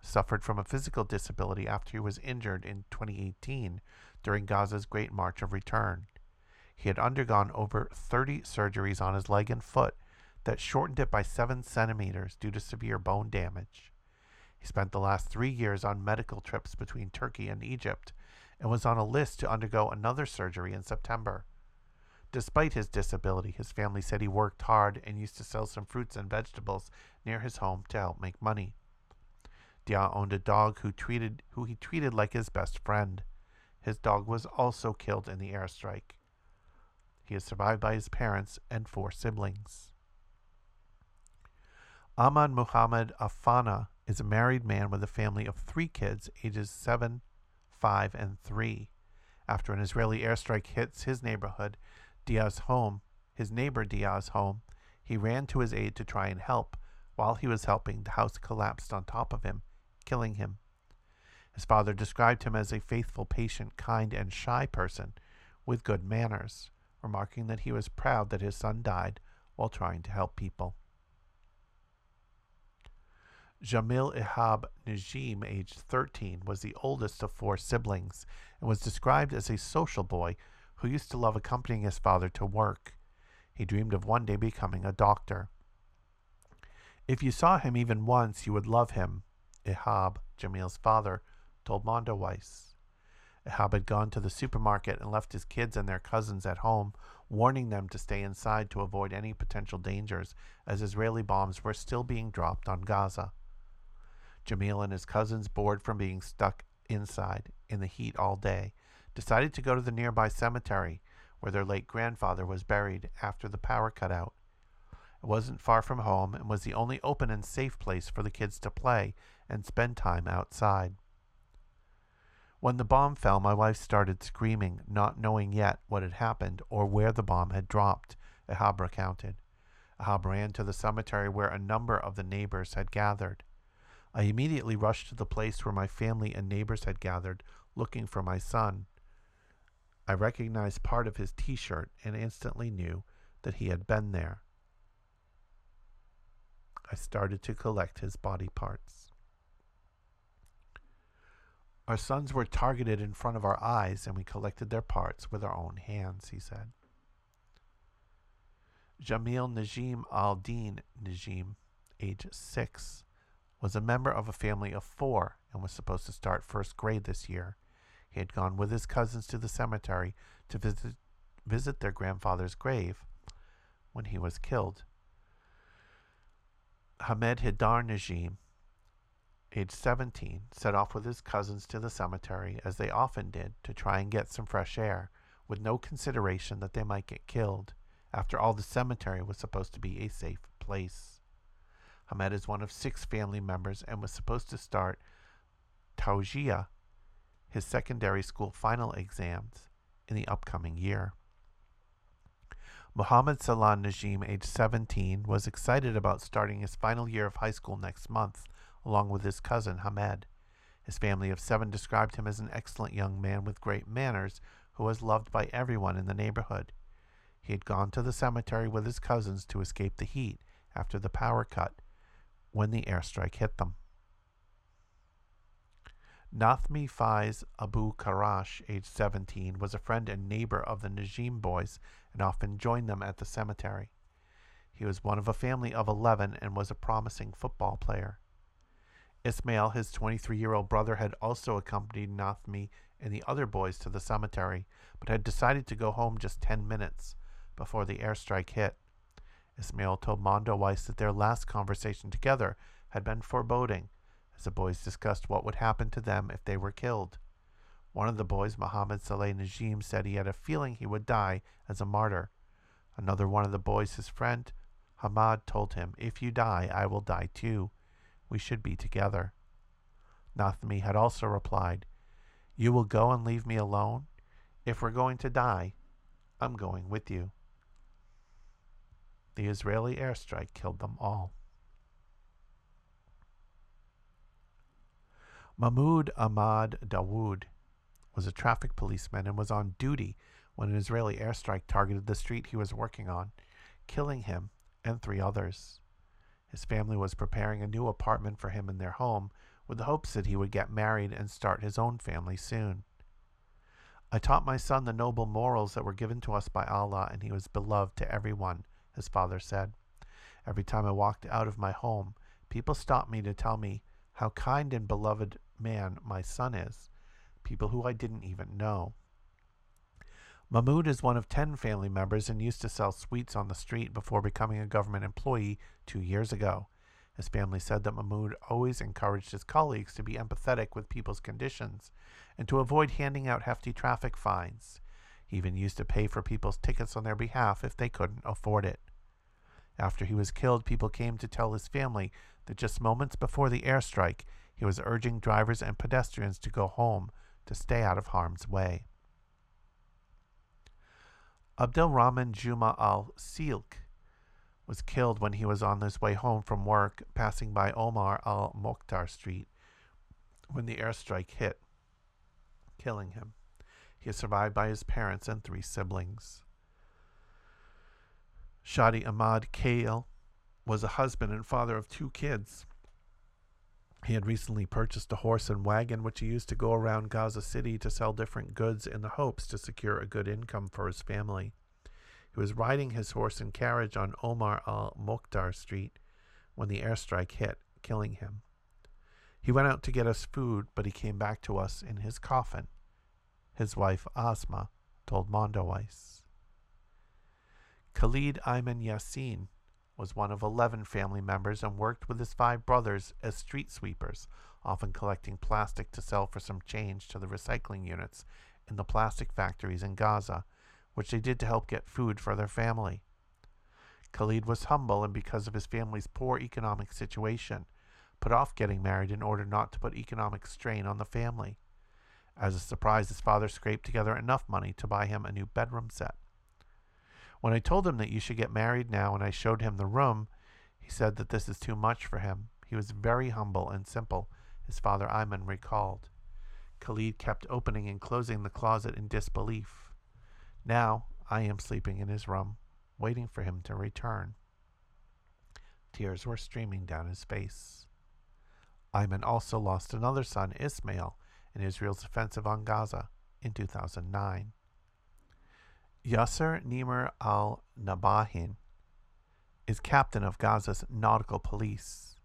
suffered from a physical disability after he was injured in 2018 during Gaza's Great March of Return. He had undergone over 30 surgeries on his leg and foot that shortened it by 7 centimeters due to severe bone damage. He spent the last three years on medical trips between Turkey and Egypt and was on a list to undergo another surgery in September. Despite his disability, his family said he worked hard and used to sell some fruits and vegetables near his home to help make money. Dia owned a dog who treated who he treated like his best friend. His dog was also killed in the airstrike. He is survived by his parents and four siblings. Ahmad Muhammad Afana is a married man with a family of three kids, ages 7, 5, and 3. After an Israeli airstrike hits his neighborhood, Dia's home, his neighbor Dia's home, He ran to his aid to try and help. While he was helping, the house collapsed on top of him, killing him. His father described him as a faithful, patient, kind, and shy person with good manners, remarking that he was proud that his son died while trying to help people. Jamil Ihab Najim, aged 13, was the oldest of four siblings and was described as a social boy who used to love accompanying his father to work. He dreamed of one day becoming a doctor. If you saw him even once, you would love him, Ihab, Jamil's father, told Mondoweiss. Ihab had gone to the supermarket and left his kids and their cousins at home, warning them to stay inside to avoid any potential dangers as Israeli bombs were still being dropped on Gaza. Jamil and his cousins, bored from being stuck inside in the heat all day, decided to go to the nearby cemetery where their late grandfather was buried after the power cut out. It wasn't far from home and was the only open and safe place for the kids to play and spend time outside. When the bomb fell, my wife started screaming, not knowing yet what had happened or where the bomb had dropped, Ahab recounted. Ahab ran to the cemetery where a number of the neighbors had gathered. I immediately rushed to the place where my family and neighbors had gathered, looking for my son. I recognized part of his t shirt and instantly knew that he had been there. I started to collect his body parts. Our sons were targeted in front of our eyes, and we collected their parts with our own hands, he said. Jamil Najim al Din Najim, age six, was a member of a family of four and was supposed to start first grade this year. He had gone with his cousins to the cemetery to visit, visit their grandfather's grave when he was killed. Hamed Hidar Najim, age 17, set off with his cousins to the cemetery, as they often did, to try and get some fresh air, with no consideration that they might get killed. After all, the cemetery was supposed to be a safe place. Hamed is one of six family members and was supposed to start Tawjihi, his secondary school final exams, in the upcoming year. Muhammad Salan Najim, age 17, was excited about starting his final year of high school next month, along with his cousin Hamed. His family of seven described him as an excellent young man with great manners who was loved by everyone in the neighborhood. He had gone to the cemetery with his cousins to escape the heat after the power cut when the airstrike hit them. Nathmi Faiz Abu Karash, age 17, was a friend and neighbor of the Najim boys and often joined them at the cemetery. He was one of a family of 11 and was a promising football player. Ismail, his 23 year old brother, had also accompanied Nathmi and the other boys to the cemetery, but had decided to go home just 10 minutes before the airstrike hit. Ismail told Mondoweiss that their last conversation together had been foreboding, as the boys discussed what would happen to them if they were killed. One of the boys, Mohammed Saleh Najim, said he had a feeling he would die as a martyr. Another one of the boys, his friend, Hamad, told him, If you die, I will die too. We should be together. Nathmi had also replied, You will go and leave me alone? If we're going to die, I'm going with you. The Israeli airstrike killed them all. Mahmoud Ahmad Dawood was a traffic policeman and was on duty when an Israeli airstrike targeted the street he was working on, killing him and three others. His family was preparing a new apartment for him in their home with the hopes that he would get married and start his own family soon. I taught my son the noble morals that were given to us by Allah, and he was beloved to everyone his father said. Every time I walked out of my home, people stopped me to tell me how kind and beloved man my son is, people who I didn't even know. Mahmoud is one of 10 family members and used to sell sweets on the street before becoming a government employee two years ago. His family said that Mahmoud always encouraged his colleagues to be empathetic with people's conditions and to avoid handing out hefty traffic fines. He even used to pay for people's tickets on their behalf if they couldn't afford it. After he was killed, people came to tell his family that just moments before the airstrike, he was urging drivers and pedestrians to go home to stay out of harm's way. Abdel Rahman Juma al Silk was killed when he was on his way home from work, passing by Omar al Mokhtar Street when the airstrike hit, killing him. He is survived by his parents and three siblings. Shadi Ahmad Kale was a husband and father of two kids. He had recently purchased a horse and wagon which he used to go around Gaza City to sell different goods in the hopes to secure a good income for his family. He was riding his horse and carriage on Omar al Mokhtar Street when the airstrike hit, killing him. He went out to get us food, but he came back to us in his coffin. His wife Asma told Mondoweiss. Khalid Ayman Yassin was one of 11 family members and worked with his five brothers as street sweepers, often collecting plastic to sell for some change to the recycling units in the plastic factories in Gaza, which they did to help get food for their family. Khalid was humble and because of his family's poor economic situation, put off getting married in order not to put economic strain on the family. As a surprise, his father scraped together enough money to buy him a new bedroom set. When I told him that you should get married now and I showed him the room, he said that this is too much for him. He was very humble and simple, his father Ayman recalled. Khalid kept opening and closing the closet in disbelief. Now I am sleeping in his room, waiting for him to return. Tears were streaming down his face. Ayman also lost another son, Ismail, in Israel's offensive on Gaza in 2009. Yasser Nimr al Nabahin is captain of Gaza's nautical police.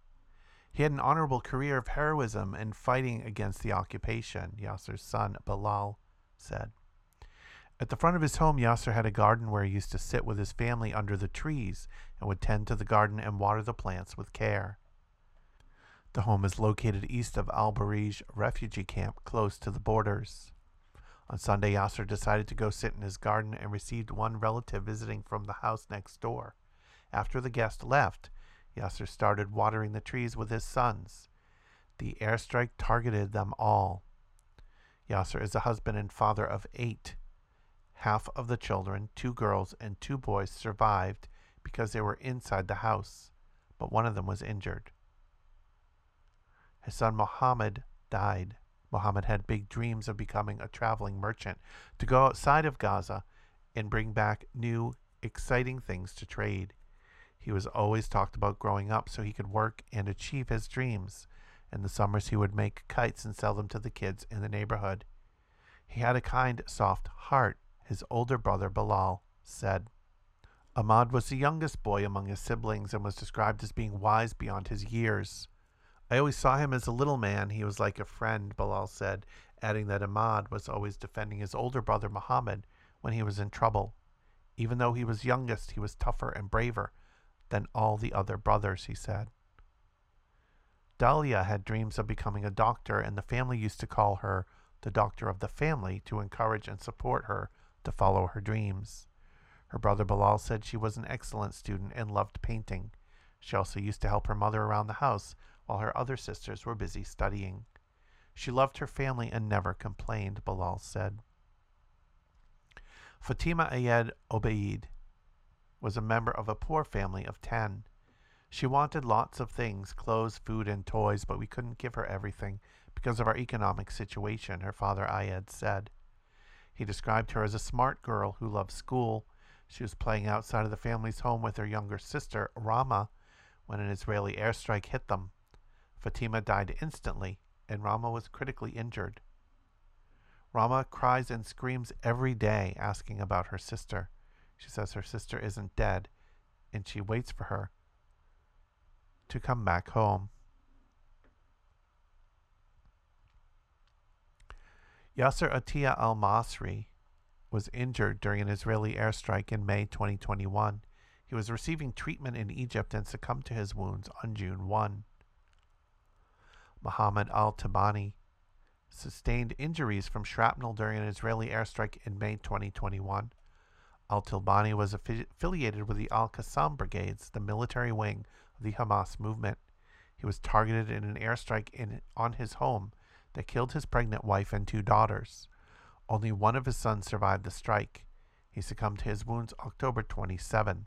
He had an honorable career of heroism and fighting against the occupation, Yasser's son Bilal said. At the front of his home, Yasser had a garden where he used to sit with his family under the trees and would tend to the garden and water the plants with care. The home is located east of Al Bureij refugee camp, close to the borders. On Sunday, Yasser decided to go sit in his garden and received one relative visiting from the house next door. After the guest left, Yasser started watering the trees with his sons. The airstrike targeted them all. Yasser is a husband and father of eight. Half of the children, two girls and two boys, survived because they were inside the house, but one of them was injured. His son Mohammed died. Mohammed had big dreams of becoming a traveling merchant, to go outside of Gaza and bring back new, exciting things to trade. He was always talked about growing up so he could work and achieve his dreams. In the summers, he would make kites and sell them to the kids in the neighborhood. He had a kind, soft heart, his older brother Bilal said. Ahmad was the youngest boy among his siblings and was described as being wise beyond his years. I always saw him as a little man. He was like a friend, Bilal said, adding that Ahmad was always defending his older brother Muhammad when he was in trouble. Even though he was youngest, he was tougher and braver than all the other brothers, he said. Dahlia had dreams of becoming a doctor, and the family used to call her the doctor of the family to encourage and support her to follow her dreams. Her brother Bilal said she was an excellent student and loved painting. She also used to help her mother around the house while her other sisters were busy studying. She loved her family and never complained, Bilal said. Fatima Ayed Obeid was a member of a poor family of ten. She wanted lots of things clothes, food, and toys, but we couldn't give her everything because of our economic situation, her father Ayed said. He described her as a smart girl who loved school. She was playing outside of the family's home with her younger sister, Rama, when an Israeli airstrike hit them. Fatima died instantly, and Rama was critically injured. Rama cries and screams every day asking about her sister. She says her sister isn't dead, and she waits for her to come back home. Yasser Atiyah al Masri was injured during an Israeli airstrike in May 2021. He was receiving treatment in Egypt and succumbed to his wounds on June 1. Mohammed al Tabani sustained injuries from shrapnel during an Israeli airstrike in May 2021. Al Tabani was affi- affiliated with the Al Qassam Brigades, the military wing of the Hamas movement. He was targeted in an airstrike in, on his home that killed his pregnant wife and two daughters. Only one of his sons survived the strike. He succumbed to his wounds October 27.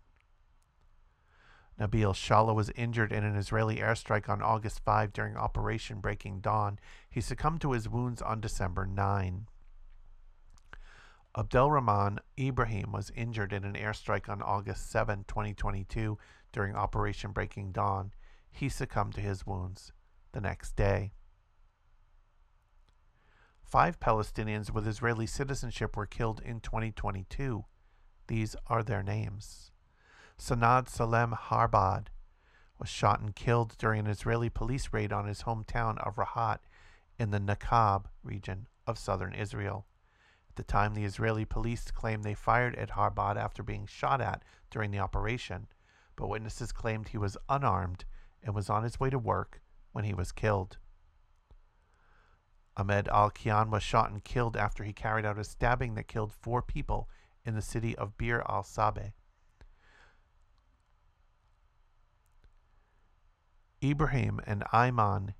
Nabil Shala was injured in an Israeli airstrike on August 5 during Operation Breaking Dawn. He succumbed to his wounds on December 9. Abdelrahman Ibrahim was injured in an airstrike on August 7, 2022, during Operation Breaking Dawn. He succumbed to his wounds the next day. Five Palestinians with Israeli citizenship were killed in 2022. These are their names. Sanad Salem Harbad was shot and killed during an Israeli police raid on his hometown of Rahat in the Naqab region of southern Israel. At the time, the Israeli police claimed they fired at Harbad after being shot at during the operation, but witnesses claimed he was unarmed and was on his way to work when he was killed. Ahmed Al Kian was shot and killed after he carried out a stabbing that killed four people in the city of Bir al Sabeh. Ibrahim and Ayman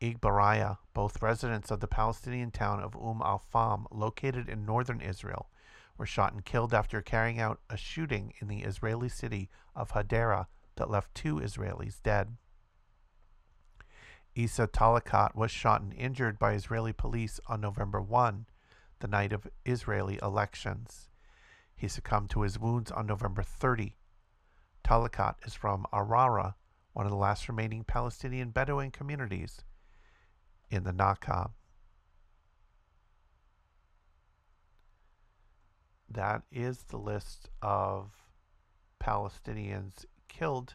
Igbaraya, both residents of the Palestinian town of Umm al Fahm, located in northern Israel, were shot and killed after carrying out a shooting in the Israeli city of Hadera that left two Israelis dead. Isa Talakat was shot and injured by Israeli police on November 1, the night of Israeli elections. He succumbed to his wounds on November 30. Talakat is from Arara, one of the last remaining Palestinian Bedouin communities in the Naqab. That is the list of Palestinians killed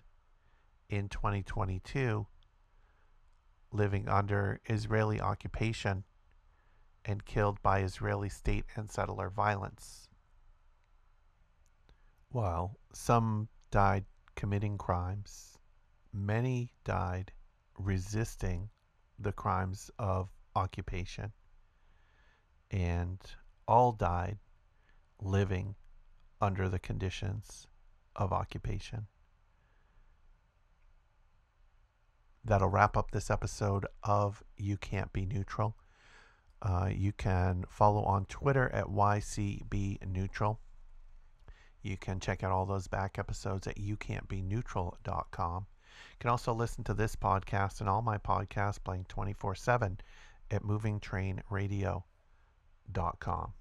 in 2022 living under Israeli occupation and killed by Israeli state and settler violence. While some died committing crimes, many died resisting the crimes of occupation, and all died living under the conditions of occupation. That'll wrap up this episode of You Can't Be Neutral. Uh, you can follow on Twitter at YCB Neutral. You can check out all those back episodes at youcan'tbeneutral.com. You can also listen to this podcast and all my podcasts playing 24 7 at movingtrainradio.com.